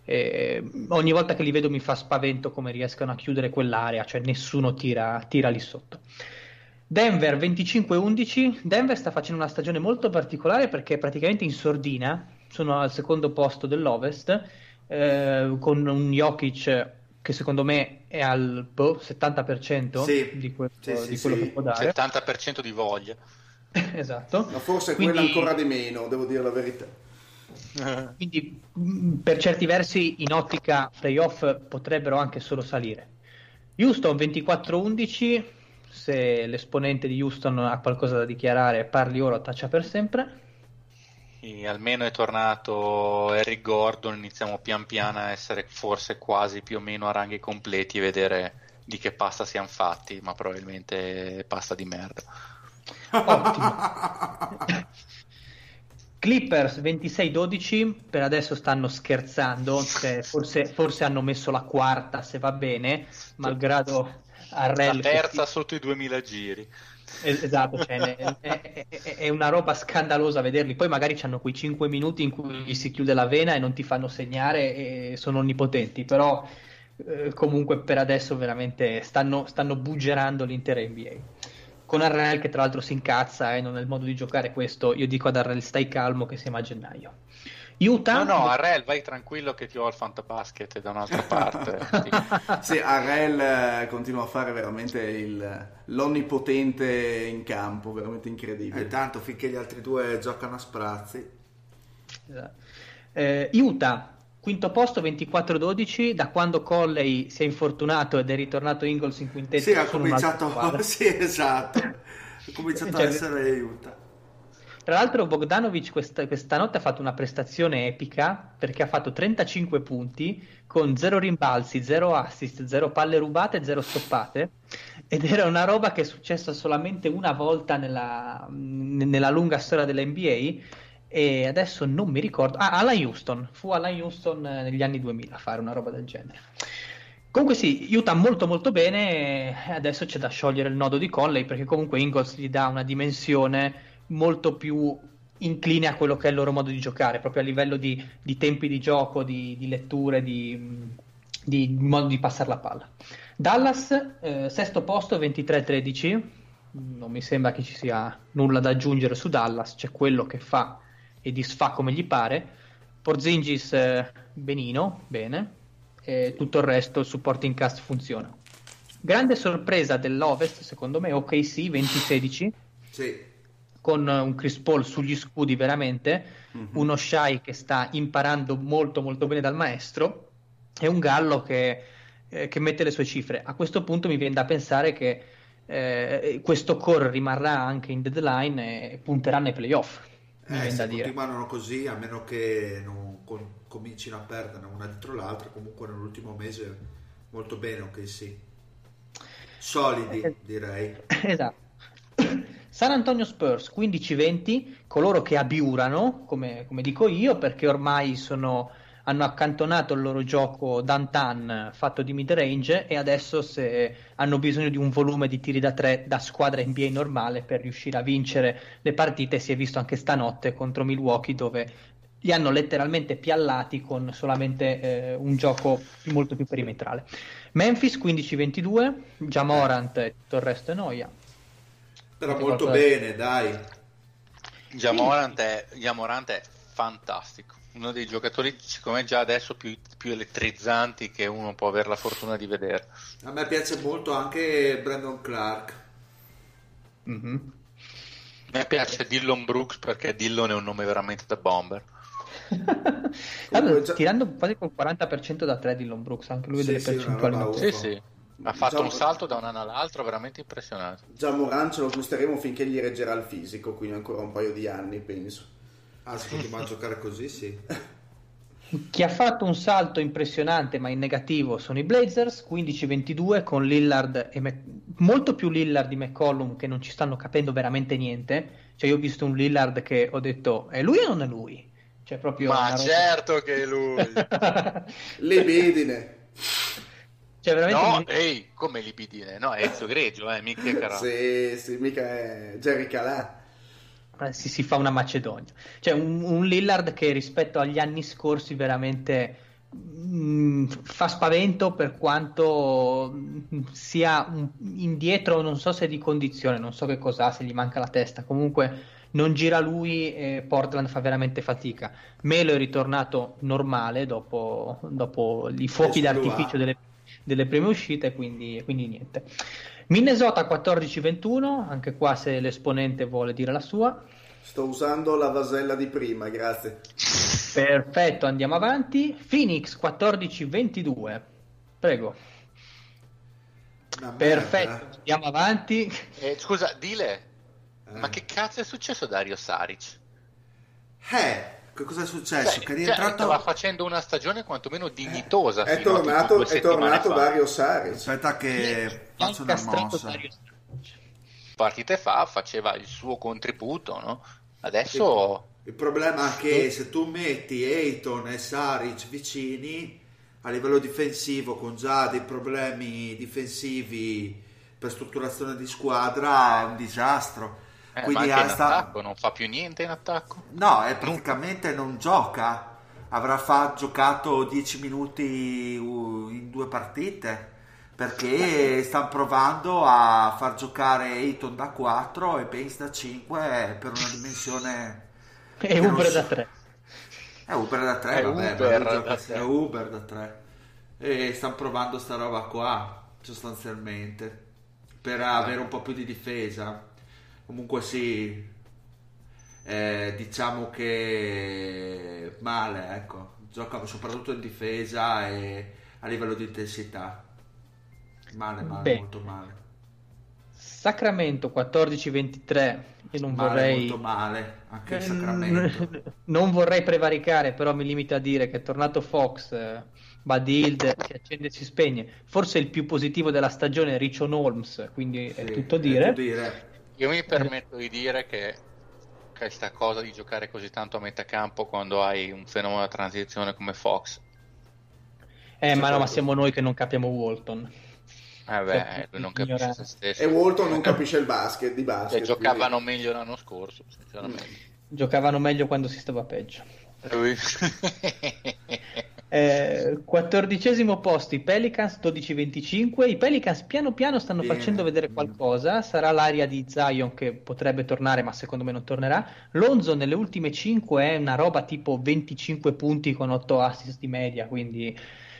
Eh, ogni volta che li vedo mi fa spavento come riescano a chiudere quell'area, cioè nessuno tira, tira lì sotto. Denver 25-11. Denver sta facendo una stagione molto particolare perché è praticamente in sordina. Sono al secondo posto dell'Ovest eh, con un Jokic che secondo me è al boh, 70% Sì. di, que- Sì, sì, di quello sì. che può dare. 70% di voglia. esatto. Ma forse Quindi- quella ancora di meno, devo dire la verità. Quindi mh, per certi versi in ottica playoff potrebbero anche solo salire. Houston 24-11, se l'esponente di Houston ha qualcosa da dichiarare parli ora o taccia per sempre. E almeno è tornato Eric Gordon, iniziamo pian piano a essere forse quasi più o meno a ranghi completi e vedere di che pasta siamo fatti, ma probabilmente pasta di merda. Ottimo. Clippers 26-12, per adesso stanno scherzando, cioè, forse, forse hanno messo la quarta se va bene, malgrado La Arrel che terza si- sotto i 2000 giri. Es- Esatto, cioè, è, è- è- è una roba scandalosa vederli. Poi magari hanno quei 5 minuti in cui gli si chiude la vena e non ti fanno segnare e sono onnipotenti, però eh, comunque per adesso veramente stanno, stanno buggerando l'intera NBA. Con Arrel che tra l'altro si incazza e non è il modo di giocare questo, io dico ad Arrel stai calmo che siamo a gennaio. Utah? No, no, Arrel, vai tranquillo che ti ho al fantabasket da un'altra parte. Sì. Arel eh, continua a fare veramente il- l'onnipotente in campo, veramente E incredibile. tanto finché gli altri due giocano a sprazzi. Esatto. Eh, Utah, quinto posto 24-12, da quando Colley si è infortunato ed è ritornato Ingles in quintetto. Sì, ha cominciato. Sì, esatto. Ha cominciato Cioè, a essere aiuta. Tra l'altro Bogdanovic questa, questa notte ha fatto una prestazione epica perché ha fatto 35 punti con 0 rimbalzi, 0 assist, 0 palle rubate, 0 stoppate ed era una roba che è successa solamente una volta nella, nella lunga storia dell'NBA e adesso non mi ricordo. Ah, alla Houston, fu alla Houston eh, negli anni 2000 a fare una roba del genere. Comunque sì, Utah molto molto bene, adesso c'è da sciogliere il nodo di Conley perché comunque Ingles gli dà una dimensione molto più incline a quello che è il loro modo di giocare, proprio a livello di, di tempi di gioco, di, di letture, di, di modo di passare la palla. Dallas, eh, sesto posto, 23-13, non mi sembra che ci sia nulla da aggiungere su Dallas, c'è quello che fa e disfà come gli pare. Porzingis, eh, benino, bene, e tutto il resto, il supporting cast funziona. Grande sorpresa dell'Ovest, secondo me, OKC 20-16 Sì. con un Chris Paul sugli scudi veramente, Mhm. uno Shai che sta imparando molto molto bene dal maestro e un Gallo che, eh, che mette le sue cifre. A questo punto mi viene da pensare che eh, questo core rimarrà anche in deadline e punterà nei playoff. Eh, se da continuano così, a meno che non con- comincino a perdere una dietro l'altra, comunque nell'ultimo mese molto bene, ok sì. Solidi, Eh, direi. Esatto. San Antonio Spurs 15-20, coloro che abiurano, come, come dico io, perché ormai sono, hanno accantonato il loro gioco Dantan fatto di mid range e adesso se hanno bisogno di un volume di tiri da tre da squadra NBA normale per riuscire a vincere le partite, si è visto anche stanotte contro Milwaukee dove li hanno letteralmente piallati con solamente eh, un gioco molto più perimetrale. Memphis 15-22, Jamorant e tutto il resto è noia. Però molto qualcosa- bene, dai. Jamorant è, Jamorant è fantastico. Uno dei giocatori, secondo me, già adesso più, più elettrizzanti che uno può avere la fortuna di vedere. A me piace molto anche Brandon Clark. Mhm. Mi piace Dillon Brooks perché Dillon è un nome veramente da bomber. allora, già... tirando quasi col 40% da 3 Dillon Brooks, anche lui sì, delle sì, percentuali. Sì, sì. Ha fatto già... un salto da un anno all'altro veramente impressionante. Già Moran ce lo gusteremo finché gli reggerà il fisico, quindi ancora un paio di anni, penso. Ah, se continua a giocare così, sì. Chi ha fatto un salto impressionante ma in negativo sono i Blazers 15-22 con Lillard e Mac- molto più Lillard di McCollum che non ci stanno capendo veramente niente. Cioè io ho visto un Lillard che ho detto è lui o non è lui? Cioè, proprio ma certo che è lui! Libidine! Cioè, veramente no, mi... ehi, come libidine? No, è Ezio Greggio, eh, mica è Carato. sì, sì, mica è Jerry Calà si, si, fa una Macedonia. Cioè un, un, Lillard che rispetto agli anni scorsi veramente mh, mm, fa spavento per quanto mh, mm, sia un, indietro, non so se di condizione, non so che cos'ha, se gli manca la testa, comunque non gira lui e Portland fa veramente fatica. Melo è ritornato normale dopo, dopo i fuochi d'artificio delle, delle, prime uscite, quindi, quindi niente. Minnesota 14-21, anche qua se l'esponente vuole dire la sua. Sto usando la vasella di prima, grazie. Perfetto, andiamo avanti. Phoenix 14-22, prego. Perfetto, andiamo avanti. Eh, scusa, Dile, eh. ma che cazzo è successo a Dario Saric? Eh, che cosa è successo? Cioè, che è rientrato... Cioè, stava facendo una stagione quantomeno dignitosa. Eh, è tornato, è tornato Dario Saric. Aspetta che faccio una mossa. Partite fa faceva il suo contributo, no? Adesso... Il, il problema è che se tu metti Eiton e Saric vicini a livello difensivo con già dei problemi difensivi per strutturazione di squadra è un disastro eh, Quindi ma anche sta... attacco, non fa più niente in attacco? No, è praticamente non gioca. Avrà fa... giocato 10 minuti in due partite perché stanno provando a far giocare Ayton da 4 e Baines da 5 per una dimensione e Uber so... da 3 è Uber da 3 è vabbè, Uber da 3. è Uber da 3 e stanno provando sta roba qua sostanzialmente per avere un po' più di difesa comunque sì, eh, diciamo che male, ecco, gioca soprattutto in difesa e a livello di intensità. Male, male, Beh. molto male. Sacramento 14-23, io non male, vorrei... Molto male, anche il Sacramento. Non vorrei prevaricare, però mi limito a dire che è tornato Fox, eh, Badild che accende e si spegne. Forse il più positivo della stagione è Richon Holmes, quindi sì, è tutto dire. È tutto dire. Io mi permetto di dire che questa cosa di giocare così tanto a metà campo quando hai un fenomeno da transizione come Fox. Eh, ma no, ma siamo noi che non capiamo Walton. Eh beh, lui non capisce se stesso. E Walton non capisce il basket, di basket. E giocavano quindi... meglio l'anno scorso, sinceramente. Giocavano meglio quando si stava peggio. Eh, quattordicesimo posto i Pelicans 12-25 i Pelicans piano piano stanno Bene. facendo vedere qualcosa. Sarà l'aria di Zion che potrebbe tornare ma secondo me non tornerà. Lonzo nelle ultime 5 è una roba tipo 25 punti con 8 assist di media quindi,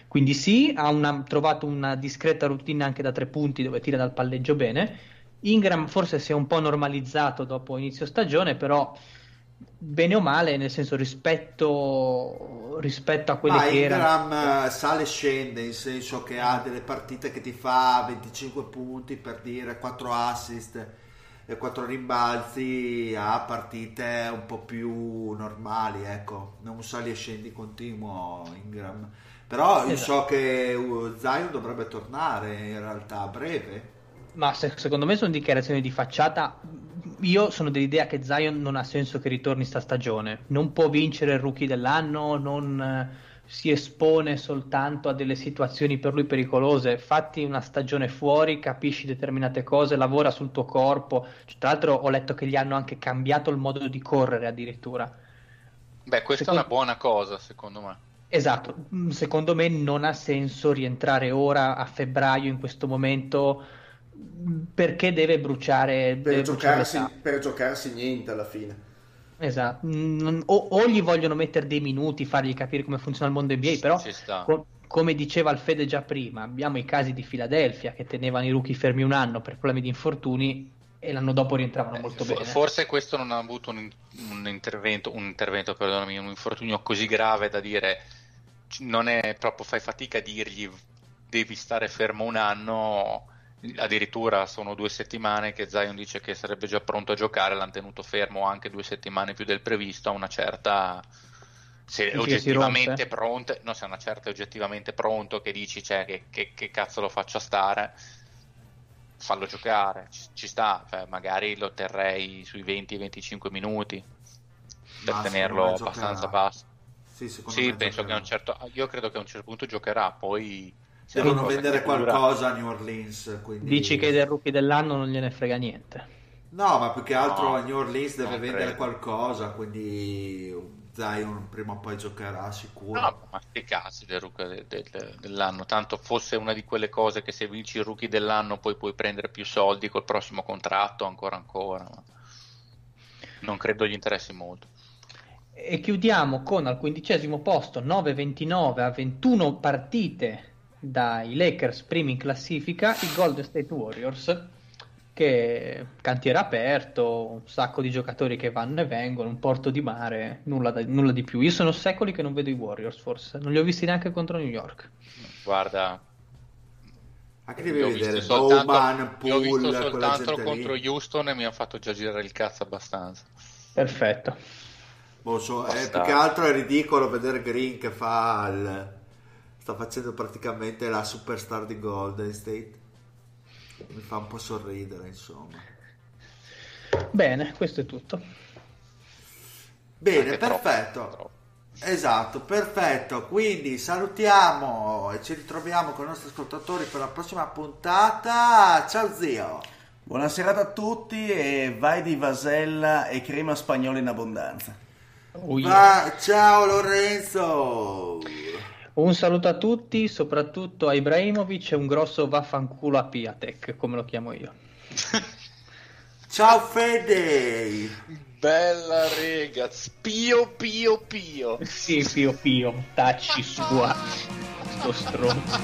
quindi sì ha una, trovato una discreta routine anche da 3 punti dove tira dal palleggio bene. Ingram forse si è un po' normalizzato dopo inizio stagione però bene o male, nel senso rispetto, rispetto a quelle ah, che Ingram erano. sale e scende, nel senso che ha delle partite che ti fa 25 punti per dire 4 assist e 4 rimbalzi, ha partite un po' più normali, ecco, non sali e scendi continuo Ingram. Però esatto. io so che Zion dovrebbe tornare in realtà a breve. Ma se, secondo me sono dichiarazioni di facciata io sono dell'idea che Zion non ha senso che ritorni sta stagione. Non può vincere il rookie dell'anno, non eh, si espone soltanto a delle situazioni per lui pericolose. Fatti una stagione fuori, capisci determinate cose, lavora sul tuo corpo. Tra l'altro ho letto che gli hanno anche cambiato il modo di correre addirittura. Beh, questa secondo... è una buona cosa, secondo me. Esatto, mm, secondo me non ha senso rientrare ora a febbraio in questo momento perché deve bruciare per, deve giocarsi, bruciare per giocarsi niente alla fine esatto o, o, gli vogliono mettere dei minuti fargli capire come funziona il mondo NBA però co- come diceva Alfede già prima abbiamo i casi di Philadelphia che tenevano i rookie fermi un anno per problemi di infortuni e l'anno dopo rientravano molto Eh, bene. Forse questo non ha avuto un, un intervento, un intervento, perdonami, un infortunio così grave da dire non è proprio fai fatica a dirgli devi stare fermo un anno. Addirittura sono due settimane che Zion dice che sarebbe già pronto a giocare, l'hanno tenuto fermo anche due settimane più del previsto a una certa se che oggettivamente pronto, no, se a una certa è oggettivamente pronto che dici cioè, che, che- che cazzo lo faccio stare, fallo giocare, ci, ci sta, cioè, magari lo terrei sui 20-25 minuti per Ma tenerlo abbastanza giocherà. basso. Sì, Sì, me penso che giocherà. a un certo, io credo che a un certo punto giocherà, poi Devono vendere qualcosa a New Orleans. Quindi... Dici che del rookie dell'anno non gliene frega niente. No, ma più che altro No, a New Orleans deve vendere credo. qualcosa, quindi Zion prima o poi giocherà sicuro. No, ma che cazzo del rookie del- del- dell'anno? Tanto fosse una di quelle cose che se vinci il rookie dell'anno poi puoi prendere più soldi col prossimo contratto, ancora ancora. ma Non credo gli interessi molto. E chiudiamo con al quindicesimo posto 9-29 a 21 partite dai Lakers primi in classifica i Golden State Warriors che cantiere aperto, un sacco di giocatori che vanno e vengono, un porto di mare, nulla, da- nulla di più. Io sono secoli che non vedo i Warriors forse, non li ho visti neanche contro New York. Guarda, Anche io devi ho vedere visto soltanto, Bowman, io ho visto Poole, soltanto contro lì. Houston e mi ha fatto già girare il cazzo abbastanza. Perfetto. Boh, so- eh, più che altro è ridicolo vedere Green che fa il... sta facendo praticamente la superstar di Golden State. Mi fa un po' sorridere, insomma. Bene, questo è tutto. Bene, Anche troppo, perfetto. troppo. Esatto, perfetto. Quindi salutiamo e ci ritroviamo con i nostri ascoltatori per la prossima puntata. Ciao zio. Buona serata a tutti e vai di Vasella e crema spagnola in abbondanza. Oh yeah. Va- ciao Lorenzo. Un saluto a tutti, soprattutto a Ibrahimovic e un grosso vaffanculo a Piatek, come lo chiamo io. Ciao Fede. Bella rega, pio pio pio. Sì, Pio Pio, tacci sua, sto stronzo.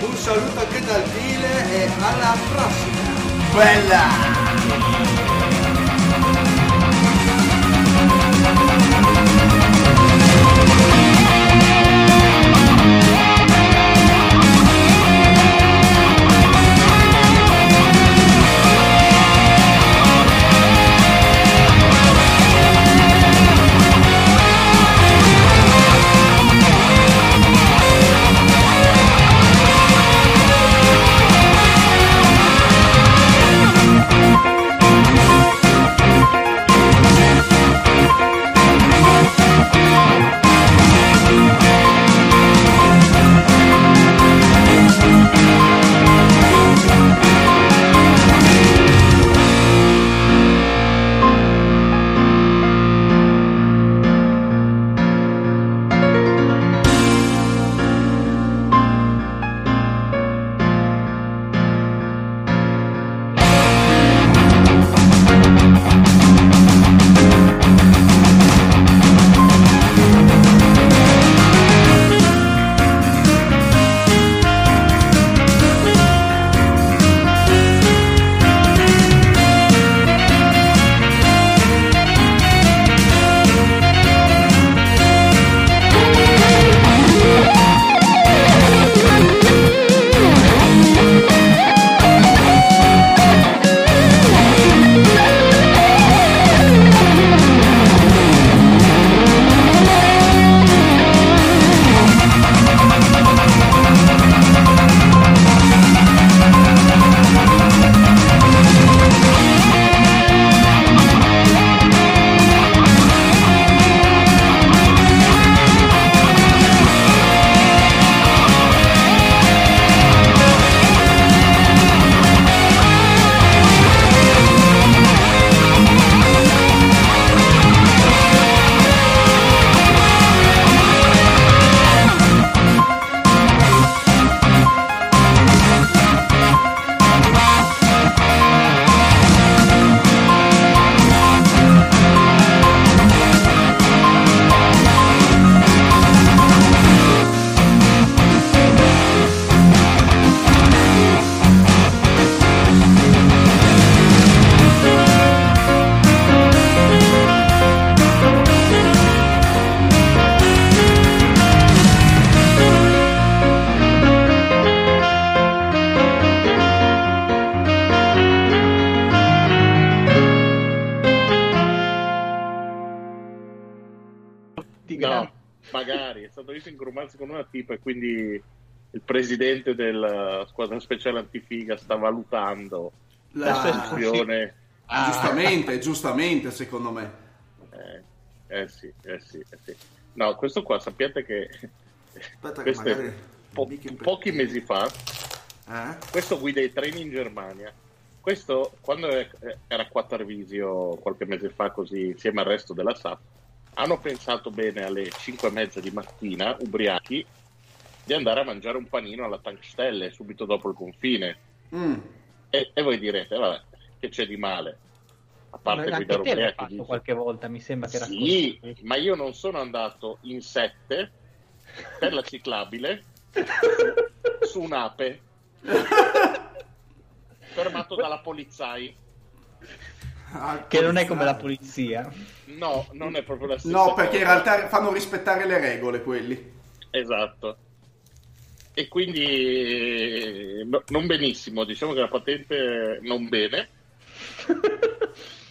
Un saluto anche dal Vile e alla prossima. Bella! Sta valutando la, La-. Ah. Giustamente, giustamente, secondo me. Eh, eh sì, eh sì, eh sì. No, questo qua sappiate che Aspetta che magari... po- pochi mesi fa Eh? questo guida i treni in Germania. Questo, quando era a Quattarvisio qualche mese fa, così insieme al resto della SAP, hanno pensato bene alle 5 e mezza di mattina, ubriachi, di andare a mangiare un panino alla Tankstelle subito dopo il confine. Mm. E, e voi direte, vabbè, che c'è di male? A parte Ma guidare ubriachi. fatto dici. qualche volta, mi sembra che Sì, raccontavi. ma io non sono andato in sette per la ciclabile su un'ape fermato dalla polizia. Ah, Che non è come la polizia. No, non è proprio la stessa No, perché in cosa. realtà fanno rispettare le regole quelli. Esatto. E quindi eh, no- non benissimo, diciamo che la patente non bene.